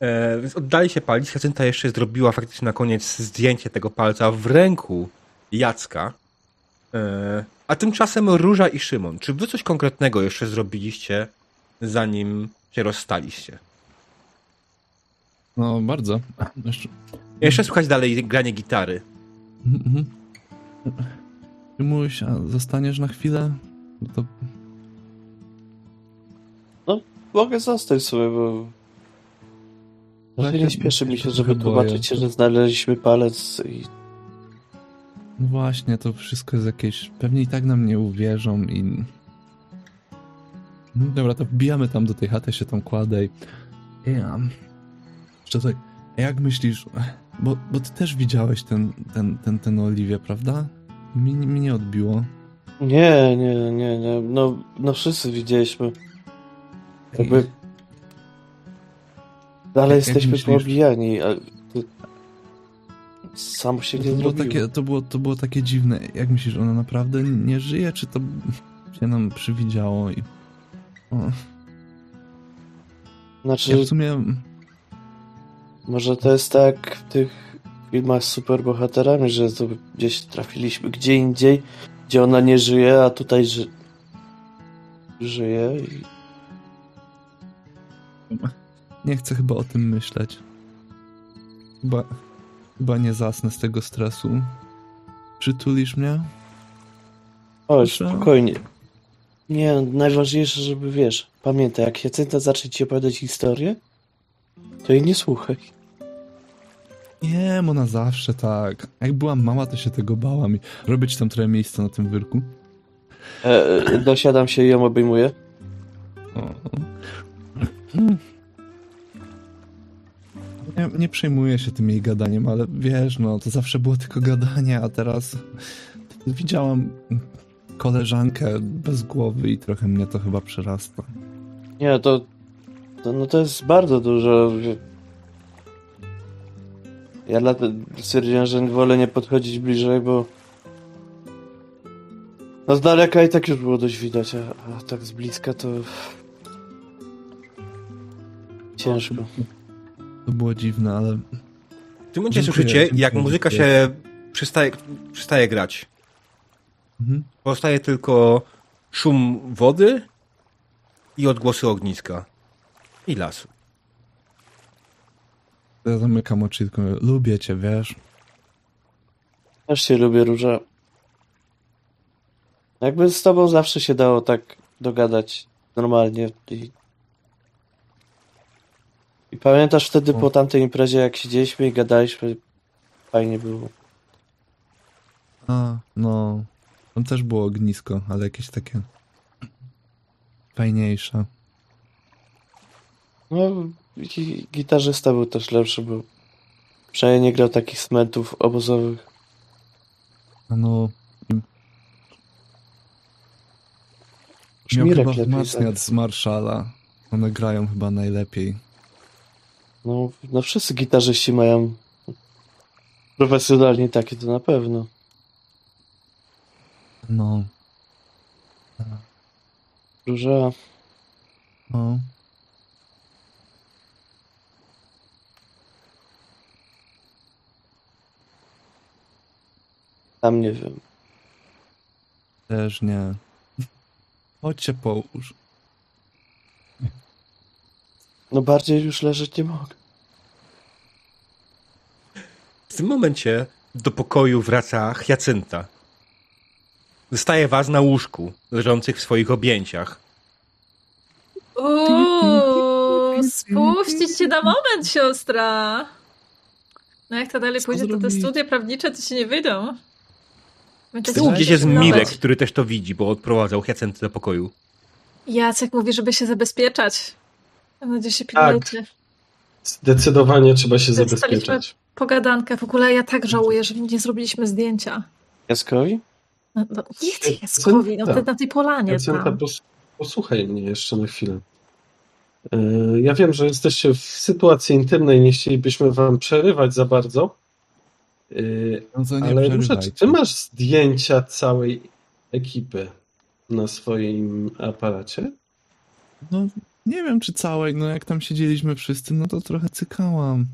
E, więc oddali się palić. Jacynta jeszcze zrobiła faktycznie na koniec zdjęcie tego palca w ręku Jacka. E, a tymczasem Róża i Szymon. Czy wy coś konkretnego jeszcze zrobiliście, zanim się rozstaliście? No, bardzo. Jeszcze... Jeszcze słychać dalej granie gitary. Mhm. Przymuś, a zostaniesz na chwilę? No To Mogę zostać sobie, bo... Raczej ja nie śpieszy mi się, żeby boję. tłumaczyć się, że znaleźliśmy palec i... no właśnie, to wszystko jest jakieś... Pewnie i tak nam nie uwierzą i... No Dobra, to wbijamy tam do tej chaty, się tam kładę i... Ja... Jeszcze tak, jak myślisz... Bo, bo ty też widziałeś ten, ten, ten, ten Oliwię, prawda? Mi, mi nie odbiło. Nie, nie, nie, nie. No, no wszyscy widzieliśmy. Jakby... Dalej Jak jesteśmy myślisz? pobijani, a... To... Samo się nie To było, zrobiło. takie, to, było, to było takie dziwne. Jak myślisz, ona naprawdę nie żyje, czy to się nam przywidziało? I... Znaczy, ja w sumie... może to jest tak w tych filmach z superbohaterami, że to gdzieś trafiliśmy gdzie indziej, gdzie ona nie żyje, a tutaj ży... żyje i... Nie chcę chyba o tym myśleć. Chyba, chyba nie zasnę z tego stresu. Przytulisz mnie? Proszę. spokojnie. Nie, najważniejsze, żeby wiesz, pamiętaj, jak Jacynta zacznie ci opowiadać historię, to jej nie słuchaj. Nie, ona zawsze tak. Jak byłam mała, to się tego bałam i robię ci tam trochę miejsca na tym wyrku. E, e, dosiadam się i ją obejmuję. O. Nie, nie przejmuję się tym jej gadaniem, ale wiesz, no to zawsze było tylko gadanie, a teraz widziałam koleżankę bez głowy i trochę mnie to chyba przerasta. Nie, to, to, no to jest bardzo dużo. Ja dlatego stwierdziłem, że wolę nie podchodzić bliżej, bo no z daleka i tak już było dość widać, a, a tak z bliska to ciężko. To było dziwne, ale W tym momencie słyszycie, jak muzyka się przestaje, przestaje grać. Mhm. Pozostaje tylko szum wody i odgłosy ogniska. I lasu. ja zamykam oczy i tylko lubię cię, wiesz. Też się lubię, Róża. Jakby z tobą zawsze się dało tak dogadać normalnie i... I pamiętasz wtedy O. po tamtej imprezie, jak siedzieliśmy i gadaliśmy, fajnie było. A, no. Tam też było ognisko, ale jakieś takie fajniejsze. No, gitarzysta był też lepszy, bo przynajmniej nie grał takich smentów obozowych. No, miał Szmirek chyba lepiej wzmacniacz tak. z Marszala. One grają chyba najlepiej. No, no wszyscy gitarzyści mają profesjonalnie takie, to na pewno. No, Róża, no. tam nie wiem. Też nie. Chodź się połóż. No bardziej już leżeć nie mogę. W tym momencie do pokoju wraca Hyacynta. Zostaje was na łóżku, leżących w swoich objęciach. Uuu. spuścić cię na moment, siostra. No jak to dalej Co pójdzie, to te studia prawnicze to ci nie wyjdą. Się gdzieś jest. Mirek, który też to widzi, bo odprowadzał Hyacinth do pokoju. Jacek mówi, żeby się zabezpieczać. Mam nadzieję, że się Tak. pilnujecie. Zdecydowanie trzeba się zabezpieczać. Pogadankę. W ogóle ja tak żałuję, że nie zrobiliśmy zdjęcia. Jaskowi? No, no, Jackowi, no ty na tej polanie Jacynta, tam. pos- posłuchaj mnie jeszcze na chwilę. Yy, Ja wiem, że jesteście w sytuacji intymnej, nie chcielibyśmy wam przerywać za bardzo, No nie ale Róża, przerywajcie. czy ty masz zdjęcia całej ekipy na swoim aparacie? No, nie wiem, czy całej, no jak tam siedzieliśmy wszyscy, no to trochę cykałam.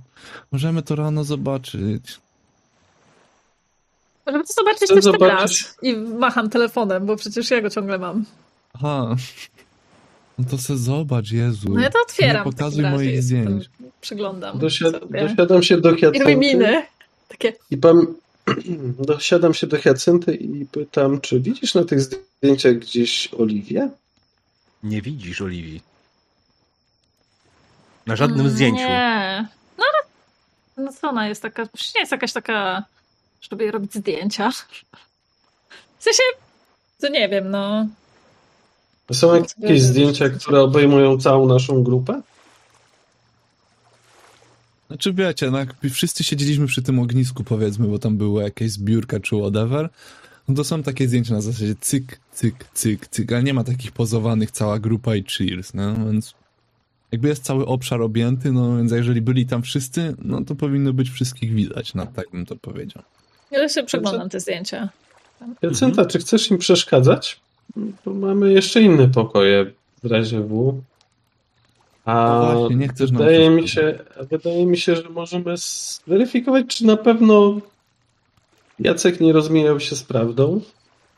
Możemy to rano zobaczyć. Żeby to zobaczyć Chcę też raz. I macham telefonem, bo przecież ja go ciągle mam. Aha. No to se zobacz, Jezu. No ja to otwieram. Nie pokazuj moich i zdjęć. sobie Przyglądam. Dosia- sobie. dosiadam się do I robię Hiacynty miny. Takie, i pam- (clears throat) dosiadam się do Hiacynty i pytam, czy widzisz na tych zdjęciach gdzieś Oliwię? Nie widzisz Oliwii. Na żadnym zdjęciu. Mm, Nie. No ale no co ona jest taka, przecież nie jest jakaś taka, żeby jej robić zdjęcia. W sensie, to nie wiem, no. Są jakieś zdjęcia, które obejmują całą naszą grupę? Znaczy wiecie, no jak wszyscy siedzieliśmy przy tym ognisku powiedzmy, bo tam była jakaś zbiórka czy whatever, no to są takie zdjęcia na zasadzie cyk, cyk, cyk, cyk, ale nie ma takich pozowanych cała grupa i cheers, no więc jakby jest cały obszar objęty, no więc jeżeli byli tam wszyscy, no to powinno być wszystkich widać, no tak bym to powiedział. Ja sobie przeglądam te zdjęcia. Jacynta, czy chcesz im przeszkadzać? Bo mamy jeszcze inne pokoje w razie W. A No właśnie, nie chcesz wydaje mi, się, wydaje mi się, że możemy zweryfikować, czy na pewno Jacek nie rozmijał się z prawdą.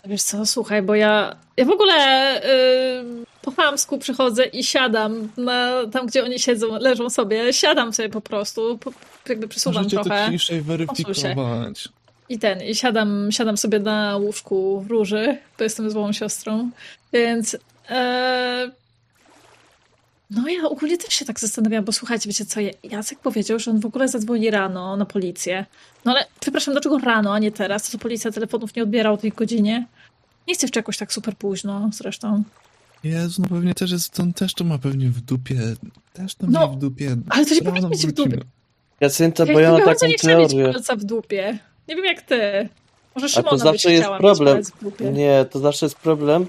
Wiesz co, słuchaj, bo ja, ja w ogóle yy, po chamsku przychodzę i siadam na, tam, gdzie oni siedzą, leżą sobie, siadam sobie po prostu, po, jakby przesuwam Możecie to trochę. ciszej weryfikować. I ten, i siadam, siadam sobie na łóżku w róży, bo jestem złą siostrą, więc e, no ja ogólnie też się tak zastanawiałam, bo słuchajcie, wiecie co, Jacek powiedział, że on w ogóle zadzwoni rano na policję. No ale przepraszam, dlaczego rano, a nie teraz? To, to policja telefonów nie odbiera o tej godzinie? Nie chcę jeszcze jakoś tak super późno zresztą. Jezu, no pewnie też jest, on też to ma pewnie w dupie, też to No, ma w dupie. ale to nie Rano powinno mieć w dupie. Jacynta, Ja bo ja chyba mam taką nie chciałam mieć teorię. palca w dupie. Nie wiem jak ty. Może A Szymona to by zawsze jest problem. mieć palec w dupie. Nie, to zawsze jest problem,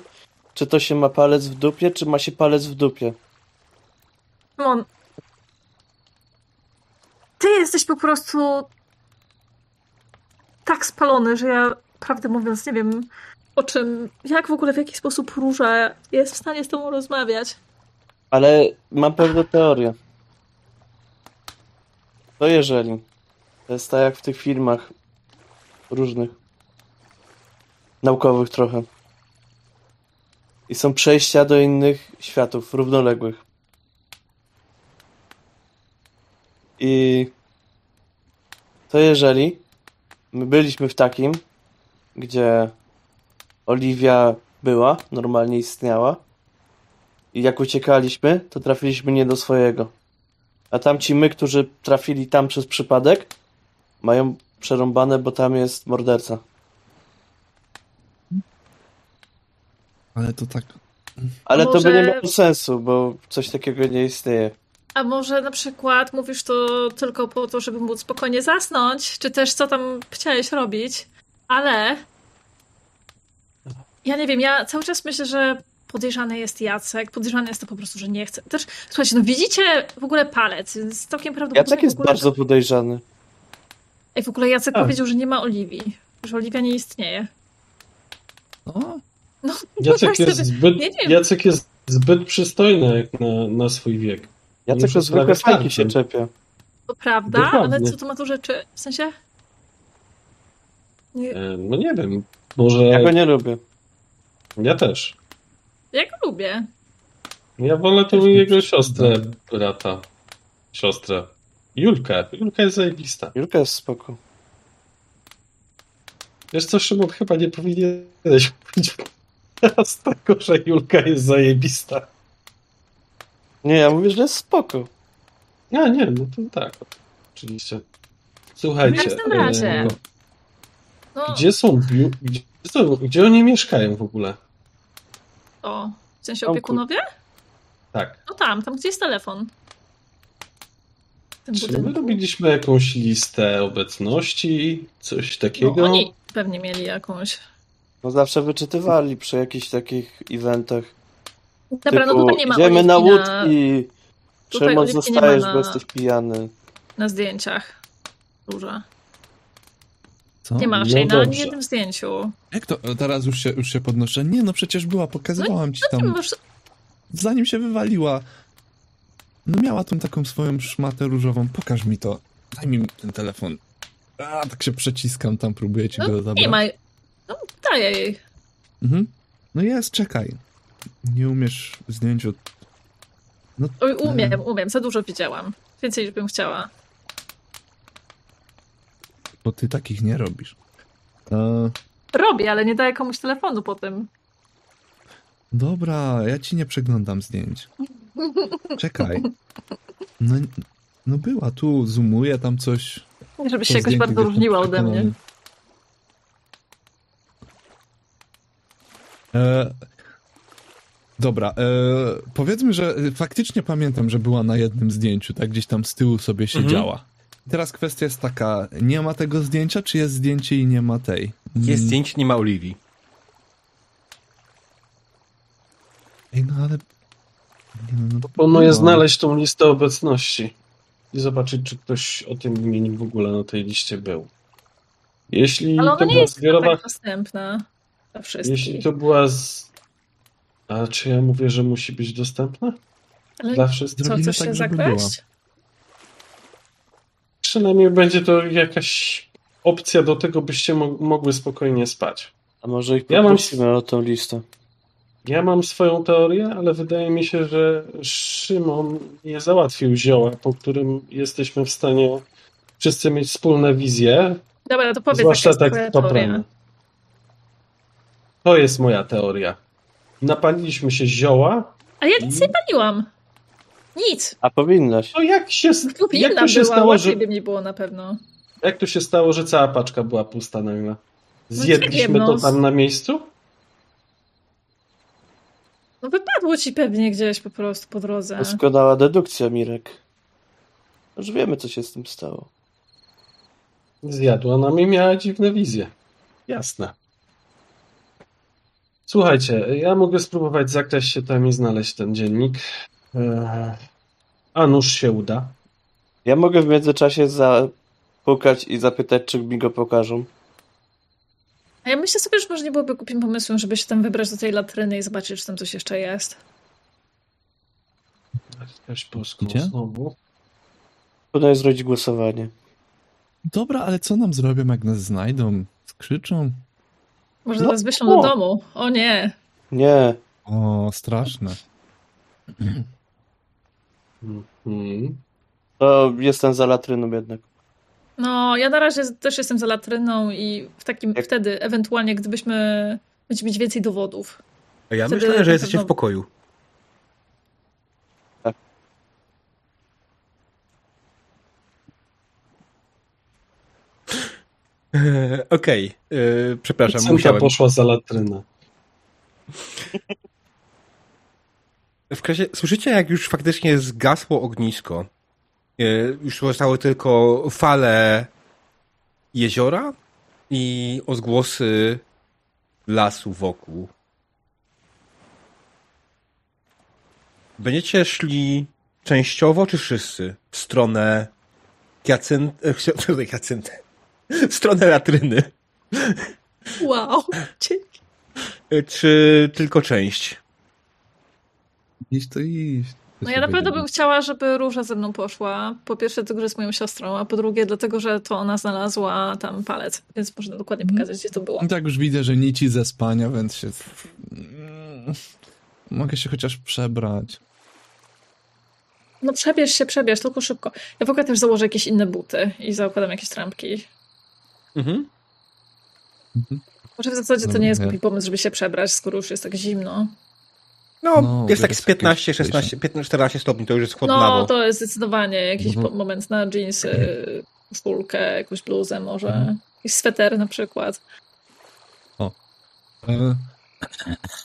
czy to się ma palec w dupie, czy ma się palec w dupie. Szymon, ty jesteś po prostu tak spalony, że ja prawdę mówiąc nie wiem o czym, jak w ogóle, w jaki sposób Róża jest w stanie z tobą rozmawiać. Ale mam pewną teorię. To jeżeli. To jest tak jak w tych filmach różnych. Naukowych trochę. I są przejścia do innych światów równoległych. I to jeżeli my byliśmy w takim, gdzie Oliwia była, normalnie istniała, i jak uciekaliśmy, to trafiliśmy nie do swojego. A tamci my, którzy trafili tam przez przypadek, mają przerąbane, bo tam jest morderca. Ale to tak, Ale to Może- by nie miało sensu, bo coś takiego nie istnieje. A może na przykład mówisz to tylko po to, żeby móc spokojnie zasnąć, czy też co tam chciałeś robić, ale ja nie wiem, ja cały czas myślę, że podejrzany jest Jacek, podejrzany jest to po prostu, że nie chce. Też, słuchajcie, no widzicie w ogóle palec, jest całkiem prawdopodobne Jacek jest ogóle, bardzo podejrzany. Ej, w ogóle Jacek Tak. powiedział, że nie ma Oliwii, że Oliwia nie istnieje. no, No, (laughs) Jacek wyobraź jest sobie- zbyt, Ja nie wiem. Jacek jest zbyt przystojny jak na, na swój wiek. Jacek to sprawę fajki się czepia. To prawda, Dokładnie. ale co to ma tu rzeczy, w sensie? Nie, E, No nie wiem, może Ja ja, go nie lubię. też. ja go lubię. Ja wolę tą nie jego siostrę, brata, siostrę. Julkę. Julka jest zajebista. Julka jest spoko. Wiesz co, Szymon, chyba nie powinieneś mówić teraz tego, że Julka jest zajebista. Nie, ja mówię, że jest spoko. A nie, no to tak. Oczywiście. Słuchajcie. W każdym razie. e, No, Gdzie są, gdzie, są, gdzie oni mieszkają w ogóle? o, w sensie opiekunowie? Tak. No tam, tam gdzie jest telefon. Tym Czy my robiliśmy jakąś listę obecności, coś takiego? No, oni pewnie mieli jakąś. No zawsze wyczytywali przy jakichś takich eventach. Dobra, no typu, tutaj nie ma Idziemy na na, łódki. Oliwki nie zostajesz, na- bo jesteś pijany. na zdjęciach. Duża. Co? Nie ma No raczej na ani dobrze. jednym zdjęciu. Jak to? Teraz już się, już się podnoszę. Nie, no przecież była, pokazywałam ci No ty tam, masz... zanim się wywaliła. No miała tą taką swoją szmatę różową. Pokaż mi to. Daj mi ten telefon. A, tak się przeciskam tam, próbuję ci go No, zabrać. nie ma... No, daję jej. Mhm. No jest, czekaj. Nie umiesz zdjęciu. No, Oj, umiem, umiem. Za dużo widziałam. Więcej niż bym chciała. bo ty takich nie robisz. E, Robię, ale nie daję komuś telefonu potem. dobra, ja ci nie przeglądam zdjęć. (laughs) Czekaj. No, no była tu, zoomuje tam coś. Nie, żebyś się jakoś bardzo różniła ode mnie. E, dobra, e, powiedzmy, że faktycznie pamiętam, że była na jednym zdjęciu, tak gdzieś tam z tyłu sobie siedziała. Teraz kwestia jest taka, nie ma tego zdjęcia, czy jest zdjęcie i nie ma tej? Jest Mm, zdjęcie, nie ma Oliwii. Ej, no ale... No, Proponuję no. znaleźć tą listę obecności i zobaczyć, czy ktoś o tym imieniu w ogóle na tej liście był. Jeśli Ale to ona nie była jest zbiorowa, tak dostępna dla wszystkich. jeśli to była z... A czy ja mówię, że musi być dostępna? Ale Dla wszystkich? co, chcesz tak, się zakraść? Przynajmniej będzie to jakaś opcja do tego, byście mo- mogły spokojnie spać. A może ich Ja mam- o tą listę. Ja mam swoją teorię, ale wydaje mi się, że Szymon nie załatwił zioła, po którym jesteśmy w stanie wszyscy mieć wspólne wizje, Dobra, to powiedz, zwłaszcza tak to teoria. To jest moja teoria. Napaliliśmy się zioła, A ja nic nie paliłam. Nic. A powinnaś. to jak się, Tu jak to się była, stało, że, by mi było na pewno. jak to się stało, że cała paczka była pusta nagle? nie Zjedliśmy wiem, to no. tam na miejscu? No wypadło ci pewnie gdzieś po prostu po drodze. Doskonała dedukcja, Mirek. Już wiemy, co się z tym stało. Zjadła nam i miała dziwne wizje. Jasne. Słuchajcie, ja mogę spróbować zakraść się tam i znaleźć ten dziennik. Eee, A nuż się uda. Ja mogę w międzyczasie zapukać i zapytać, czy mi go pokażą. A ja myślę sobie, że może nie byłoby głupim pomysłem, żeby się tam wybrać do tej latryny i zobaczyć, czy tam coś jeszcze jest. Jakaś polską znowu. Trudno zrobić głosowanie. Dobra, ale co nam zrobią, jak nas znajdą? Skrzyczą? Może No, zaraz wyślą o. do domu. O nie. Nie. O, straszne. Mhm. To jestem za latryną jednak. No, ja na razie też jestem za latryną i w takim Jak- wtedy, ewentualnie, gdybyśmy będziemy mieć więcej dowodów. A ja Wtedy na że jesteście pewno- w pokoju. Tak. Eee, Okej, eee, przepraszam, Cynka musiałem. poszła za latrynę. W razie, słyszycie, jak już faktycznie zgasło ognisko? E, Już zostały tylko fale jeziora i odgłosy lasu wokół. Będziecie szli częściowo, czy wszyscy? W stronę Jacynt... e, W stronę (laughs) Jacynty. W stronę latryny. Wow. Dzięki. E, Czy tylko część? Iść to iść. No ja naprawdę bym chciała, żeby Róża ze mną poszła. Po pierwsze dlatego, że jest moją siostrą, a po drugie dlatego, że to ona znalazła tam palec. Więc można dokładnie pokazać, gdzie to było. I tak już widzę, że nici ze spania, więc się... Mogę się chociaż przebrać. No przebierz się, przebierz, tylko szybko. Ja w ogóle też założę jakieś inne buty i zakładam jakieś trampki. Mhm. Może w zasadzie to nie jest głupi pomysł, żeby się przebrać, skoro już jest tak zimno. No, No, jest tak z 15, jakieś 16, 15, 14 stopni, to już jest chłodnawo. No, to jest zdecydowanie jakiś Mhm. moment na jeansy, (clears throat) koszulkę, jakąś bluzę może, Mhm. jakiś sweter na przykład. E,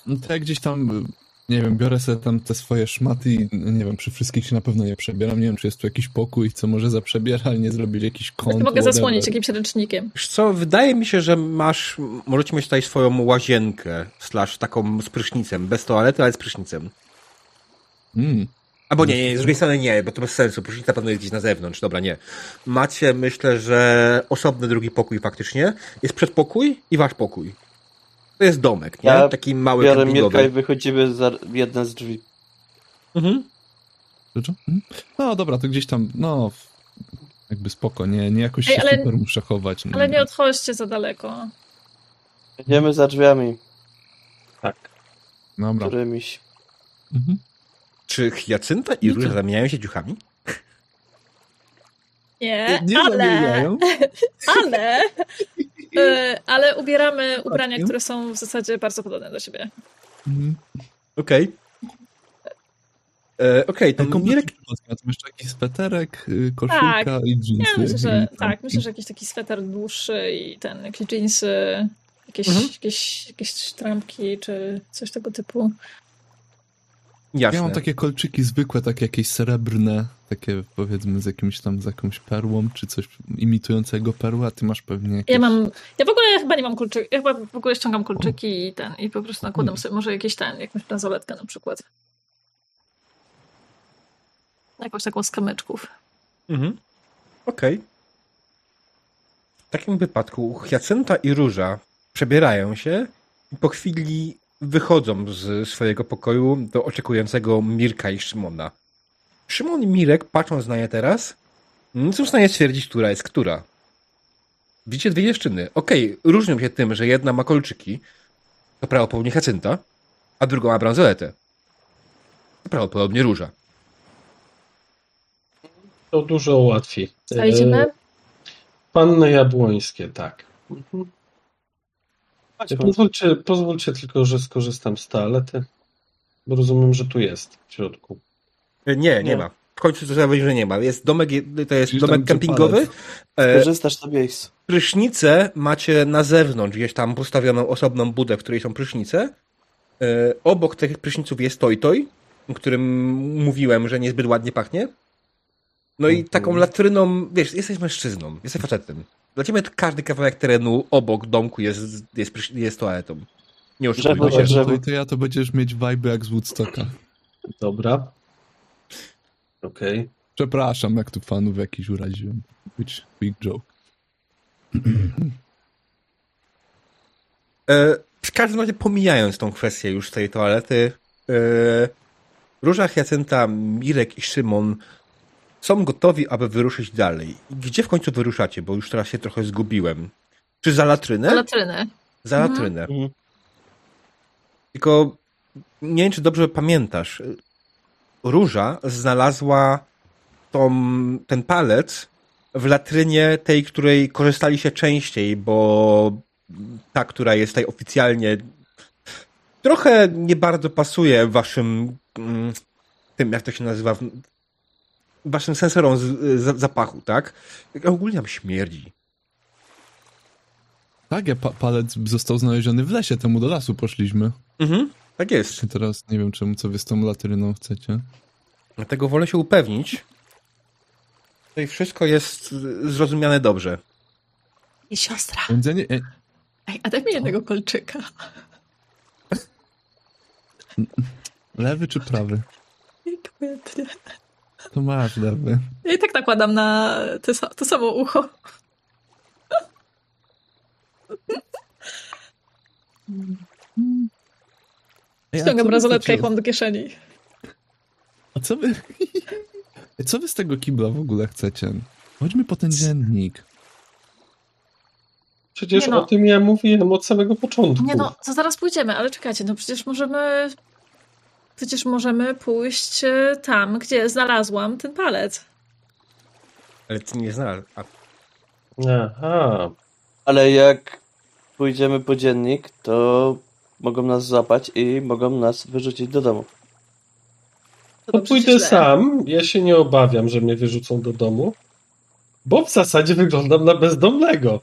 No to jak gdzieś tam, e, nie wiem, biorę sobie tam te swoje szmaty i no nie wiem, przy wszystkich się na pewno nie przebieram. Nie wiem, czy jest tu jakiś pokój, co może zaprzebieralnie zrobić jakiś kąt. Mogę whatever. zasłonić jakimś ręcznikiem. Wiesz co, wydaje mi się, że masz, możecie mieć tutaj swoją łazienkę, slash taką z prysznicem, bez toalety, ale z prysznicem. Mm. Albo nie, nie, z drugiej strony nie, bo to bez sensu, prysznica pewno jest gdzieś na zewnątrz, dobra, nie. Macie, myślę, że osobny drugi pokój faktycznie, jest przedpokój i wasz pokój. To jest domek, nie? Ja Taki mały Biorę Mirka i wychodzimy za jedne z drzwi. Mhm. Mm. No dobra, to gdzieś tam, no, jakby spoko, nie, nie jakoś Ej, się ale- super muszę chować. no. Ale nie odchodźcie za daleko. Idziemy za drzwiami, Tak. Dobra. którymiś. Mhm. Czy Hyacynta i Róża zamieniają się dziuchami? Nie, Nie ale, zamieniają. (laughs) ale, ale ubieramy ubrania, które są w zasadzie bardzo podobne do siebie. Mhm. Okej. E, Okej, to Taką Mirek... Jeszcze jakiś sweterek, y, koszulka Tak. i jeansy. Ja myślę, że I tam- tak, myślę, że jakiś taki sweter dłuższy i ten, jakieś jeansy, jakieś, Mhm. jakieś, jakieś trampki czy coś tego typu. Jasne. Ja mam takie kolczyki zwykłe, takie jakieś srebrne, takie powiedzmy z jakimś tam, z jakąś perłą, czy coś imitującego perłę, a ty masz pewnie jakieś... Ja mam, ja w ogóle chyba nie mam kolczyki, ja chyba w ogóle ściągam kolczyki i ten, i po prostu nakładam Hmm. sobie może jakieś ten, jakąś bransoletkę na przykład. Jakąś taką z kamyczków. Mhm. Okej. W takim wypadku Hyacynta i Róża przebierają się i po chwili wychodzą z swojego pokoju do oczekującego Mirka i Szymona. Szymon i Mirek, patrząc na nie teraz, nie są w stanie stwierdzić, która jest która. Widzicie dwie dziewczyny. Okej, różnią się tym, że jedna ma kolczyki, to prawdopodobnie Hyacynta, a druga ma bransoletę. To prawdopodobnie Róża. To dużo łatwiej. A idziemy? E, Panny Jabłońskie, tak. Mhm. E. Pozwólcie, pozwólcie tylko, że skorzystam z toalety, bo rozumiem, że tu jest w środku. Nie, nie, Nie. ma. W końcu to trzeba powiedzieć, że nie ma. Jest domek, to jest tam, domek kempingowy. E, Korzystasz na miejscu. prysznicę macie na zewnątrz, gdzieś tam postawioną osobną budę, w której są prysznice. E, obok tych pryszniców jest toj-toj, o którym mówiłem, że niezbyt ładnie pachnie. No i Mhm. taką latryną, wiesz, jesteś mężczyzną, jesteś facetem. Dla ciebie każdy kawałek terenu obok domku jest, jest, jest toaletą. Nie oszukujmy się. drzewo. To, to ja to będziesz mieć vibe jak z Woodstocka. Dobra. Okej. Przepraszam, jak tu fanów jakiś uraziłem. Być big joke. E, w każdym razie pomijając tą kwestię już tej toalety, e, Róża, Hyacynta, Mirek i Szymon są gotowi, aby wyruszyć dalej. Gdzie w końcu wyruszacie? Bo już teraz się trochę zgubiłem. Czy za latrynę? Na latryny. Za Mhm. latrynę. Mhm. Tylko nie wiem, czy dobrze pamiętasz. Róża znalazła tą, ten palec w latrynie tej, której korzystaliście częściej, bo ta, która jest tutaj oficjalnie trochę nie bardzo pasuje waszym mm, tym, jak to się nazywa, w- waszym sensorom z, z, zapachu, tak? Ogólnie tam śmierdzi. Tak, ja pa palec został znaleziony w lesie, temu do lasu poszliśmy. Mhm, tak jest. Czy teraz nie wiem, czemu co wy z tą latryną chcecie. Dlatego wolę się upewnić. Tutaj wszystko jest zrozumiane dobrze. I siostra. Więc ja nie, ja, Ej, a daj mi jednego kolczyka. lewy czy prawy? Dziękuję. (laughs) To masz lewy. Ja i tak nakładam na sa- to samo ucho. Ej, a co Ściągam wy bransoletkę i chłam do kieszeni. A co wy... (laughs) Co wy z tego kibla w ogóle chcecie? Chodźmy po ten dziennik. Przecież no. o tym ja mówiłem od samego początku. Nie no, to zaraz pójdziemy, ale czekajcie, no przecież możemy... Przecież możemy pójść e, tam, gdzie znalazłam ten palec. Ale ty nie znalazł. A, Aha. Ale jak pójdziemy po dziennik, to mogą nas złapać i mogą nas wyrzucić do domu. To pójdę sam. Ja się nie obawiam, że mnie wyrzucą do domu. Bo w zasadzie wyglądam na bezdomnego.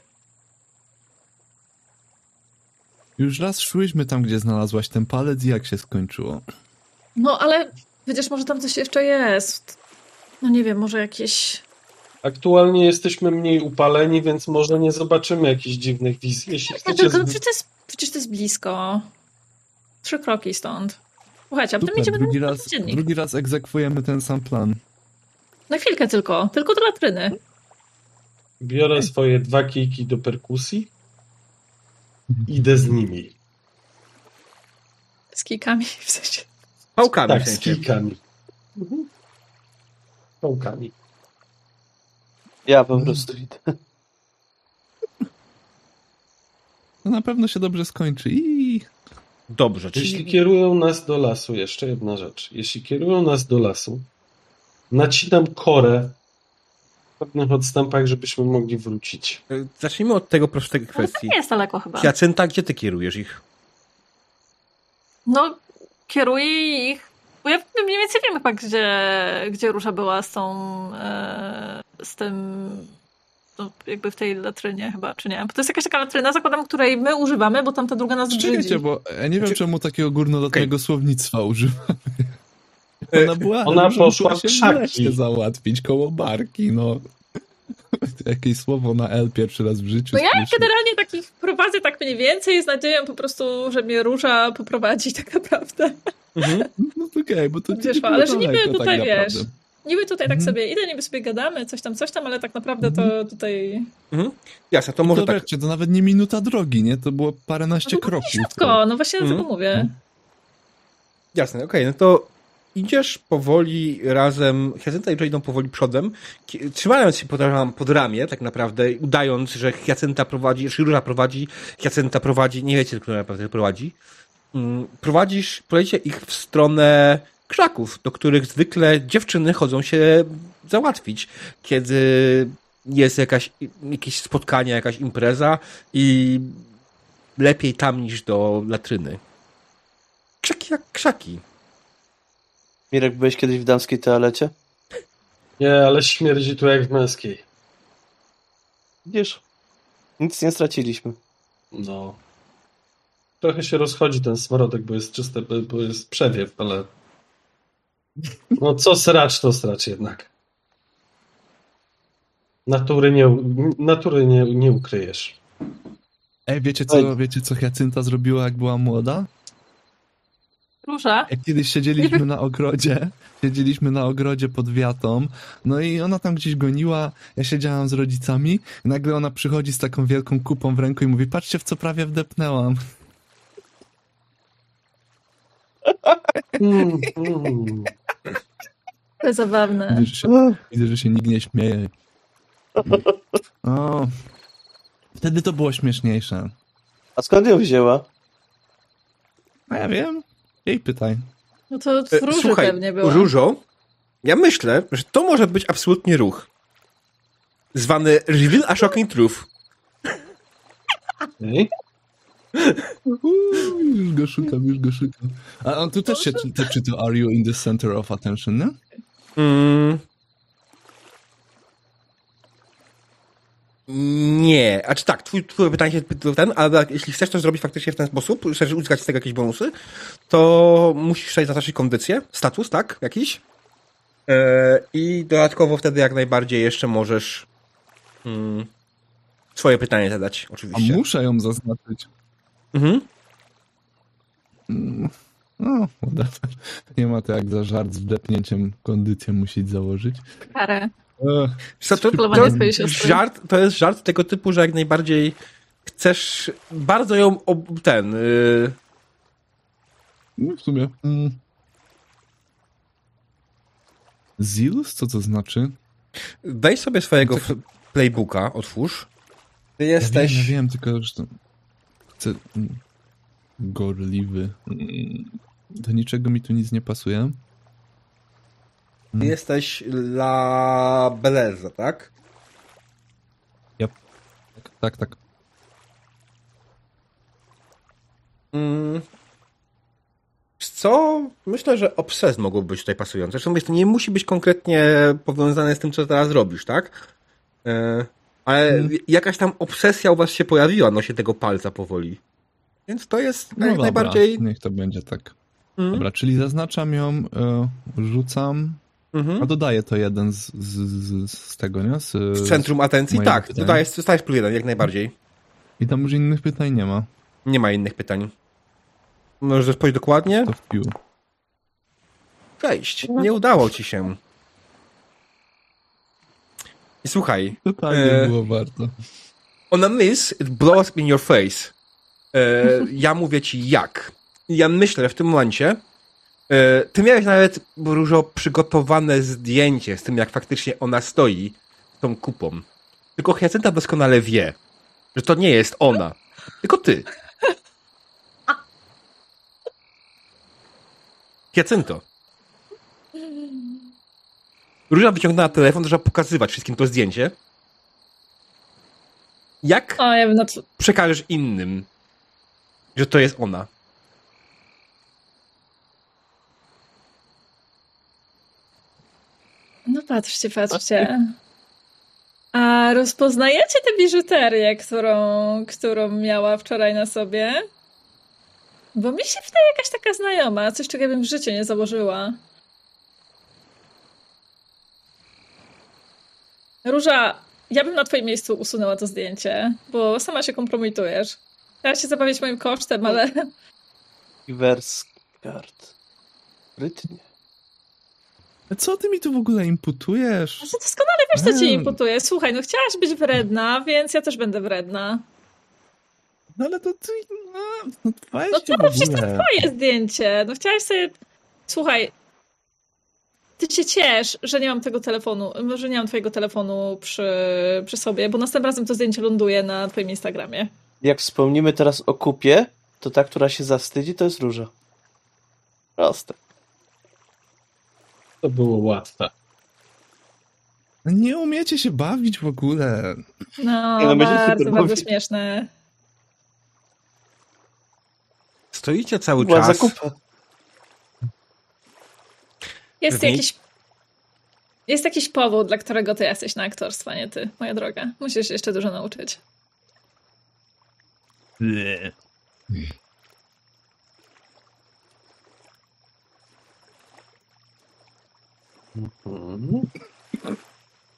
Już raz szłyśmy tam, gdzie znalazłaś ten palec i jak się skończyło. No ale przecież może tam coś jeszcze jest. No nie wiem, może jakieś... Aktualnie jesteśmy mniej upaleni, więc może nie zobaczymy jakichś dziwnych wizji. Jeśli No chcecie... tylko, no przecież, to jest, przecież to jest blisko. Trzy kroki stąd. Słuchajcie, a potem idziemy drugi na raz, dziennik. drugi raz egzekwujemy ten sam plan. Na chwilkę tylko. Tylko do latryny. Biorę swoje dwa kijki do perkusji. Idę z nimi. Z kijkami w sensie. Pałkami Tak, w z sensie. kijkami. Mhm. Pałkami. Ja po prostu idę. (laughs) To na pewno się dobrze skończy. I Dobrze, czyli Jeśli kierują nas do lasu, jeszcze jedna rzecz. Jeśli kierują nas do lasu, nacinam korę w pewnych odstępach, żebyśmy mogli wrócić. zacznijmy od tego prostej No to kwestii. nie jest daleko chyba. Jacynta, gdzie ty kierujesz ich? No, kieruję ich. Bo ja mniej więcej wiem chyba, gdzie, gdzie Róża była z tą. E, z tym. No, jakby w tej latrynie chyba, czy nie? Bo to jest jakaś taka latryna, zakładam, której my używamy, bo tamta druga nas brzydzi. czekajcie, bo ja nie wiem, Znaczy- czemu takiego górnolotnego słownictwa używamy. E, Ona była, ona poszła się krzaki. załatwić koło barki, no. (laughs) Jakieś słowo na L pierwszy raz w życiu No ja słyszę. generalnie takich prowadzę tak mniej więcej z nadzieją po prostu, że mnie Róża poprowadzi tak naprawdę. Mhm. No to okej, bo to Wiesz, ale że niby tutaj, tak wiesz, naprawdę. Niby tutaj tak Mhm. sobie idę, niby sobie gadamy, coś tam, coś tam, ale tak naprawdę to tutaj... Mhm. Jasne, to może to tak. wiecie, to nawet nie minuta drogi, nie? To było paręnaście No to kroków. Szybko, no właśnie Mhm. dlatego mówię. Jasne, okej, no to idziesz powoli razem, Hyacynta i Róża idą powoli przodem, trzymając się pod, pod ramię, tak naprawdę, udając, że Hyacynta prowadzi, czy prowadzi, Hyacynta prowadzi, nie wiecie, kto naprawdę prowadzi. Mm, Prowadzisz, prowadzicie ich w stronę krzaków, do których zwykle dziewczyny chodzą się załatwić, kiedy jest jakaś, jakieś spotkanie, jakaś impreza i lepiej tam niż do latryny. Krzaki jak krzaki. Mirek, byłeś kiedyś w damskiej toalecie? Nie, ale śmierdzi tu jak w męskiej. Widzisz? Nic nie straciliśmy. No. Trochę się rozchodzi ten smrodek, bo jest czyste, bo jest przewiew, ale... No co sracz, to sracz jednak. Natury nie, natury nie, nie ukryjesz. Ej, wiecie co, Ej. wiecie co Hyacynta zrobiła, jak była młoda? Róża? Jak kiedyś siedzieliśmy na ogrodzie, (laughs) siedzieliśmy na ogrodzie pod wiatą, no i ona tam gdzieś goniła, ja siedziałam z rodzicami, i nagle ona przychodzi z taką wielką kupą w ręku i mówi, patrzcie w co prawie wdepnęłam. Mm, mm. To jest zabawne. Widzę, że się, widzę, że się nikt nie śmieje. O, wtedy to było śmieszniejsze. A skąd ją wzięła? A ja wiem, jej pytaj. No to E, Róża Słuchaj, pewnie była. Różo, ja myślę, że to może być absolutnie ruch. Zwany Reveal a Shocking Truth. Ej? Uuu, już go szukam, już go szukam. A on tu też się to Are you in the center of attention, nie? Mm. Nie, a czy tak, twój, twoje pytanie się ten, ale jeśli chcesz to zrobić faktycznie w ten sposób, chcesz uzyskać z tego jakieś bonusy, to musisz sobie zaznaczyć kondycję, status, tak, jakiś. E, I dodatkowo wtedy jak najbardziej jeszcze możesz mm, swoje pytanie zadać, A oczywiście. muszę ją zaznaczyć. Mhm. Mm, No, whatever. Nie ma to jak za żart z wdepnięciem kondycję musieć założyć. Karę. Co, to, to, siostry. żart, to jest żart tego typu, że jak najbardziej chcesz bardzo ją ob, ten... y, no w sumie. Mm. Zilus? Co to znaczy? Daj sobie swojego f- playbooka, otwórz. Ty jesteś. Ja wiem, ja wiem tylko że to... Chcę... mm, Gorliwy. Mm. Do niczego mi tu nic nie pasuje. Ty jesteś La Beleza, tak? Tak, tak. tak. Mm. Co? Myślę, że obses mogłoby być tutaj pasujące. Zresztą to nie musi być konkretnie powiązane z tym, co teraz robisz, tak? E, ale Mm. jakaś tam obsesja u was się pojawiła, nosie tego palca powoli. Więc to jest No dobra, najbardziej... niech to będzie tak. Mm. Dobra, czyli zaznaczam ją, e, rzucam, Mhm. a dodaję to jeden z, z, z, z tego, nie? Z, W centrum atencji? Tak, dodajesz, dostajesz plus jeden, jak najbardziej. I tam już innych pytań nie ma. Nie ma innych pytań. Możesz powiedzieć dokładnie? To wpił. Cześć, nie udało ci się. I słuchaj, Totalnie E, było warto. on a miss, it blows in your face. E, ja mówię ci jak. Ja myślę w tym momencie, ty miałeś nawet dużo przygotowane zdjęcie z tym, jak faktycznie ona stoi z tą kupą. Tylko Hyacynta doskonale wie, że to nie jest ona, tylko ty. Hyacynto. Róża wyciągnęła telefon, żeby pokazywać wszystkim to zdjęcie. Jak O, ja bym na to... przekażesz innym, że to jest ona? Patrzcie, patrzcie. A rozpoznajecie tę biżuterię, którą, którą miała wczoraj na sobie? Bo mi się wydaje jakaś taka znajoma, coś czego bym w życiu nie założyła. Róża, ja bym na twoim miejscu usunęła to zdjęcie, bo sama się kompromitujesz. Teraz się zabawić moim kosztem, ale Iwersgard. Rytnie. Co ty mi tu w ogóle imputujesz? Ale doskonale wiesz, co ci imputuje. Słuchaj, no chciałaś być wredna, więc ja też będę wredna. No ale to ty... No, no No to przecież to twoje zdjęcie. No chciałaś sobie... Słuchaj, ty się ciesz, że nie mam tego telefonu, że nie mam twojego telefonu przy, przy sobie, bo następnym razem to zdjęcie ląduje na twoim Instagramie. Jak wspomnimy teraz o kupie, to ta, która się zawstydzi, to jest róża. Proste. To było łatwe. Nie umiecie się bawić w ogóle. No, no, bardzo, bardzo bawić. śmieszne. Stoicie cały Była czas. zakupa. Jest jakiś... Jest jakiś powód, dla którego ty jesteś na aktorstwo, nie ty, moja droga. Musisz się jeszcze dużo nauczyć.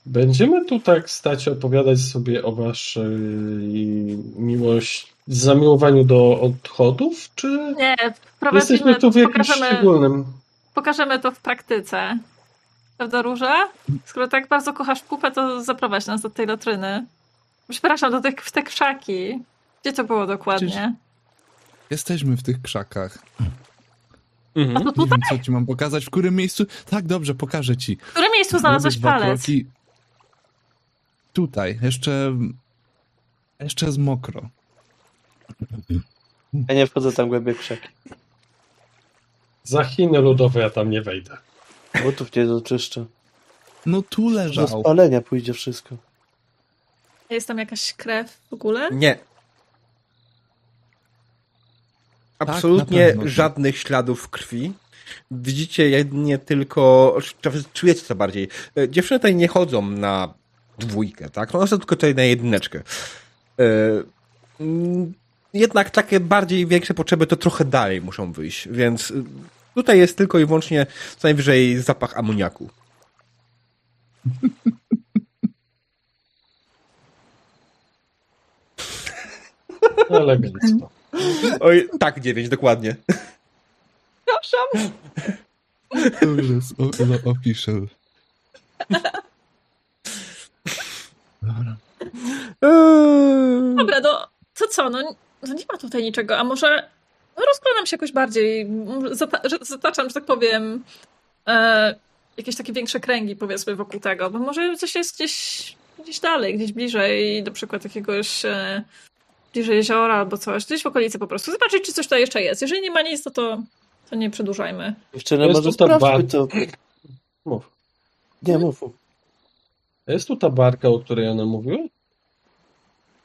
Będziemy tu tak stać opowiadać sobie o waszej miłość, zamiłowaniu do odchodów, czy Nie, jesteśmy tu w jakimś pokażemy, szczególnym... pokażemy to w praktyce. Prawda, Róża? Skoro tak bardzo kochasz kupę, to zaprowadź nas do tej latryny. Przepraszam, do tych, w te krzaki. Gdzie to było dokładnie? Jesteśmy w tych krzakach. A Mhm. to Nie tutaj? wiem, co ci mam pokazać, w którym miejscu. Tak, dobrze, pokażę ci. W którym miejscu znalazłeś palec? kroki. Tutaj, jeszcze. Jeszcze jest mokro. Ja nie wchodzę tam głębiej w krzaki. Za Chiny ludowe ja tam nie wejdę. Butów nie doczyszczę. No tu Do leżał. spalenia pójdzie wszystko. Jest tam jakaś krew w ogóle? Nie. Tak, Absolutnie na pewno. żadnych śladów krwi. Widzicie jedynie tylko, czujecie to bardziej. E, Dziewczyny tutaj nie chodzą na dwójkę, tak? One są tylko tutaj na jedyneczkę. E, mm, Jednak takie bardziej większe potrzeby to trochę dalej muszą wyjść, więc y, tutaj jest tylko i wyłącznie co najwyżej zapach amoniaku. Elegancko. (laughs) Oj, tak, dziewięć, dokładnie. Przepraszam. To już jest o, o, official. Dobra. Dobra, no to co? No, no nie ma tutaj niczego. A może no, rozglądam się jakoś bardziej. Zata że- zataczam, że tak powiem, e, jakieś takie większe kręgi, powiedzmy, wokół tego. Bo może coś jest gdzieś, gdzieś dalej, gdzieś bliżej, na przykład jakiegoś e, bliżej jeziora albo coś. Gdzieś w okolicy po prostu. Zobaczyć, czy coś tutaj jeszcze jest. Jeżeli nie ma nic, to, to, to nie przedłużajmy. Dziewczyny, Jest może sprawdźmy bar- to. Mów. Nie, mów. mów. Jest tu ta barka, o której one mówiły?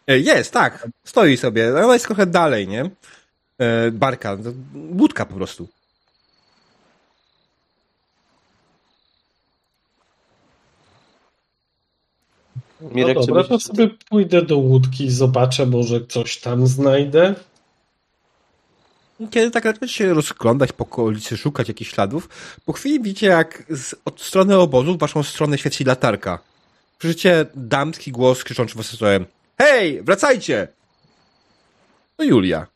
E, Jest, tak. Stoi sobie. Ona jest trochę dalej, nie? e, barka, łódka po prostu. Mirek, no dobra, to sobie pójdę do łódki i zobaczę, może coś tam znajdę. Kiedy tak zaczynacie się rozglądać po okolicy, szukać jakichś śladów, po chwili widzicie, jak z, od strony obozu w waszą stronę świeci latarka. Słyszycie damski głos krzyczący was. Hej, wracajcie! To Julia.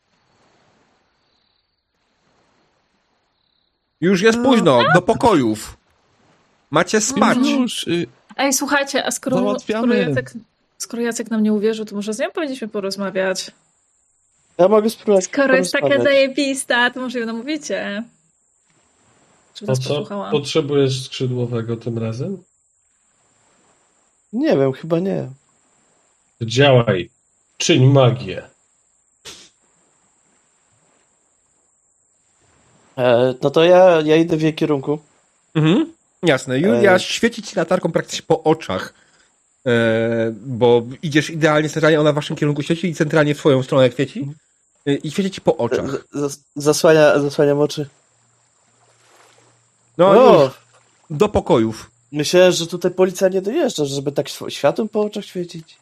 Już jest późno, do pokojów. Macie spać. Już, y, Ej, słuchajcie, a skoro, skoro, Jacek, skoro Jacek nam nie uwierzył, to może z nią powinniśmy porozmawiać. Ja mogę spróbować Skoro jest taka zajebista, to może ją namówicie. Żeby To nas co? posłuchała. Potrzebujesz skrzydłowego tym razem? Nie wiem, chyba nie. Działaj. Czyń magię. E, no to ja, ja idę w jej kierunku. Mhm. Jasne. Julia Ej. świeci ci latarką praktycznie po oczach. E, bo idziesz idealnie centralnie, ona w waszym kierunku świeci i centralnie w twoją stronę świeci. E, I świeci ci po oczach. Z, zas- zasłania, zasłaniam oczy. No o, już, do pokojów. myślałem, że tutaj policja nie dojeżdża, żeby tak św- światłem po oczach świecić.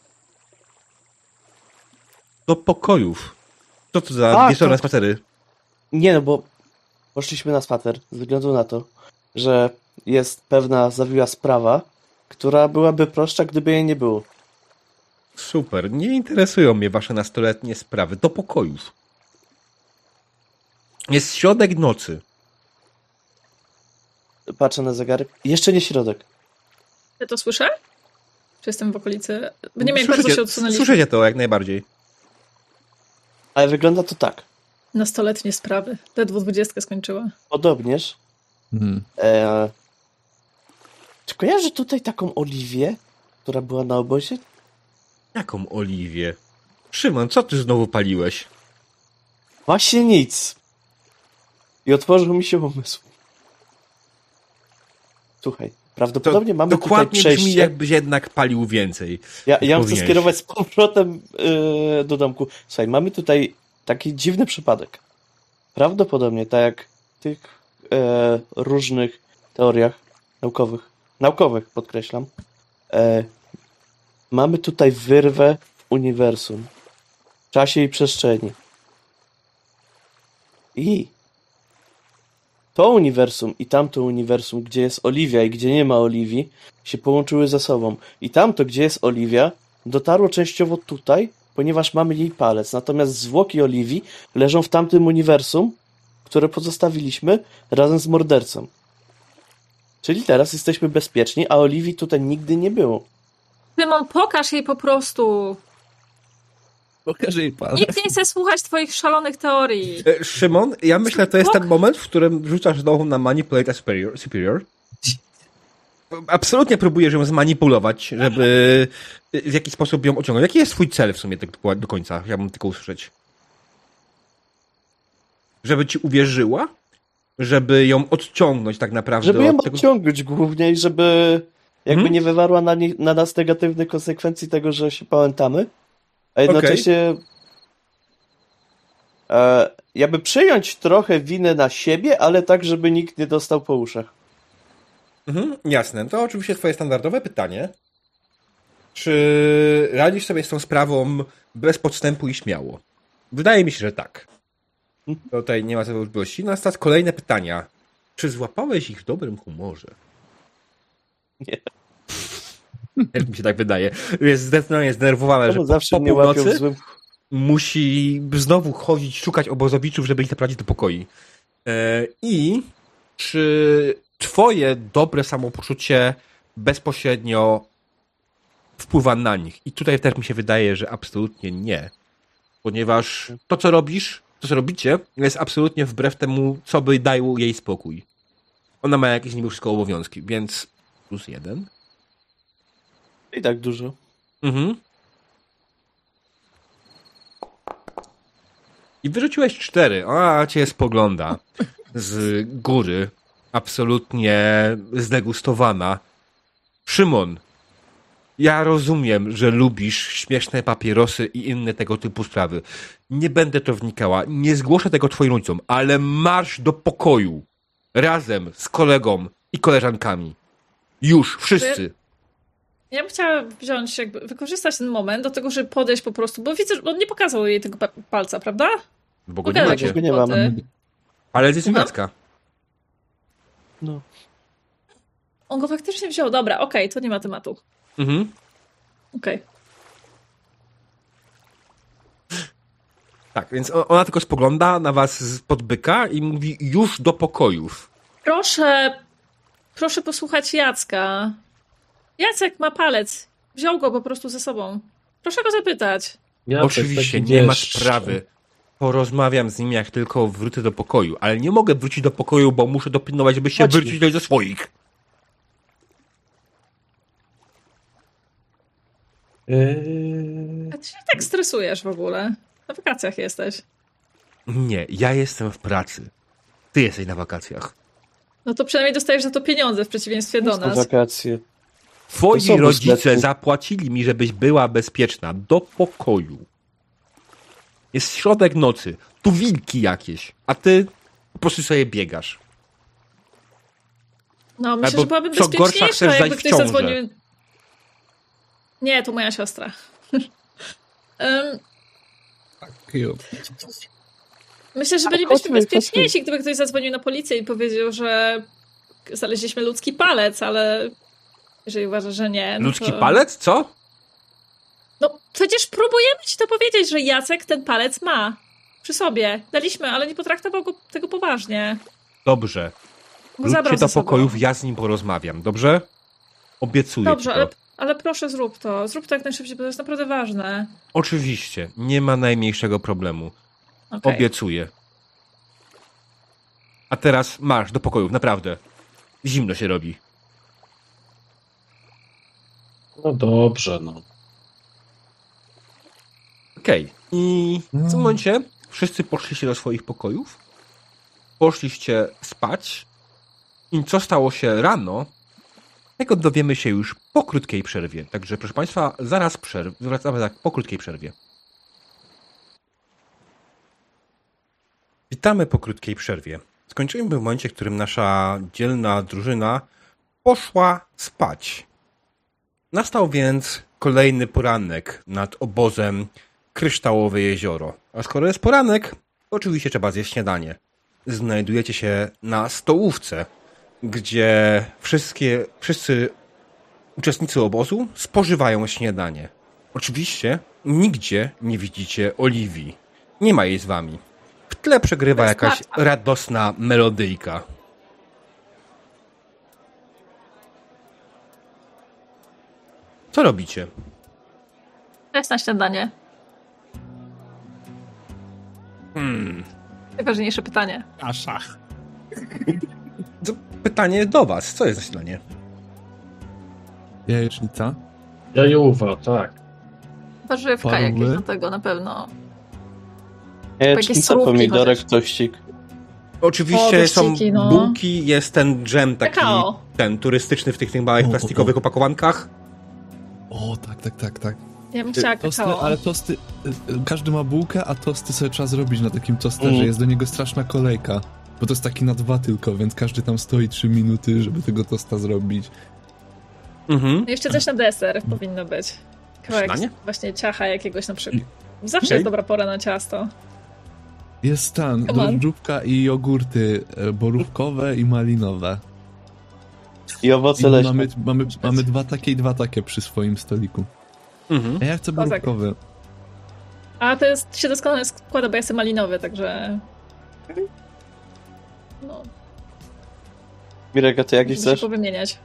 Do pokojów. Co to za Tak, wieczorne tak. spacery? Nie, no bo poszliśmy na spacer ze względu na to, że jest pewna zawiła sprawa, która byłaby prostsza, gdyby jej nie było. Super. Nie interesują mnie wasze nastoletnie sprawy. Do pokojów. Jest środek nocy. Patrzę na zegarek. Jeszcze nie środek. Ja to słyszę? Czy jestem w okolicy? Bo nie wiem, jak bardzo się odsunęliśmy. Słyszycie to jak najbardziej. Ale wygląda to tak. Nastoletnie sprawy. Ledwo dwudziestkę skończyła. Podobnież. hmm. E... Czy kojarzy tutaj taką Oliwię, która była na obozie? Jaką Oliwię? Szymon, co ty znowu paliłeś? Właśnie nic. I otworzył mi się umysł. Słuchaj, prawdopodobnie mamy dokładnie tutaj przejście. brzmi, jakbyś jednak palił więcej. Ja, ja chcę skierować z powrotem yy, do domku. Słuchaj, mamy tutaj taki dziwny przypadek. Prawdopodobnie, tak jak w tych e, różnych teoriach naukowych, naukowych podkreślam, e, mamy tutaj wyrwę w uniwersum, w czasie i przestrzeni. I to uniwersum i tamto uniwersum, gdzie jest Oliwia i gdzie nie ma Oliwii, się połączyły ze sobą. I tamto, gdzie jest Oliwia, dotarło częściowo tutaj, ponieważ mamy jej palec. Natomiast zwłoki Oliwii leżą w tamtym uniwersum, które pozostawiliśmy razem z mordercą. Czyli teraz jesteśmy bezpieczni, a Oliwii tutaj nigdy nie było. Tymon, pokaż jej po prostu. Pokażę jej palec. Nikt nie chce słuchać twoich szalonych teorii. E, Szymon, ja myślę, to jest ten moment, w którym rzucasz znowu na Manipulate Superior. superior. Absolutnie próbujesz ją zmanipulować, żeby w jakiś sposób ją ociągnąć. Jaki jest twój cel w sumie tak do- do końca? Chciałbym tylko usłyszeć. Żeby ci uwierzyła? Żeby ją odciągnąć tak naprawdę Żeby ją od tego... odciągnąć głównie i żeby jakby Mhm. nie wywarła na, ni- na nas negatywnych konsekwencji tego, że się pałętamy, a jednocześnie e, jakby przyjąć trochę winę na siebie, ale tak, żeby nikt nie dostał po uszach. Mhm, jasne. To oczywiście twoje standardowe pytanie. Czy radzisz sobie z tą sprawą bez podstępu i śmiało? Wydaje mi się, że tak. Tutaj nie ma wątpliwości. Następnie kolejne pytania. Czy złapałeś ich w dobrym humorze? Nie. Jak mi się tak wydaje. Jest zdecydowanie zdenerwowana, że po, zawsze po w północy złym... musi znowu chodzić, szukać obozowiczów, żeby ich zaprowadzić do pokoi. E, I czy twoje dobre samopoczucie bezpośrednio wpływa na nich? I tutaj też mi się wydaje, że absolutnie nie. Ponieważ to, co robisz, co robicie, jest absolutnie wbrew temu, co by dało jej spokój. Ona ma jakieś niby wszystko obowiązki, więc plus jeden. I tak dużo. Mhm. I wyrzuciłeś cztery. A, cię spogląda z góry. Absolutnie zdegustowana. Szymon, Ja rozumiem, że lubisz śmieszne papierosy i inne tego typu sprawy. Nie będę to wnikała, nie zgłoszę tego twoim rodzicom, ale marsz do pokoju. Razem z kolegą i koleżankami. Już, wszyscy. Ja bym chciała wziąć, jakby wykorzystać ten moment do tego, żeby podejść po prostu, bo widzę, że on nie pokazał jej tego pa- palca, prawda? Bo go nie macie. jakieś nie mam. Ale jest. Jacka. No. On go faktycznie wziął. Dobra, okej, to nie ma tematu. Mhm. Okej. Tak, więc ona tylko spogląda na was z podbyka i mówi już do pokojów. Proszę, proszę posłuchać Jacka. Jacek ma palec. Wziął go po prostu ze sobą. Proszę go zapytać. Ja Oczywiście, nie ma sprawy. Porozmawiam z nim, jak tylko wrócę do pokoju, ale nie mogę wrócić do pokoju, bo muszę dopilnować, żeby się Chodźmy. wrócić ze swoich. Eee, A ty się tak stresujesz w ogóle. Na wakacjach jesteś. Nie, ja jestem w pracy. Ty jesteś na wakacjach. No to przynajmniej dostajesz za to pieniądze w przeciwieństwie do nas. wakacje. Twoi rodzice zapłacili mi, żebyś była bezpieczna. Do pokoju. Jest środek nocy. Tu wilki jakieś. A ty po prostu sobie biegasz. No, myślę, Albo że gorsza, bezpieczniejsza, chcesz jakby ktoś zadzwonił. Nie, to moja siostra. (laughs) Cute. Myślę, że bylibyśmy bezpieczniejsi, gdyby ktoś zadzwonił na policję i powiedział, że znaleźliśmy ludzki palec, ale jeżeli uważasz, że nie. No Ludzki to... palec? Co? No przecież próbujemy ci to powiedzieć, że Jacek ten palec ma. Przy sobie. Daliśmy, ale nie potraktował go tego poważnie. Dobrze. Wróćcie do sobą. pokojów, ja z nim porozmawiam. Dobrze? Obiecuję Dobrze, ci to. Ale, proszę zrób to. Zrób to jak najszybciej, bo to jest naprawdę ważne. Oczywiście. Nie ma najmniejszego problemu. Okay. Obiecuję. A teraz marsz do pokojów, naprawdę. Zimno się robi. No dobrze, no. Okej. I w tym momencie wszyscy poszliście do swoich pokojów. Poszliście spać. I co stało się rano, tego dowiemy się już po krótkiej przerwie. Także proszę Państwa, zaraz przerw- wracamy tak po krótkiej przerwie. Witamy po krótkiej przerwie. Skończyliśmy w momencie, w którym nasza dzielna drużyna poszła spać. Nastał więc kolejny poranek nad obozem Kryształowe Jezioro. A skoro jest poranek, oczywiście trzeba zjeść śniadanie. Znajdujecie się na stołówce, gdzie wszystkie, wszyscy uczestnicy obozu spożywają śniadanie. Oczywiście nigdzie nie widzicie Oliwii. Nie ma jej z wami. W tle przegrywa jakaś radosna melodyjka. Co robicie? Jest na śniadanie. Hmm. Najważniejsze pytanie. A szach. Pytanie do was. Co jest na śniadanie? Jajecznica. Jajuwa, tak. Warzywka Parówki? jakieś do tego na pewno. Jajecznica, surówki pomidorek, tościk. Oczywiście O, są no. bułki, jest ten dżem taki, Kakao. ten turystyczny w tych, tych małych O, plastikowych o. opakowankach. O, tak, tak, tak, tak. Ja bym chciała Tosty, kakao. ale tosty, y, y, każdy ma bułkę, a tosty sobie trzeba zrobić na takim tosterze. Mhm. Jest do niego straszna kolejka. Bo to jest taki na dwa tylko, więc każdy tam stoi trzy minuty, żeby tego tosta zrobić. Mhm. No Jeszcze coś na deser powinno być. Kawałek właśnie ciacha jakiegoś na przykład. Zawsze Okej. jest dobra pora na ciasto. Jest stan, drożdżówka i jogurty e, borówkowe i malinowe. I owoce I leśne. mamy, mamy, mamy dwa takie i dwa takie przy swoim stoliku. Mhm. A ja chcę Kozak. borówkowe. A to jest, się doskonale składa, bo ja jestem malinowy, także... No, Mirek, a ty jaki musimy się chcesz? powymieniać.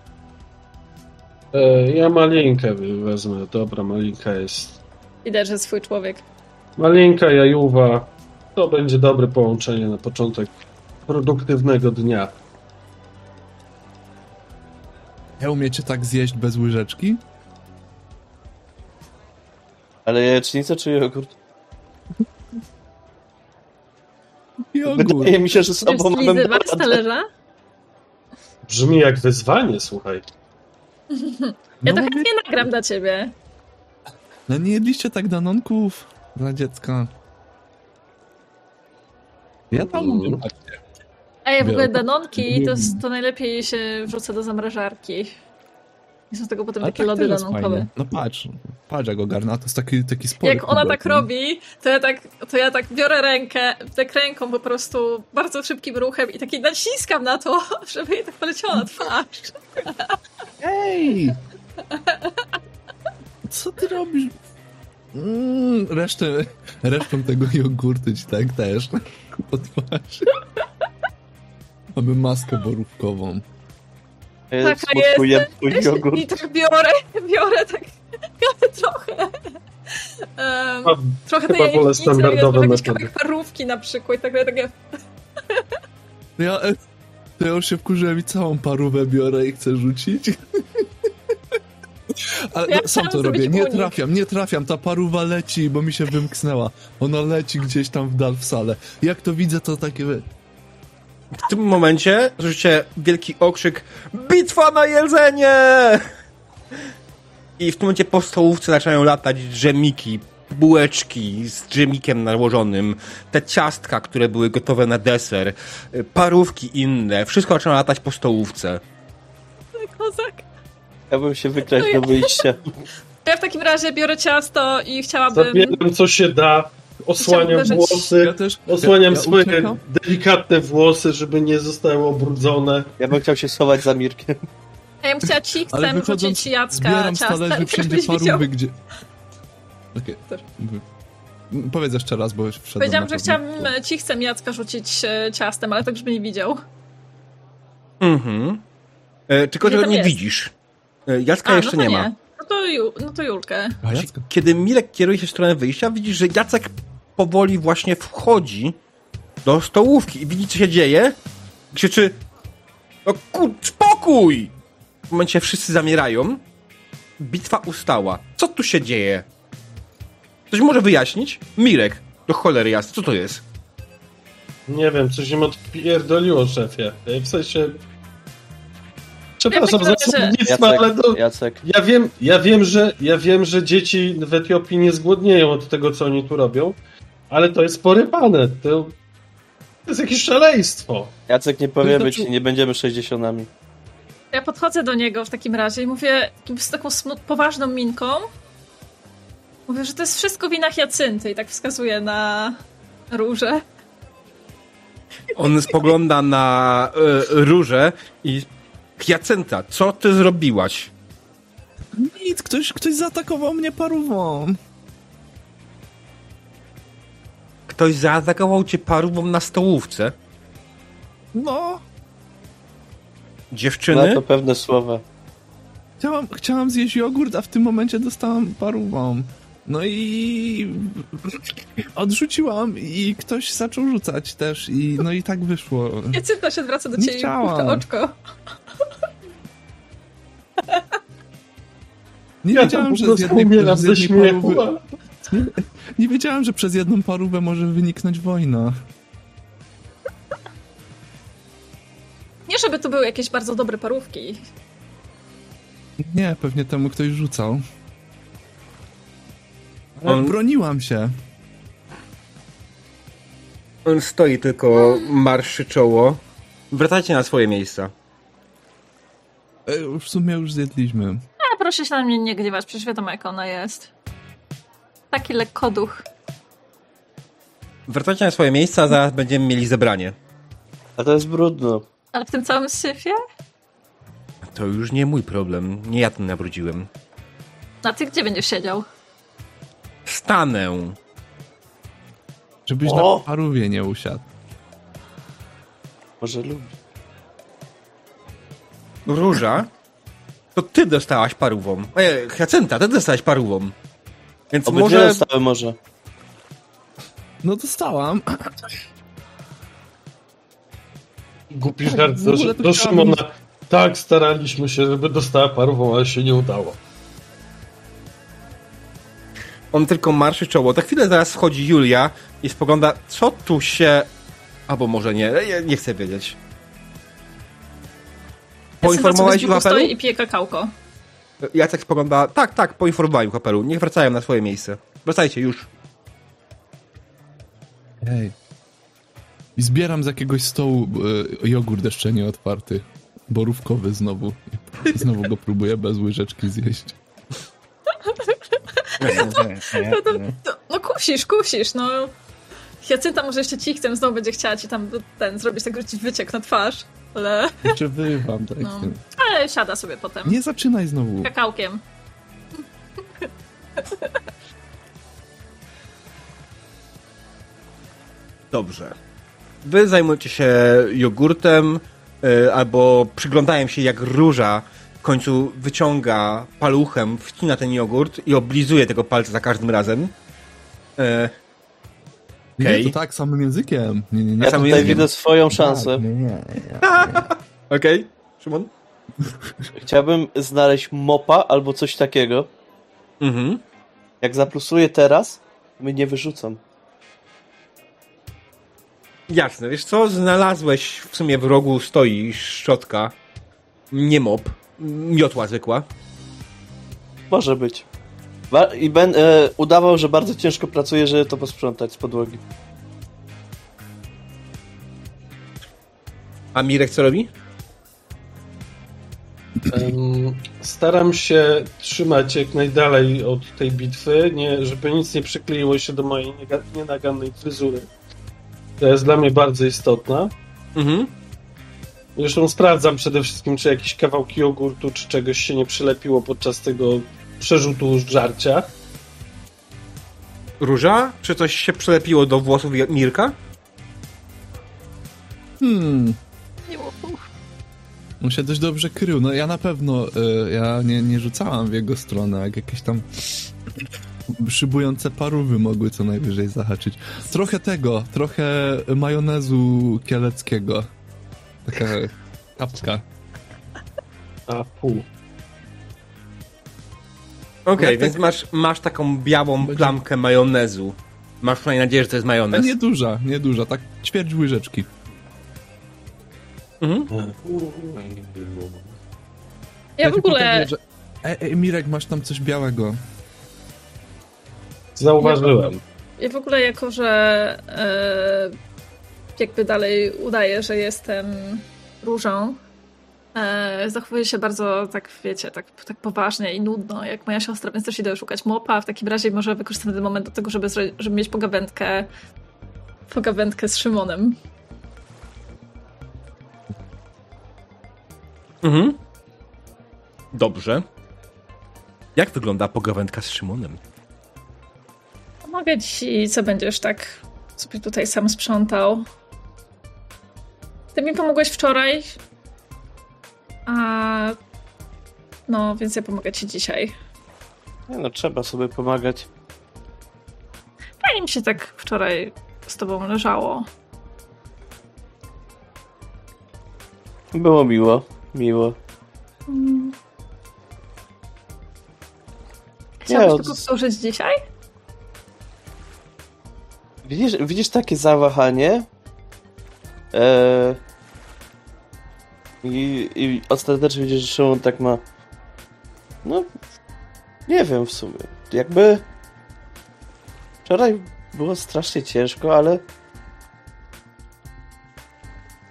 E, ja malinkę wezmę. Dobra, malinka jest. Widać, że swój człowiek. Malinka, jajuwa. To będzie dobre połączenie na początek produktywnego dnia. Ja umiecie tak zjeść bez łyżeczki? Ale jajecznicę czy jogurt? (laughs) Wydaje mi się, że z z baradę. talerza? Brzmi jak wyzwanie, słuchaj. Ja No to mówię- chętnie nagram dla ciebie. No nie jedliście tak danonków dla dziecka. Ja tam Mm. lubię. Ej, w ogóle danonki to, to najlepiej się wrzuca do zamrażarki. I są z tego potem Ale takie tak lody fajnie. No patrz, patrz jak ogarna, to jest taki, taki spory Jak ona kubek, tak nie? robi, to ja tak, to ja tak biorę rękę, tak ręką po prostu bardzo szybkim ruchem i taki naciskam na to, (laughs) żeby jej tak poleciało na twarz. Ej! Co ty robisz? Mm, resztę, resztą tego jogurtu ci tak też po twarzy. Mamy maskę borówkową. Ja Taka smutkuję twój I tak biorę, biorę tak, (laughs) biorę trochę. Um, A, trochę chyba tej wolę standardowe metody. parówki na przykład, i tak dalej, takie, ja, e, to ja już się wkurzyłem i całą parówę biorę i chcę rzucić. (laughs) Ale Ja no, sam to robię, nie unik. trafiam, nie trafiam, ta paruwa leci, bo mi się wymknęła. Ona leci gdzieś tam w dal w salę. Jak to widzę, to takie... W tym momencie słyszycie wielki okrzyk Bitwa na jedzenie! I w tym momencie po stołówce zaczynają latać dżemiki, bułeczki z dżemikiem nałożonym, te ciastka, które były gotowe na deser, parówki inne, wszystko zaczyna latać po stołówce. kozak. Ja bym się wykraść do wyjścia. Ja w takim razie biorę ciasto i chciałabym... Zabieram co się da, osłaniam włosy, Ja też... osłaniam ja, ja swoje uciekam. delikatne włosy, żeby nie zostały obrudzone. Ja bym chciał się schować za Mirkiem. Ja bym chciała cichcem rzucić Jacka zbieram z ciastem, talerzy wszędzie gdzie... Okej. Też. Mhm. Powiedz jeszcze raz, bo wszedłem Powiedziałam, że chciałam cichcem Jacka rzucić e, ciastem, ale tak, żeby nie widział. Mhm. E, tylko, że nie jest? widzisz. E, Jacka A, jeszcze no to nie ma. No to, Ju, no to Julkę. Kiedy Milek kieruje się w stronę wyjścia, widzisz, że Jacek powoli właśnie wchodzi do stołówki i widzi, co się dzieje. Krzyczy, no kur... spokój! W momencie wszyscy zamierają. Bitwa ustała. Co tu się dzieje? Ktoś może wyjaśnić? Mirek, do cholery jasne, co to jest? Nie wiem, coś im odpierdoliło, szefie. W sensie... Przepraszam Ja za że- słownictwo, ale to... Jacek. Ja wiem, ja wiem, że ja wiem, że dzieci w Etiopii nie zgłodnieją od tego, co oni tu robią, ale to jest porypane. To, to jest jakieś szaleństwo. Jacek, nie powiemy ci, nie będziemy sześćdziesiątami. Ja podchodzę do niego w takim razie i mówię z taką poważną minką. Mówię, że to jest wszystko wina Hiacynty i tak wskazuję na róże. On spogląda na e, różę i Hiacynta, co ty zrobiłaś? Nic, ktoś, ktoś zaatakował mnie parówą. Ktoś zaatakował cię parówą na stołówce? No, Dziewczyny? No to pewne słowa. chciałam, chciałam zjeść jogurt, a w tym momencie dostałam parówą. No i odrzuciłam i ktoś zaczął rzucać też i no i tak wyszło. Hiacynta się odwraca do ciebie i chciałam. puszcza oczko. Nie Ja wiedziałam, że z jednej, z jednej śmiechu. parówy, (laughs) nie, nie wiedziałam, że przez jedną parówę może wyniknąć wojna. Nie, żeby to były jakieś bardzo dobre parówki. Nie, pewnie temu ktoś rzucał. Ale On- broniłam się. On stoi tylko, marszy czoło. Wracajcie na swoje miejsca. E, W sumie już zjedliśmy. A proszę się na mnie nie gniewać, przecież wiadomo jak ona jest. Taki lekkoduch. Wracajcie na swoje miejsca, zaraz będziemy mieli zebranie. A to jest brudno. Ale w tym całym syfie? To już nie mój problem. Nie ja tym nabrudziłem. A ty gdzie będziesz siedział? Stanę. Żebyś O! na parówie nie usiadł. Może lubi. Róża, to ty dostałaś parówą. E, Hyacynta, ty dostałaś parówą. Więc Obydwie może... dostały może. No dostałam. Głupi żart w do, chciałam- Szymona. Tak, staraliśmy się, żeby dostała parową, ale się nie udało. On tylko marszy czoło. Za chwilę zaraz wchodzi Julia i spogląda, co tu się... Albo może nie, ja nie chcę wiedzieć. O apelu? stoi i pije kakałko. Jacek spogląda, tak, tak, po informowaniu kapelu, niech wracają na swoje miejsce. Wracajcie, już. Ej. I zbieram z jakiegoś stołu e, jogurt jeszcze nieotwarty. Borówkowy znowu. I znowu go próbuję bez łyżeczki zjeść. No, to, to, no kusisz, kusisz, no. Może jeszcze cichcem znowu będzie chciała ci tam ten, zrobić tego ci wyciek na twarz, ale, Czy wywam, tak No. ale siada sobie potem. Nie zaczynaj znowu. Kakałkiem. Dobrze. Wy zajmujecie się jogurtem, y, albo przyglądają się jak róża w końcu wyciąga paluchem, wcina ten jogurt i oblizuje tego palca za każdym razem. Y, Nie, to tak samym językiem. Nie, nie, nie. Ja tutaj językiem. widzę swoją szansę. Nie, nie, nie. (laughs) Okej, Szymon? Chciałbym znaleźć mopa albo coś takiego. Mhm. Jak zaplusuję teraz, to mnie nie wyrzucam. Jasne, wiesz co? Znalazłeś w sumie w rogu stoi szczotka, nie mop, miotła zwykła. Może być. I będę udawał, że bardzo ciężko pracuję, żeby to posprzątać z podłogi. A Mirek co robi? Staram się trzymać jak najdalej od tej bitwy, nie, żeby nic nie przykleiło się do mojej nienagannej fryzury. To jest dla mnie bardzo istotna. Mhm. Zresztą sprawdzam przede wszystkim, czy jakieś kawałki jogurtu, czy czegoś się nie przylepiło podczas tego przerzutu żarcia. Róża? Czy coś się przylepiło do włosów Mirka? Hmm. On się dość dobrze krył. No ja na pewno, e, ja nie, nie rzucałam w jego stronę, jak jakieś tam szybujące parówy mogły co najwyżej zahaczyć. Trochę tego, trochę majonezu kieleckiego. Taka kapka. A pół. Okej, Jak więc tak- masz, masz taką białą Będzie- plamkę majonezu. Masz przynajmniej nadzieję, że to jest majonez. nie duża, nie duża, tak ćwierć łyżeczki. Mhm. Ja w tylko ogóle, mówię, że... E, e, Mirek, masz tam coś białego. Zauważyłem. ja w ogóle jako, że e, jakby dalej udaję, że jestem różą, e, zachowuję się bardzo tak, wiecie, tak, tak poważnie i nudno, jak moja siostra, więc też idę szukać mopa. W takim razie może wykorzystam ten moment do tego, żeby, żeby mieć pogawędkę pogawędkę z Szymonem. Mhm. Dobrze. Jak wygląda pogawędka z Szymonem? Pomogę ci, co będziesz tak sobie tutaj sam sprzątał. Ty mi pomogłeś wczoraj. A. No, więc ja pomogę ci dzisiaj. Nie no, trzeba sobie pomagać. Fajnie mi się tak wczoraj z tobą leżało. Było miło, miło. Mm. Chciałbyś od- to powtórzyć dzisiaj? Widzisz, widzisz takie zawahanie? Eee, i, I ostatecznie widzisz, że Szymon tak ma. No, nie wiem w sumie. Jakby. Wczoraj było strasznie ciężko, ale.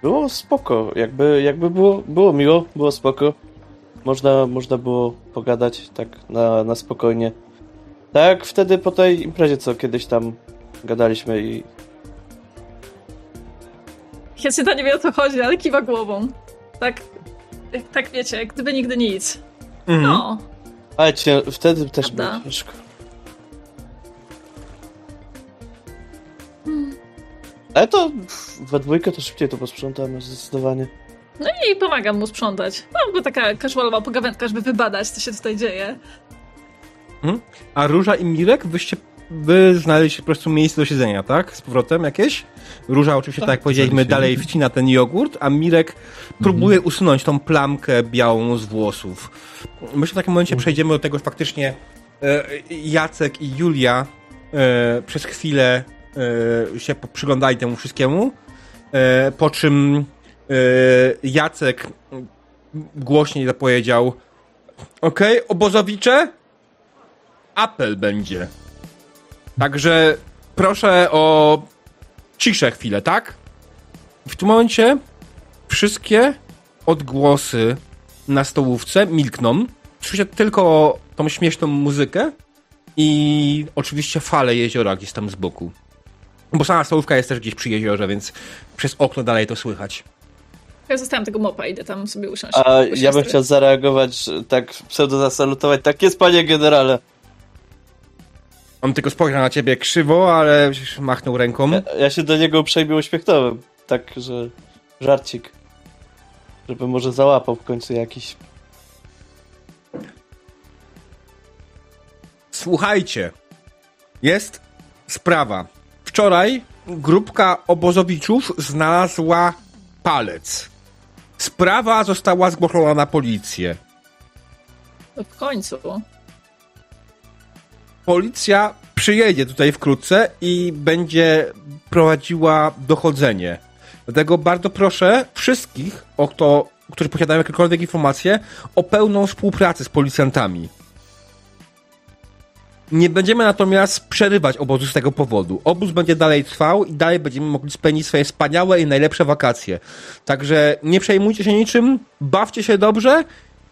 Było spoko. Jakby, jakby było, było miło, było spoko. Można, można było pogadać tak na, na spokojnie. Tak wtedy po tej imprezie, co kiedyś tam gadaliśmy i Jacyta nie wie o co chodzi, ale kiwa głową. Tak, tak wiecie, jak gdyby nigdy nic. Mhm. No. Ale cię, wtedy też Prawda. było ciężko. Ale to we dwójkę to szybciej to posprzątamy, zdecydowanie. No i pomagam mu sprzątać. No, bo taka casualowa pogawędka, żeby wybadać, co się tutaj dzieje. A Róża i Mirek, wyście wy znaleźliście po prostu miejsce do siedzenia, tak? Z powrotem jakieś? Róża oczywiście, tak, Tak, jak powiedzieliśmy, dalej wcina ten jogurt, a Mirek próbuje usunąć tą plamkę białą z włosów. Myślę, że w takim momencie przejdziemy do tego, że faktycznie e, Jacek i Julia e, przez chwilę e, się przyglądali temu wszystkiemu, e, po czym e, Jacek głośniej zapowiedział Okej, obozowicze? Apel będzie. Także proszę o ciszę chwilę, tak? W tym momencie wszystkie odgłosy na stołówce milkną. Słyszę tylko tą śmieszną muzykę i oczywiście fale jeziora gdzieś tam z boku. Bo sama stołówka jest też gdzieś przy jeziorze, więc przez okno dalej to słychać. Ja zostawiam tego mopa, idę tam sobie usiąść. A ja bym chciał zareagować, tak pseudo zasalutować. Tak jest, panie generale. On tylko spojrzał na ciebie krzywo, ale machnął ręką. Ja, ja się do niego uprzejmie uśmiechnąłem. Tak, że żarcik. Żeby może załapał w końcu jakiś. Słuchajcie, jest sprawa. Wczoraj grupka obozowiczów znalazła palec. Sprawa została zgłoszona na policję. W końcu. Policja przyjedzie tutaj wkrótce i będzie prowadziła dochodzenie. Dlatego bardzo proszę wszystkich, o kto, którzy posiadają jakiekolwiek informacje, o pełną współpracę z policjantami. Nie będziemy natomiast przerywać obozu z tego powodu. Obóz będzie dalej trwał i dalej będziemy mogli spędzić swoje wspaniałe i najlepsze wakacje. Także nie przejmujcie się niczym, bawcie się dobrze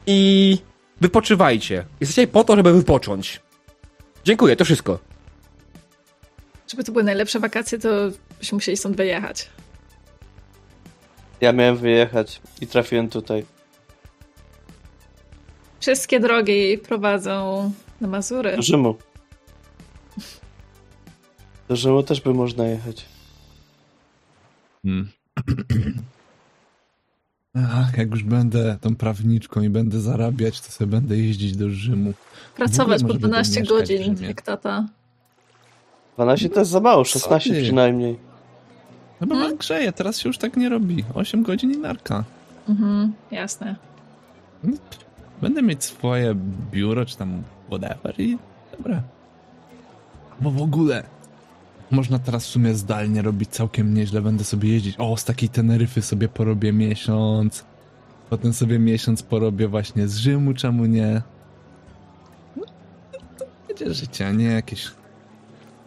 i wypoczywajcie. Jesteście po to, żeby wypocząć. Dziękuję, to wszystko. Żeby to były najlepsze wakacje, to byśmy musieli stąd wyjechać. Ja miałem wyjechać i trafiłem tutaj. Wszystkie drogi prowadzą na Mazury. Do Rzymu. Do Rzymu też by można jechać. Hmm. (clears throat) Ach, jak już będę tą prawniczką i będę zarabiać, to sobie będę jeździć do Rzymu. Pracować po ogóle może 12 będę mieszkać w godzin, jak tata. 12 to jest za mało, 16 ty? przynajmniej. No bo hmm? grzeje, teraz się już tak nie robi. 8 godzin i narka. Mhm, jasne. Będę mieć swoje biuro, czy tam whatever i dobra. Bo w ogóle można teraz w sumie zdalnie robić całkiem nieźle. Będę sobie jeździć. O, z takiej Teneryfy sobie porobię miesiąc. Potem sobie miesiąc porobię właśnie z Rzymu, czemu nie? No, to będzie życie, a nie jakieś...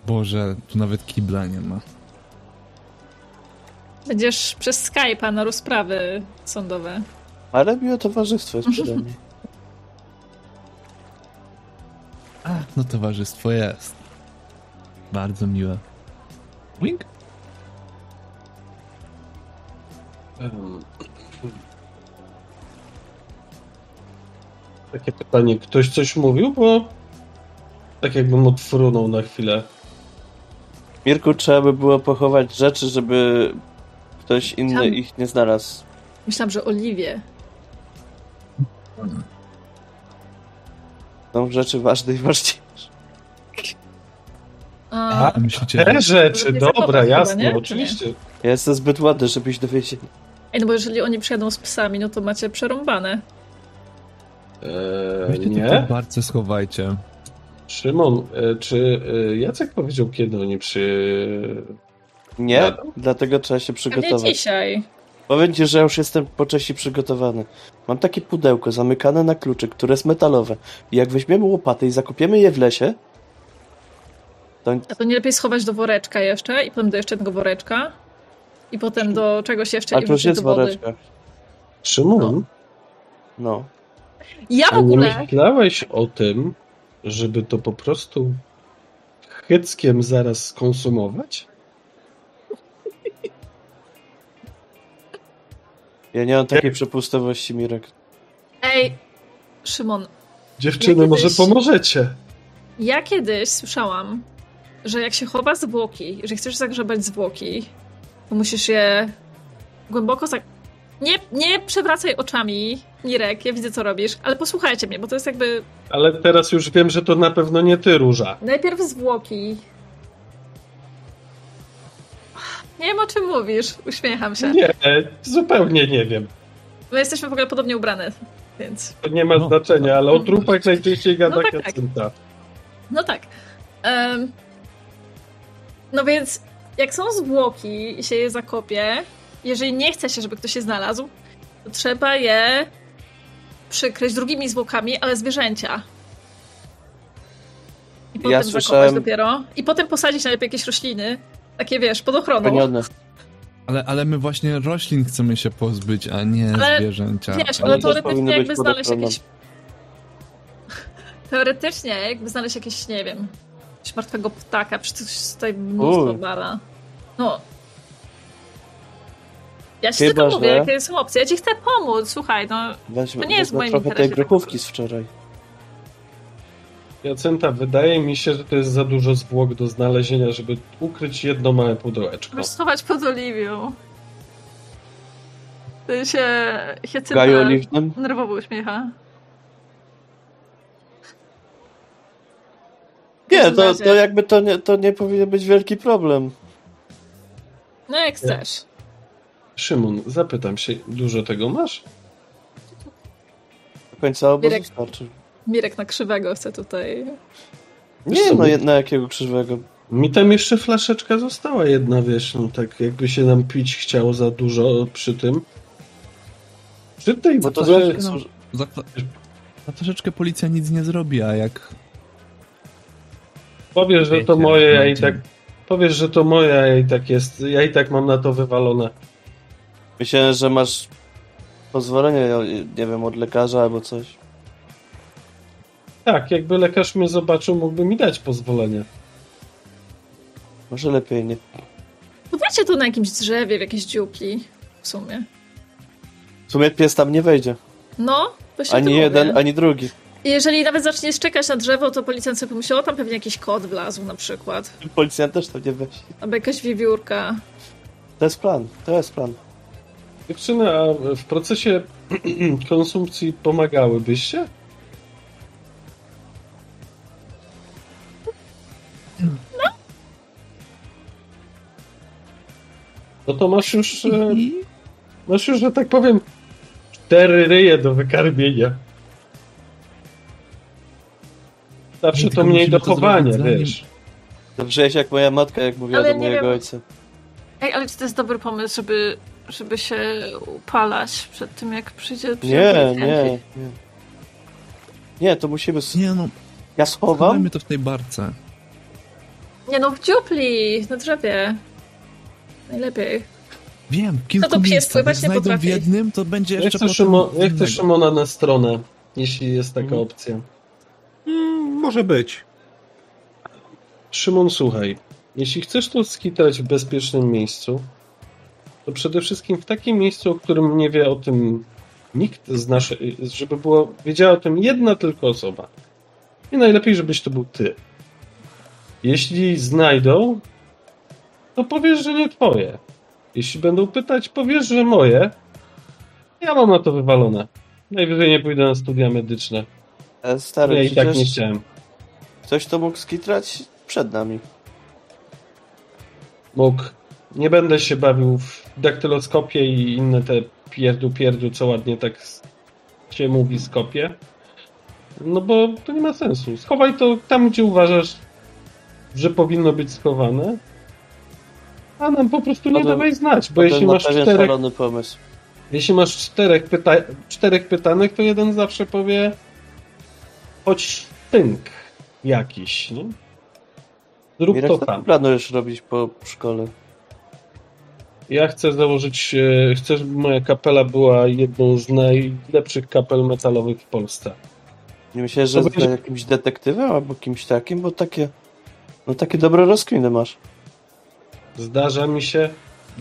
Boże, tu nawet kibla nie ma. Będziesz przez Skype'a na rozprawy sądowe. Ale miłe towarzystwo jest przynajmniej. A, no towarzystwo jest. Bardzo miłe. Wink? Em, Takie pytanie, ktoś coś mówił, bo tak jakbym odfrunął na chwilę. Mirku, trzeba by było pochować rzeczy, żeby ktoś inny Tam- ich nie znalazł. Myślałam, że Oliwie. Są rzeczy ważne i (laughs) ważniejsze. A, A, myślicie, Te rzeczy, Nie dobra, jasne, nie? oczywiście. Ja jestem zbyt ładny, żebyś dowiedzieli. Ej, no bo jeżeli oni przyjadą z psami, no to macie przerąbane. Eee, Weźcie to w nie? barce schowajcie. Szymon, e, czy e, Jacek powiedział, kiedy oni przy... Nie, Jadą? dlatego trzeba się przygotować. dzisiaj. Powiem ci, że już jestem po części przygotowany. Mam takie pudełko zamykane na kluczyk, które jest metalowe. I jak weźmiemy łopatę i zakopiemy je w lesie, to A to nie lepiej schować do woreczka jeszcze i potem do jeszcze jednego woreczka i potem do czegoś jeszcze ale i to już wrzucić jest do wody. woreczka. Szymon, No. Ja w a nie ogóle... myślałeś o tym, żeby to po prostu hyckiem zaraz skonsumować? Ja nie mam takiej przepustowości, Mirek. Ej, Szymon, Dziewczyny, Ja może kiedyś- pomożecie? ja kiedyś słyszałam, że jak się chowa zwłoki, jeżeli chcesz zagrzebać zwłoki, to musisz je głęboko zag... Nie, nie przewracaj oczami, Mirek, ja widzę co robisz, ale posłuchajcie mnie, bo to jest jakby Ale teraz już wiem, że to na pewno nie ty, Róża. najpierw zwłoki. Nie wiem o czym mówisz, uśmiecham się. Nie, zupełnie nie wiem. My jesteśmy w ogóle podobnie ubrane, więc To nie ma No. znaczenia, ale o trupach najczęściej gada No tak, tak. Jacynta. No tak. Em, no więc, jak są zwłoki i się je zakopie, jeżeli nie chce się, żeby ktoś je znalazł, to trzeba je przykryć drugimi zwłokami, ale zwierzęcia. I potem Ja zakopać słyszałem- dopiero. I potem posadzić najlepiej jakieś rośliny. Takie wiesz, pod ochroną. Ale, ale my właśnie roślin chcemy się pozbyć, a nie Ale zwierzęcia. Wiesz, Ale ale teoretycznie jakby znaleźć jakieś... (laughs) Teoretycznie jakby znaleźć jakieś, nie wiem, jakiegoś martwego ptaka, przecież tutaj mnóstwo bala. No. Ja ci tylko mówię, że- jakie są opcje. Ja ci chcę pomóc, słuchaj, no. Weźmy, To nie jest w moim trochę tej interesie. grochówki z wczoraj. Jacynta, wydaje mi się, że to jest za dużo zwłok do znalezienia, żeby ukryć jedno małe pudełeczko. Rysować pod oliwią. To się oliwnym? nerwowo uśmiecha. Nie, to, razie- to jakby to nie, to nie powinien być wielki problem. No jak chcesz. Szymon, zapytam się, dużo tego masz? Do końca obozu Mirek. starczy. Mirek na krzywego chce tutaj. Nie, no jedna jakiego krzywego. Mi tam jeszcze flaszeczka została jedna, wiesz, no tak jakby się nam pić chciało za dużo przy tym. Przy tej Bo to służy- Za, za troszeczkę policja nic nie zrobi, a jak Powiesz, że to moje, ja i tak. Powiesz, że to moje, ja i tak jest. Ja i tak mam na to wywalone. Myślałem, że masz pozwolenie, nie wiem, od lekarza albo coś. Tak, jakby lekarz mnie zobaczył, mógłby mi dać pozwolenie. Może lepiej nie. Podajcie to na jakimś drzewie, w jakieś dziupli. W sumie. W sumie pies tam nie wejdzie. No, to się Ani jeden, mówię. ani drugi. Jeżeli nawet zaczniesz czekać na drzewo, to policjant sobie pomyśli, o tam pewnie jakiś kot wlazł na przykład. Policjant też tam nie wejdzie. Albo jakaś wiewiórka. To jest plan, to jest plan. Dziewczyny, a w procesie (clears throat) konsumpcji pomagałybyście? No to masz już, e, masz już, że tak powiem, cztery ryje do wykarmienia. Zawsze to mniej musimy do to wiesz. Dobrze jest jak moja matka, jak mówiła Ale do mojego wiem. ojca. Ej, ale czy to jest dobry pomysł, żeby, żeby się upalać przed tym, jak przyjdzie przyjdzie Nie, nie, nie. Nie, to musimy... Nie no, Ja schowam? chowajmy to w tej barce. Nie no, w dziupli, na drzewie. Najlepiej. Wiem, kilku No to pies miejscach. pływać Jak nie w jednym, to będzie jeszcze jak chcesz Szymona na stronę, jeśli jest taka Mhm. opcja. Mm, może być. Szymon, słuchaj, jeśli chcesz to skitrać w bezpiecznym miejscu, to przede wszystkim w takim miejscu, o którym nie wie o tym nikt z naszej, żeby było, wiedziała o tym jedna tylko osoba. I najlepiej, żebyś to był ty. Jeśli znajdą, to powiesz, że nie twoje. Jeśli będą pytać, powiesz, że moje. Ja mam na to wywalone. Najwyżej nie pójdę na studia medyczne. E, Stary, Ja i tak nie chciałem. ktoś to mógł skitrać przed nami. mógł. Nie będę się bawił w daktyloskopie i inne te pierdu pierdu, co ładnie tak się mówi skopie. No bo to nie ma sensu. Schowaj to tam, gdzie uważasz, że powinno być schowane. A nam po prostu nie Potem- dawaj znać, bo jeśli ma masz, czterech, pomysł. jeśli masz czterech, pyta czterech pytanych, to jeden zawsze powie choć tynk jakiś, nie? Zrób Mirek, to co tam. planujesz robić po szkole? Ja chcę założyć, e, chcę, żeby moja kapela była jedną z najlepszych kapel metalowych w Polsce. Nie myślałeś, że będzie- jakimś detektywem albo kimś takim, bo takie... No takie dobre rozkminy masz. Zdarza mi się,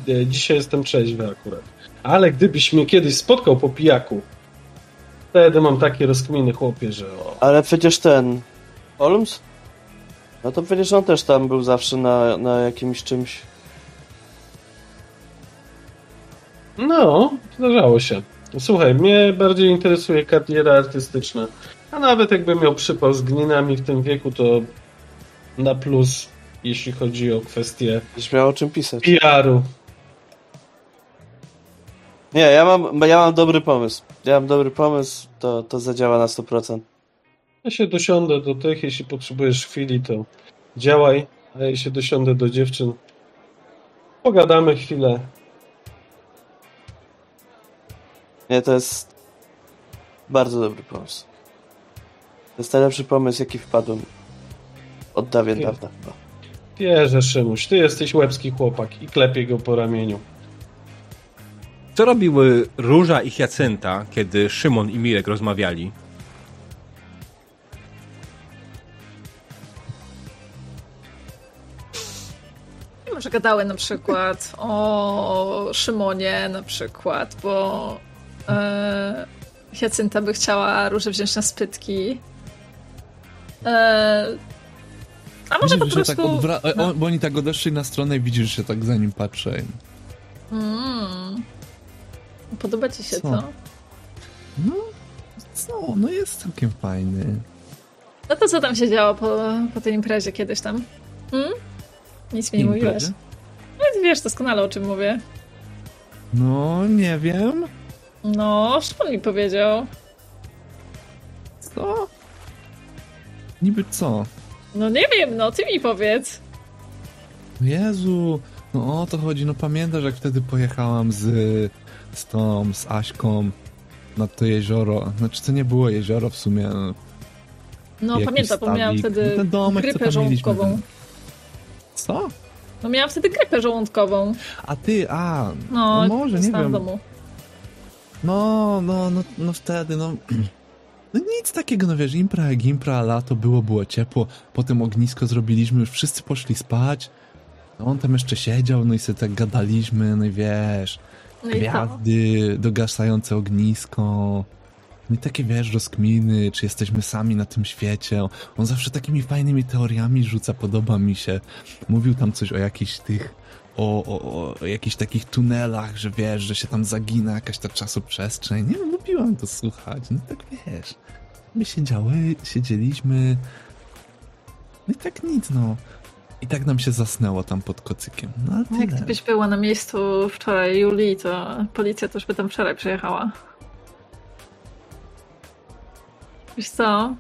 e, dzisiaj jestem trzeźwy akurat, ale gdybyś mnie kiedyś spotkał po pijaku, wtedy mam takie rozkminy, chłopie, że o. Ale przecież ten... Holmes? No to przecież on też tam był zawsze na, na jakimś czymś. No, zdarzało się. Słuchaj, mnie bardziej interesuje kariera artystyczna, a nawet jakbym miał przypał z gninami w tym wieku, to na plus, jeśli chodzi o kwestię Będziesz miał o czym pisać. PR-u. Nie, ja mam, ja mam dobry pomysł. Ja mam dobry pomysł, to, to zadziała na 100%. Ja się dosiądę do tych, jeśli potrzebujesz chwili, to działaj, a ja się dosiądę do dziewczyn. Pogadamy chwilę. Nie, to jest... Bardzo dobry pomysł. To jest najlepszy pomysł, jaki wpadłem od dawien dawna chyba. Wierzę, Szymuś, ty jesteś łebski chłopak i klepie go po ramieniu. Co robiły Róża i Hiacynta, kiedy Szymon i Mirek rozmawiali? Może gadały na przykład o Szymonie na przykład, bo e, Hiacynta by chciała Różę wziąć na spytki. E, a może po Widzisz, że prostu... tak odwra- no. o, bo oni tak odeszli na stronę i widzisz, że tak za nim patrzę. Mm. Podoba ci się Co? to? No, co? No jest całkiem fajny. No to co tam się działo po, po tej imprezie kiedyś tam? Hmm? Nic mi nie mówiłeś. No ty wiesz doskonale o czym mówię. No, nie wiem. No, Szymon mi powiedział. Co? Niby co? No nie wiem, no ty mi powiedz. Jezu, no o to chodzi. No pamiętasz, jak wtedy pojechałam z, z tą, z Aśką nad to jezioro. Znaczy, to nie było jezioro w sumie. no, No pamiętam, bo miałam wtedy No ten domek, grypę żołądkową. ten- Co? No miałam wtedy grypę żołądkową. A ty, a, No, no może, nie wiem. domu. No, no, no, no wtedy, no... (clears throat) No nic takiego, no wiesz, impra jak impra, lato było, było ciepło, potem ognisko zrobiliśmy, już wszyscy poszli spać, on tam jeszcze siedział, no i sobie tak gadaliśmy, no i wiesz, No i gwiazdy, dogasające ognisko, no i takie, wiesz, rozkminy, czy jesteśmy sami na tym świecie, on zawsze takimi fajnymi teoriami rzuca, podoba mi się, mówił tam coś o jakichś tych o, o, o jakichś takich tunelach, że wiesz, że się tam zagina jakaś ta czasoprzestrzeń. Nie wiem, lubiłam to słuchać. No tak wiesz. My siedziały, siedzieliśmy. No i tak nic, no. I tak nam się zasnęło tam pod kocykiem. No Jak ty tyle. byś była na miejscu wczoraj Julii, to policja też by tam wczoraj przyjechała. Wiesz co?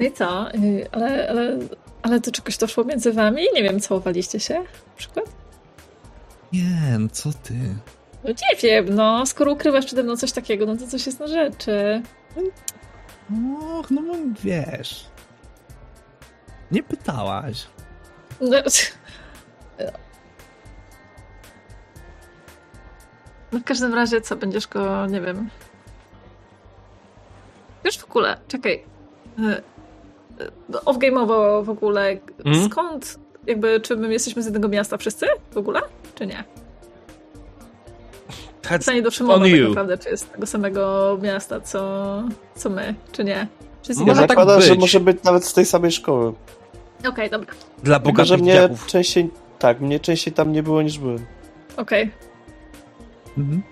No i co? Yy, Ale, ale, ale to czegoś doszło między wami? Nie wiem, całowaliście się na przykład? Nie, no co ty? No nie wiem, no. Skoro ukrywasz przede mną coś takiego, no to coś jest na rzeczy. Och, no wiesz. Nie pytałaś. No, no w każdym razie, co, będziesz go, nie wiem... Wiesz w ogóle, czekaj. Y, y, Off-gameowo w ogóle, Mm? skąd, jakby, czy my jesteśmy z jednego miasta wszyscy w ogóle, czy nie? That's Pytanie do Szymona on tak naprawdę, czy jest z tego samego miasta, co, co my, czy nie? Czy z Może Ja innego? tak zakładam, że może być nawet z tej samej szkoły. Okej, dobra, Dla Tylko, bogatych że mnie dziaków. częściej... Tak, mnie częściej tam nie było niż byłem. okej. Mhm.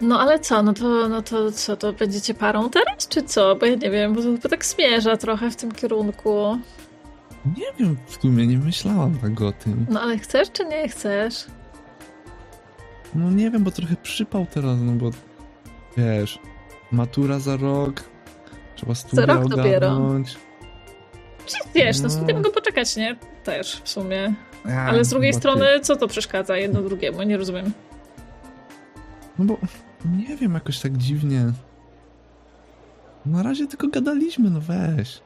No ale co, no to, no to co, to będziecie parą teraz, czy co? Bo ja nie wiem, bo to chyba tak zmierza trochę w tym kierunku. Nie wiem, w sumie nie myślałam tak o tym. No ale chcesz, czy nie chcesz? No nie wiem, bo trochę przypał teraz, no bo wiesz, matura za rok, trzeba studia rok dopiero. ogarnąć. Czy wiesz, no No. sobie mogę poczekać, nie? Też w sumie. A, Ale z drugiej chyba ty. strony, co to przeszkadza jedno drugiemu? Nie rozumiem. No bo nie wiem, jakoś tak dziwnie. Na razie tylko gadaliśmy, no weź.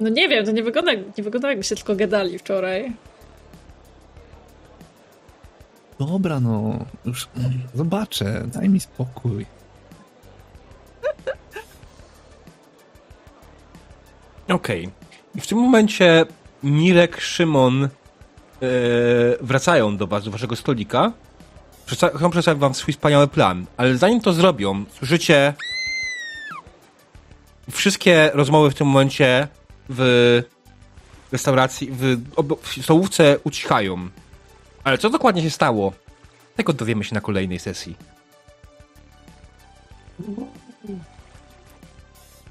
No nie wiem, to nie wygląda, nie wygląda jakby się tylko gadali wczoraj. Dobra, no, już mm, (clears throat) zobaczę, daj mi spokój. Okej. I w tym momencie Mirek, Szymon e, wracają do was, do waszego stolika. Przedsta- Chcą przedstawić wam swój wspaniały plan, ale zanim to zrobią, słyszycie wszystkie rozmowy w tym momencie w restauracji, w, w stołówce ucichają. Ale co dokładnie się stało? Tego dowiemy się na kolejnej sesji.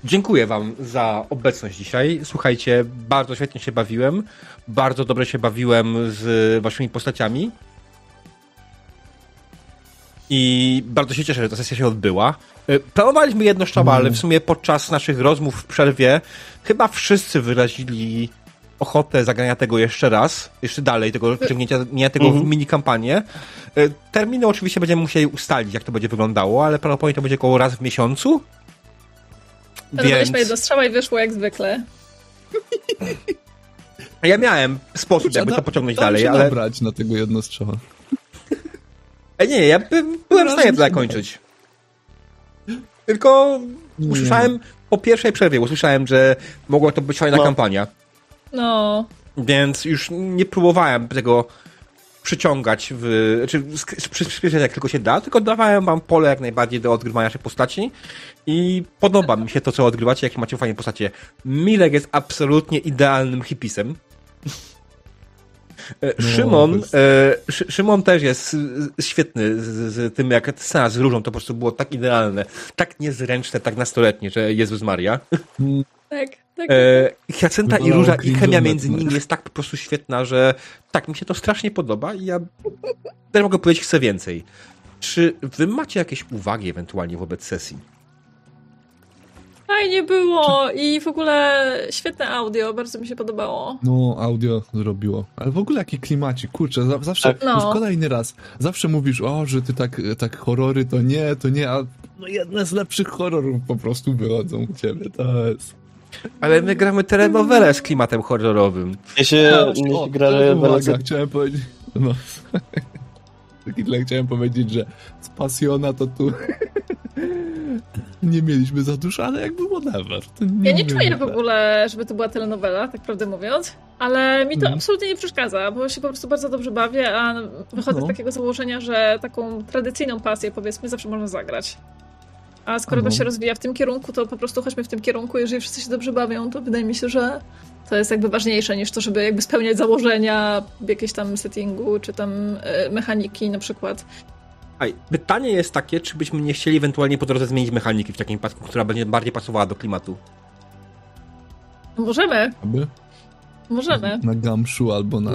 Dziękuję Wam za obecność dzisiaj. Słuchajcie, bardzo świetnie się bawiłem. Bardzo dobrze się bawiłem z Waszymi postaciami. I bardzo się cieszę, że ta sesja się odbyła. Y, Planowaliśmy jedno szczaba, ale w sumie podczas naszych rozmów w przerwie chyba wszyscy wyrazili ochotę zagrania tego jeszcze raz, jeszcze dalej, tego wciągnięcia nie tego w Mhm. mini kampanię. E, Terminy oczywiście będziemy musieli ustalić, jak to będzie wyglądało, ale prawdopodobnie to będzie około raz w miesiącu. Więc jedno strzała i wyszło jak zwykle. ja miałem sposób, jakby Da- to pociągnąć dam dalej, się ale nabrać na tego jednostrzała. E, Nie, ja by, byłem w stanie to zakończyć. Tylko Nie. usłyszałem po pierwszej przerwie, usłyszałem, że mogła to być fajna No. kampania. No, Więc już nie próbowałem tego przyciągać w, czy sk- przy- przyspieszyć jak tylko się da, tylko dawałem wam pole jak najbardziej do odgrywania się postaci i podoba mi się to, co odgrywacie, jakie macie fajne postacie. Milek jest absolutnie idealnym hipisem. E, No, Szymon, jest- e, Szy- Szymon też jest e, świetny z, z tym, jak scena z różą, to po prostu było tak idealne, tak niezręczne, tak nastoletnie, że Jezus Maria. tak, tak. E, Hyacynta i Róża i chemia między nimi jest tak po prostu świetna, że tak, mi się to strasznie podoba i ja też mogę powiedzieć, chcę więcej. Czy wy macie jakieś uwagi ewentualnie wobec sesji? Fajnie było i w ogóle świetne audio, bardzo mi się podobało. No, audio zrobiło. Ale w ogóle jaki klimacik, kurczę, za- zawsze, Tak. No. już kolejny raz, zawsze mówisz, o, że ty tak, tak horrory to nie, to nie, a no jedne z lepszych horrorów po prostu wychodzą u ciebie, to jest... Ale my gramy telenowelę z klimatem horrorowym. Nie się, O, nie o, się gra rewelacja. chciałem powiedzieć, no, (laughs) taki tyle chciałem powiedzieć, że z Pasjona to tu (laughs) nie mieliśmy za dużo, ale jakby whatever. To Ja nie czuję w ogóle, żeby to była telenowela, tak prawdę mówiąc, ale mi to Mhm. absolutnie nie przeszkadza, bo się po prostu bardzo dobrze bawię, a wychodzę No. z takiego założenia, że taką tradycyjną pasję, powiedzmy, zawsze można zagrać. A skoro to Mhm. się rozwija w tym kierunku, to po prostu chodźmy w tym kierunku. Jeżeli wszyscy się dobrze bawią, to wydaje mi się, że to jest jakby ważniejsze niż to, żeby jakby spełniać założenia jakieś tam settingu, czy tam e, mechaniki na przykład. Aj, pytanie jest takie, czy byśmy nie chcieli ewentualnie po drodze zmienić mechaniki w takim pasku, która będzie bardziej pasowała do klimatu. Możemy, Aby możemy. na Gumshoe albo na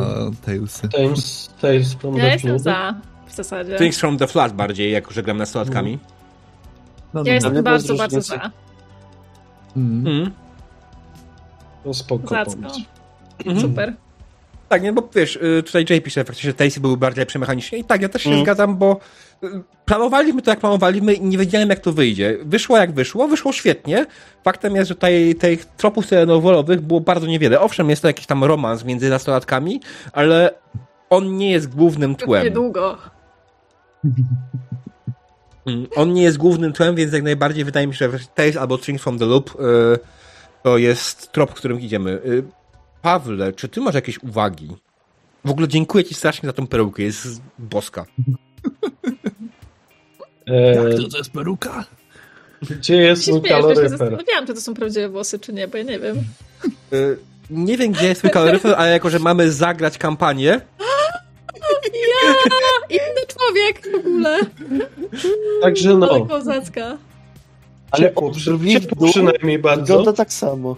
Tailsy. Tales, Tales from Ja the jestem Flood. za, w zasadzie. Things from the Flood bardziej, jako że gram nastolatkami. No, Ja jestem nie było bardzo, bardzo za. Mm. Mm. No spoko. Mhm. Super. Tak, nie, bo wiesz, y, tutaj Jay pisze, faktycznie Tacy były bardziej lepsze mechanicznie i tak, ja też się Mm. zgadzam, bo y, planowaliśmy to jak planowaliśmy i nie wiedziałem jak to wyjdzie. Wyszło jak wyszło, wyszło świetnie. Faktem jest, że tutaj tych tropów telenowolowych było bardzo niewiele. Owszem, jest to jakiś tam romans między nastolatkami, ale on nie jest głównym tłem. Niedługo. (laughs) Mm, On nie jest głównym tłem, więc jak najbardziej wydaje mi się, że Tales albo Strings from the Loop y, to jest trop, w którym idziemy. Y, Pawle, czy ty masz jakieś uwagi? W ogóle dziękuję ci strasznie za tą perełkę, jest boska. (laughs) E, Jak to, to jest peruka? gdzie jest się mój śmiejesz, że się kaloryfer? zastanawiałam, czy to są prawdziwe włosy, czy nie, bo ja nie wiem. Nie wiem, gdzie jest twój kaloryfer, ale jako, że mamy zagrać kampanię, (laughs) Ja! Inny człowiek w ogóle. Także Ale no, kozacka. Ale dół przynajmniej bardzo. wygląda tak samo.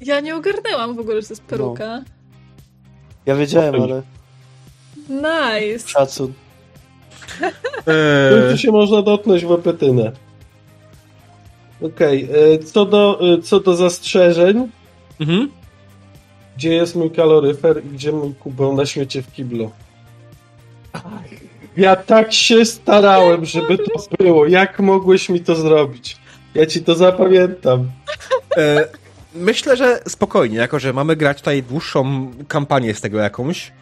Ja nie ogarnęłam w ogóle, że to jest peruka. Ja wiedziałem, ale Nice. szacun. (laughs) Y, końcu się można dotknąć w opetynę. Okej, e, co, do, e, co do zastrzeżeń, mhm. Gdzie jest mój kaloryfer i gdzie mój kubeł na śmiecie w kiblu? Ja tak się starałem, żeby to było. Jak mogłeś mi to zrobić? Ja ci to zapamiętam. E, Myślę, że spokojnie, jako że mamy grać tutaj dłuższą kampanię z tego jakąś,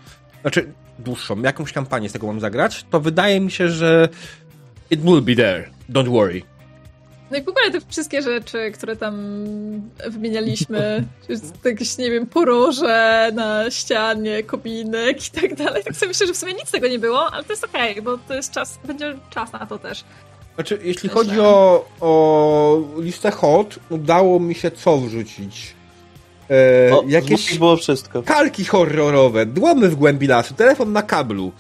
znaczy dłuższą, jakąś kampanię z tego mam zagrać, to wydaje mi się, że it will be there, don't worry. No i w ogóle te wszystkie rzeczy, które tam wymienialiśmy, jakieś, nie wiem, poroże na ścianie, kominek i tak dalej, tak sobie myślę, że w sumie nic z tego nie było, ale to jest okej, bo to jest czas, będzie czas na to też. Znaczy, jeśli Myślę. chodzi o, o listę hot, udało mi się co wrzucić? E, O, jakieś było wszystko. kalki horrorowe, dłomy w głębi lasu, telefon na kablu. (laughs)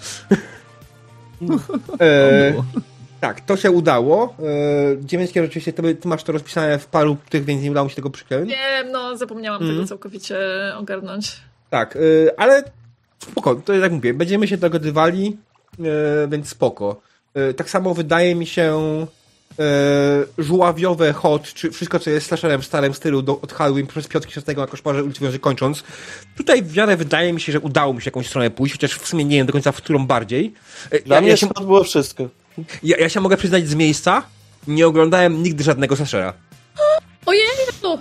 e, było. Tak, to się udało. E, Dziewięćkie rzeczywiście, ty, ty masz to rozpisane w paru tych, więc nie udało mi się tego przykleić. Wiem, no zapomniałam Mhm. tego całkowicie ogarnąć. Tak, y, ale spoko, to jak mówię, będziemy się dogadywali, y, więc spoko. Tak samo wydaje mi się, e, żuławiowe hot, czy wszystko, co jest slasherem w starym stylu do, od Halloween przez Piotki Szesnego na koszmarze ulicy kończąc. Tutaj w miarę wydaje mi się, że udało mi się jakąś stronę pójść, chociaż w sumie nie wiem do końca w którą bardziej. E, Dla ja, mnie ja, się, to było wszystko. Ja, ja się mogę przyznać z miejsca, nie oglądałem nigdy żadnego slashera. Ojej, no.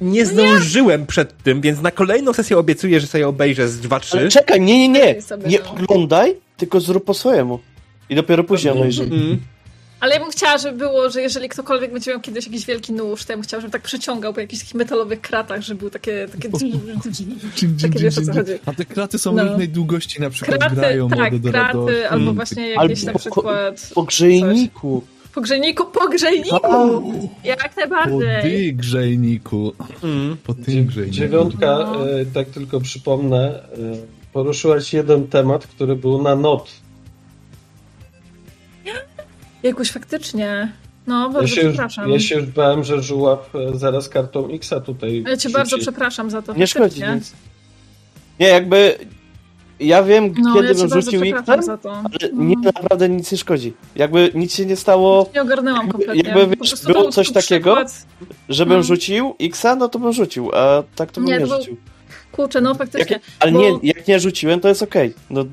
Nie zdążyłem przed tym, więc na kolejną sesję obiecuję, że sobie obejrzę z 2-3. Ale czekaj, nie, nie, nie. Nie no. oglądaj, tylko zrób po swojemu. I dopiero później obejrzyj. Mm. Ale ja bym chciała, żeby było, że jeżeli ktokolwiek będzie miał kiedyś jakiś wielki nóż, to ja bym chciała, żeby tak przeciągał po jakichś takich metalowych kratach, żeby były takie... takie... (laughs) Takie wiesz, o co chodzi. A te kraty są No. różnej długości, na przykład Kraty, grają tak, od do kraty, albo właśnie Albo jakieś na po- przykład... Po grzejniku. Po grzejniku, po grzejniku! Jak Po najbardziej. ty grzejniku. Mm. Po ty grzejniku. Dziewiątka, No. e, tak tylko przypomnę, e, poruszyłaś jeden temat, który był na not. Jakoś faktycznie. No, Ja bardzo się, już, przepraszam. ja się już bałem, że żułap e, zaraz kartą X-a tutaj Ja cię rzuci. bardzo przepraszam za to. Nie szkodzi nic. Nie, jakby... Ja wiem, No, kiedy ja bym rzucił to. ale No. nie, naprawdę nic nie szkodzi. Jakby nic się nie stało, Nie ogarnęłam kompletnie. jakby, wiesz, było coś takiego, przykład- żebym No. rzucił X-a, no to bym rzucił, a tak to bym Nie, nie, rzucił. Kurczę, no Jak, faktycznie. ale bo- nie, jak nie rzuciłem, to jest okej. No,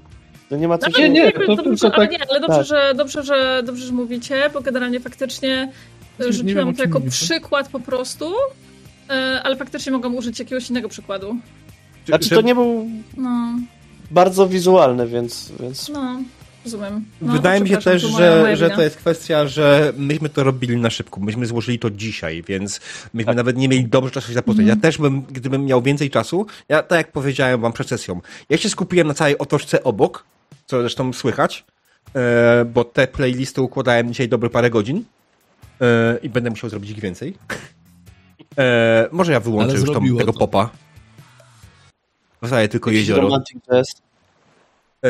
to nie ma co No, się... Nie, nie, jakby to dobrze, ale tak- nie, ale dobrze, tak. że, dobrze, że, dobrze, że mówicie, bo generalnie faktycznie Nie wiem, rzuciłam o to jako mówicie. przykład po prostu, e, ale faktycznie mogłam użyć jakiegoś innego przykładu. Znaczy, to nie był No, bardzo wizualny, więc... więc... no, rozumiem. No, Wydaje mi się też, że, że to jest kwestia, że myśmy to robili na szybko. Myśmy złożyli to dzisiaj, więc myśmy nawet nie mieli dobrze czasu się zapoznać. Ja też bym, gdybym miał więcej czasu, ja tak jak powiedziałem wam przed sesją, ja się skupiłem na całej otoczce obok, co zresztą słychać, e, bo te playlisty układałem dzisiaj dobre parę godzin e, i będę musiał zrobić ich więcej. E, może ja wyłączę Ale już tą, tego to. popa. Zostaje tylko Jakiś jezioro. Romantic Jazz. E,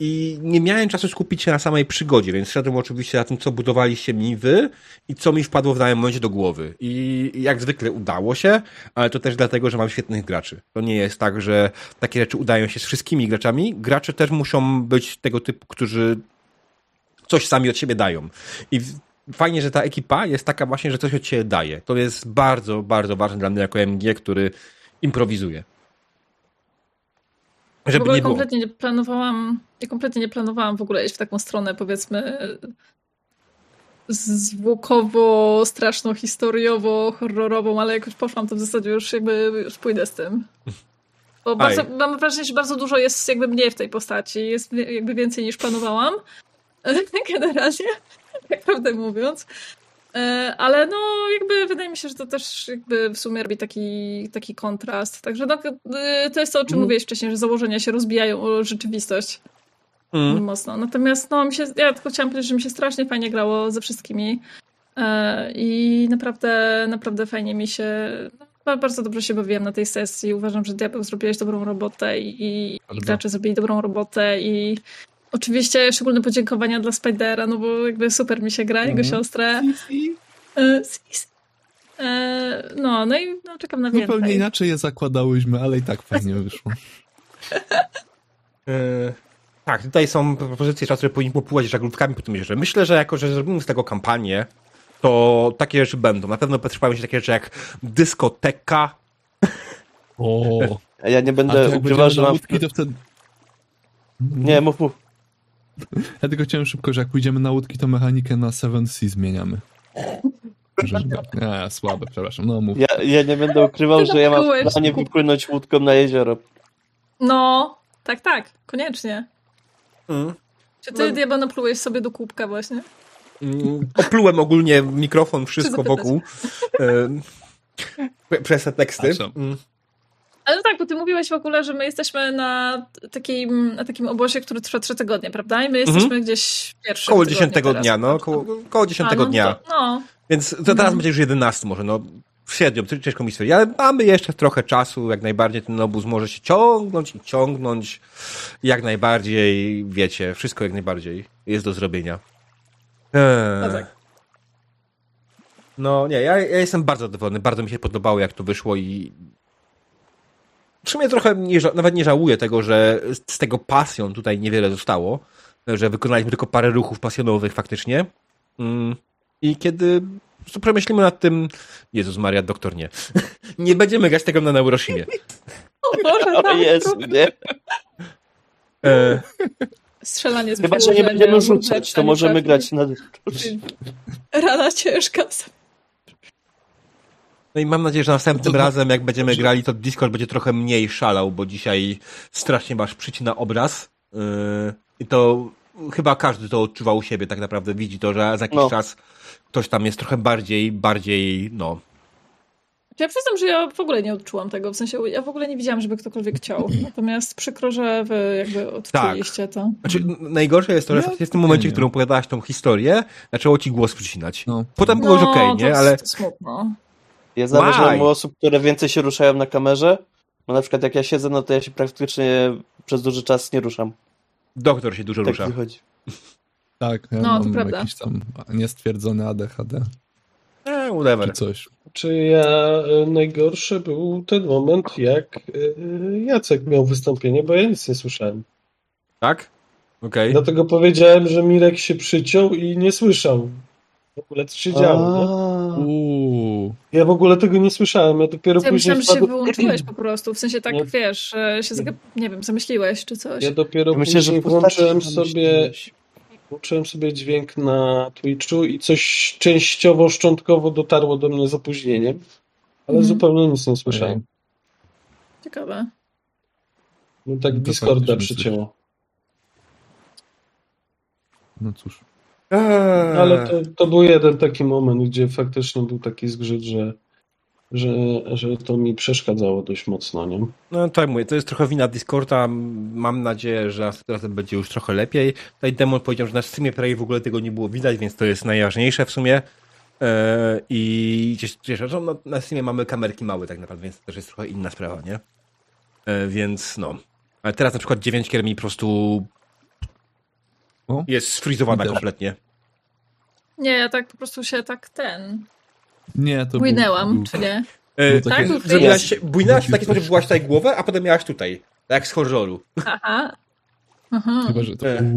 I, nie miałem czasu skupić się na samej przygodzie, więc szedłem oczywiście na tym, co budowaliście mi wy i co mi wpadło w danym momencie do głowy. I jak zwykle udało się, ale to też dlatego, że mam świetnych graczy. To nie jest tak, że takie rzeczy udają się z wszystkimi graczami. Gracze też muszą być tego typu, którzy coś sami od siebie dają. I fajnie, że ta ekipa jest taka właśnie, że coś od siebie daje. To jest bardzo, bardzo ważne dla mnie jako MG, który improwizuje. W Żeby ogóle nie było. kompletnie nie planowałam, ja kompletnie nie planowałam w ogóle iść w taką stronę, powiedzmy, zwłokowo, straszną, historiowo, horrorową, ale jakoś poszłam, to w zasadzie już jakby już pójdę z tym. Bo bardzo, mam wrażenie, że bardzo dużo jest jakby mnie w tej postaci, jest jakby więcej niż planowałam, (laughs) generalnie, tak prawdę mówiąc. E, Ale no, jakby wydaje mi się, że to też jakby w sumie robi taki, taki kontrast. Także no, to jest to, o czym Mhm. mówiłeś wcześniej, że założenia się rozbijają o rzeczywistość Mm. mocno. Natomiast no, mi się, ja tylko chciałam powiedzieć, że mi się strasznie fajnie grało ze wszystkimi e, i naprawdę, naprawdę fajnie mi się, no, bardzo dobrze się bawiłam na tej sesji. Uważam, że Diabeł zrobiłeś dobrą robotę i, i gracze zrobili dobrą robotę i oczywiście szczególne podziękowania dla Spidera, no bo jakby super mi się gra, jego Mhm. siostrę. E, Sis. E, no, no i no, czekam na więcej. Zupełnie inaczej je zakładałyśmy, ale i tak fajnie (laughs) wyszło. E, tak, tutaj są propozycje, które powinniśmy popływać żaglówkami po tym jeziorze. Myślę, że jako, że zrobimy z tego kampanię, to takie rzeczy będą. Na pewno potrzebują się takie rzeczy jak dyskoteka. O, A Ja nie będę ukrywał, że mam... wtedy... Nie, mów, mów. Ja tylko chciałem szybko, że jak pójdziemy na łódki, to mechanikę na Seven Sea zmieniamy. Że, nie, słabe, przepraszam. No mów. Ja, ja nie będę ukrywał, że ja mam planie wypłynąć łódką na jezioro. No, tak, tak, koniecznie. Mm. Czy ty, Diabeł, naplułeś sobie do kubka właśnie? Mm, Oplułem ogólnie mikrofon, wszystko wokół. E, przez te teksty. Mm. Ale no tak, bo ty mówiłeś w ogóle, że my jesteśmy na takim, na takim obozie, który trwa trzy tygodnie, prawda? I my jesteśmy gdzieś w pierwszym Koło dziesiątego dnia, no. prawda? Koło, koło A, dziesiątego no, dnia. To, no, Więc to teraz Mhm. będzie już 11 może, no. Średnio, ciężko mi stwierdzić, ale mamy jeszcze trochę czasu, jak najbardziej ten obóz może się ciągnąć i ciągnąć. Jak najbardziej, wiecie, wszystko jak najbardziej jest do zrobienia. Eee. No tak. No nie, ja, ja jestem bardzo zadowolony, bardzo mi się podobało jak to wyszło i w sumie trochę nie, nawet nie żałuję tego, że z- tego pasją tutaj niewiele zostało, że wykonaliśmy tylko parę ruchów pasjonowych faktycznie. Mm. I kiedy po prostu przemyślimy nad tym, Jezus Maria, doktor nie. (laughs) nie będziemy grać tego na Neuroshimie. (laughs) O Boże, O tak, Jezu, nie? E, Strzelanie z Chyba, że nie będziemy rzucać, to możemy trafi. grać na... Rana ciężka. No i mam nadzieję, że następnym To- razem, jak będziemy grali, to Discord będzie trochę mniej szalał, bo dzisiaj strasznie masz przycina obraz. Yy, I to chyba każdy to odczuwa u siebie, tak naprawdę widzi to, że za jakiś No. czas ktoś tam jest trochę bardziej, bardziej, no, Ja przyznam, że ja w ogóle nie odczułam tego. W sensie, ja w ogóle nie widziałam, żeby ktokolwiek chciał. Natomiast przykro, że wy jakby odczuliście to. Znaczy, najgorsze jest to, że Ja- w tym momencie, nie, w którym opowiadałaś tą historię, zaczęło ci głos przycinać. No. Potem było już okej, nie? to, Ale to smutno. Ja zauważyłem u osób, które więcej się ruszają na kamerze. No na przykład jak ja siedzę, no to ja się praktycznie przez duży czas nie ruszam. doktor się dużo Tak rusza. wychodzi. (laughs) Tak, ja No, to mam prawda. jakiś tam niestwierdzony ADHD E, whatever. czy coś. Czy ja e, najgorszy był ten moment, jak e, Jacek miał wystąpienie, bo ja nic nie słyszałem. Tak? Okej. Dlatego powiedziałem, że Mirek się przyciął i nie słyszał. W ogóle co się działo. Uuu. Ja w ogóle tego nie słyszałem. Ja dopiero Ja później myślałam, że się wyłączyłeś po prostu. W sensie tak, Nie. wiesz, że się, zagap... nie wiem, zamyśliłeś czy coś. Ja dopiero Myślę, że później postaci włączyłem sobie, włączyłem sobie dźwięk na Twitchu i coś częściowo, szczątkowo dotarło do mnie z opóźnieniem, ale Mhm. zupełnie nic nie słyszałem. Ciekawe. No tak To Discorda przycięło. No cóż. Eee. Ale to, to był jeden taki moment, gdzie faktycznie był taki zgrzyt, że, że, że to mi przeszkadzało dość mocno, nie? No tak mówię, to jest trochę wina Discorda. Mam nadzieję, że razem będzie już trochę lepiej. Tutaj Demon powiedział, że na streamie prawie w ogóle tego nie było widać, więc to jest najważniejsze w sumie. Eee, I gdzieś, gdzieś no, no, na streamie mamy kamerki małe tak naprawdę, więc to też jest trochę inna sprawa, nie? Eee, więc no. Ale teraz na przykład 9 kier mi po prostu O. jest sfrizowana kompletnie. Nie, ja tak po prostu się tak ten... Nie, to Błynęłam, był, czy nie? Takie- Tak, był Zrobiłaś bujnałaś w taki sposób, że byłaś tutaj głowę, a potem miałaś tutaj. Tak jak z horroru. Aha. Aha. Chyba, że to... E.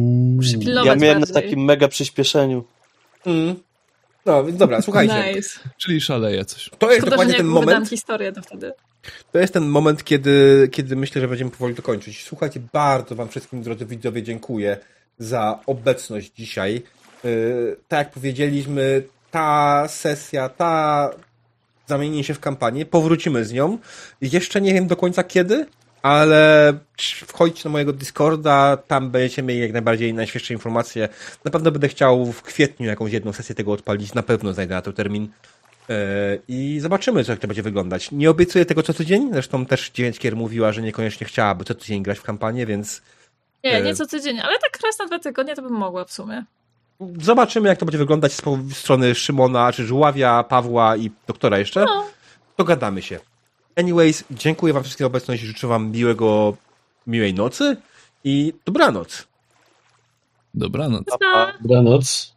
Ja miałem na takim mega przyspieszeniu. Mm. No, więc dobra, słuchajcie. Nice. Czyli szaleje coś. To jest Szkoda, że dokładnie nie ten moment. historię to wtedy. To jest ten moment, kiedy, kiedy myślę, że będziemy powoli to kończyć. Słuchajcie, bardzo Wam wszystkim, drodzy widzowie, dziękuję za obecność dzisiaj. Yy, tak jak powiedzieliśmy, ta sesja, ta zamieni się w kampanię, powrócimy z nią. Jeszcze nie wiem do końca kiedy, ale wchodźcie na mojego Discorda, tam będziecie mieli jak najbardziej najświeższe informacje. Na pewno będę chciał w kwietniu jakąś jedną sesję tego odpalić, na pewno znajdę na to termin. Yy, I zobaczymy, jak to będzie wyglądać. Nie obiecuję tego co tydzień, zresztą też 9 kier mówiła, że niekoniecznie chciałaby co tydzień grać w kampanię, więc Nie, nie co tydzień, ale tak raz na dwa tygodnie to bym mogła w sumie. zobaczymy, jak to będzie wyglądać z strony Szymona, czy Żuławia, Pawła i doktora jeszcze. No, Dogadamy się. Anyways, dziękuję Wam wszystkim za obecność i życzę Wam miłego, miłej nocy i dobranoc. Dobranoc. pa! Dobranoc.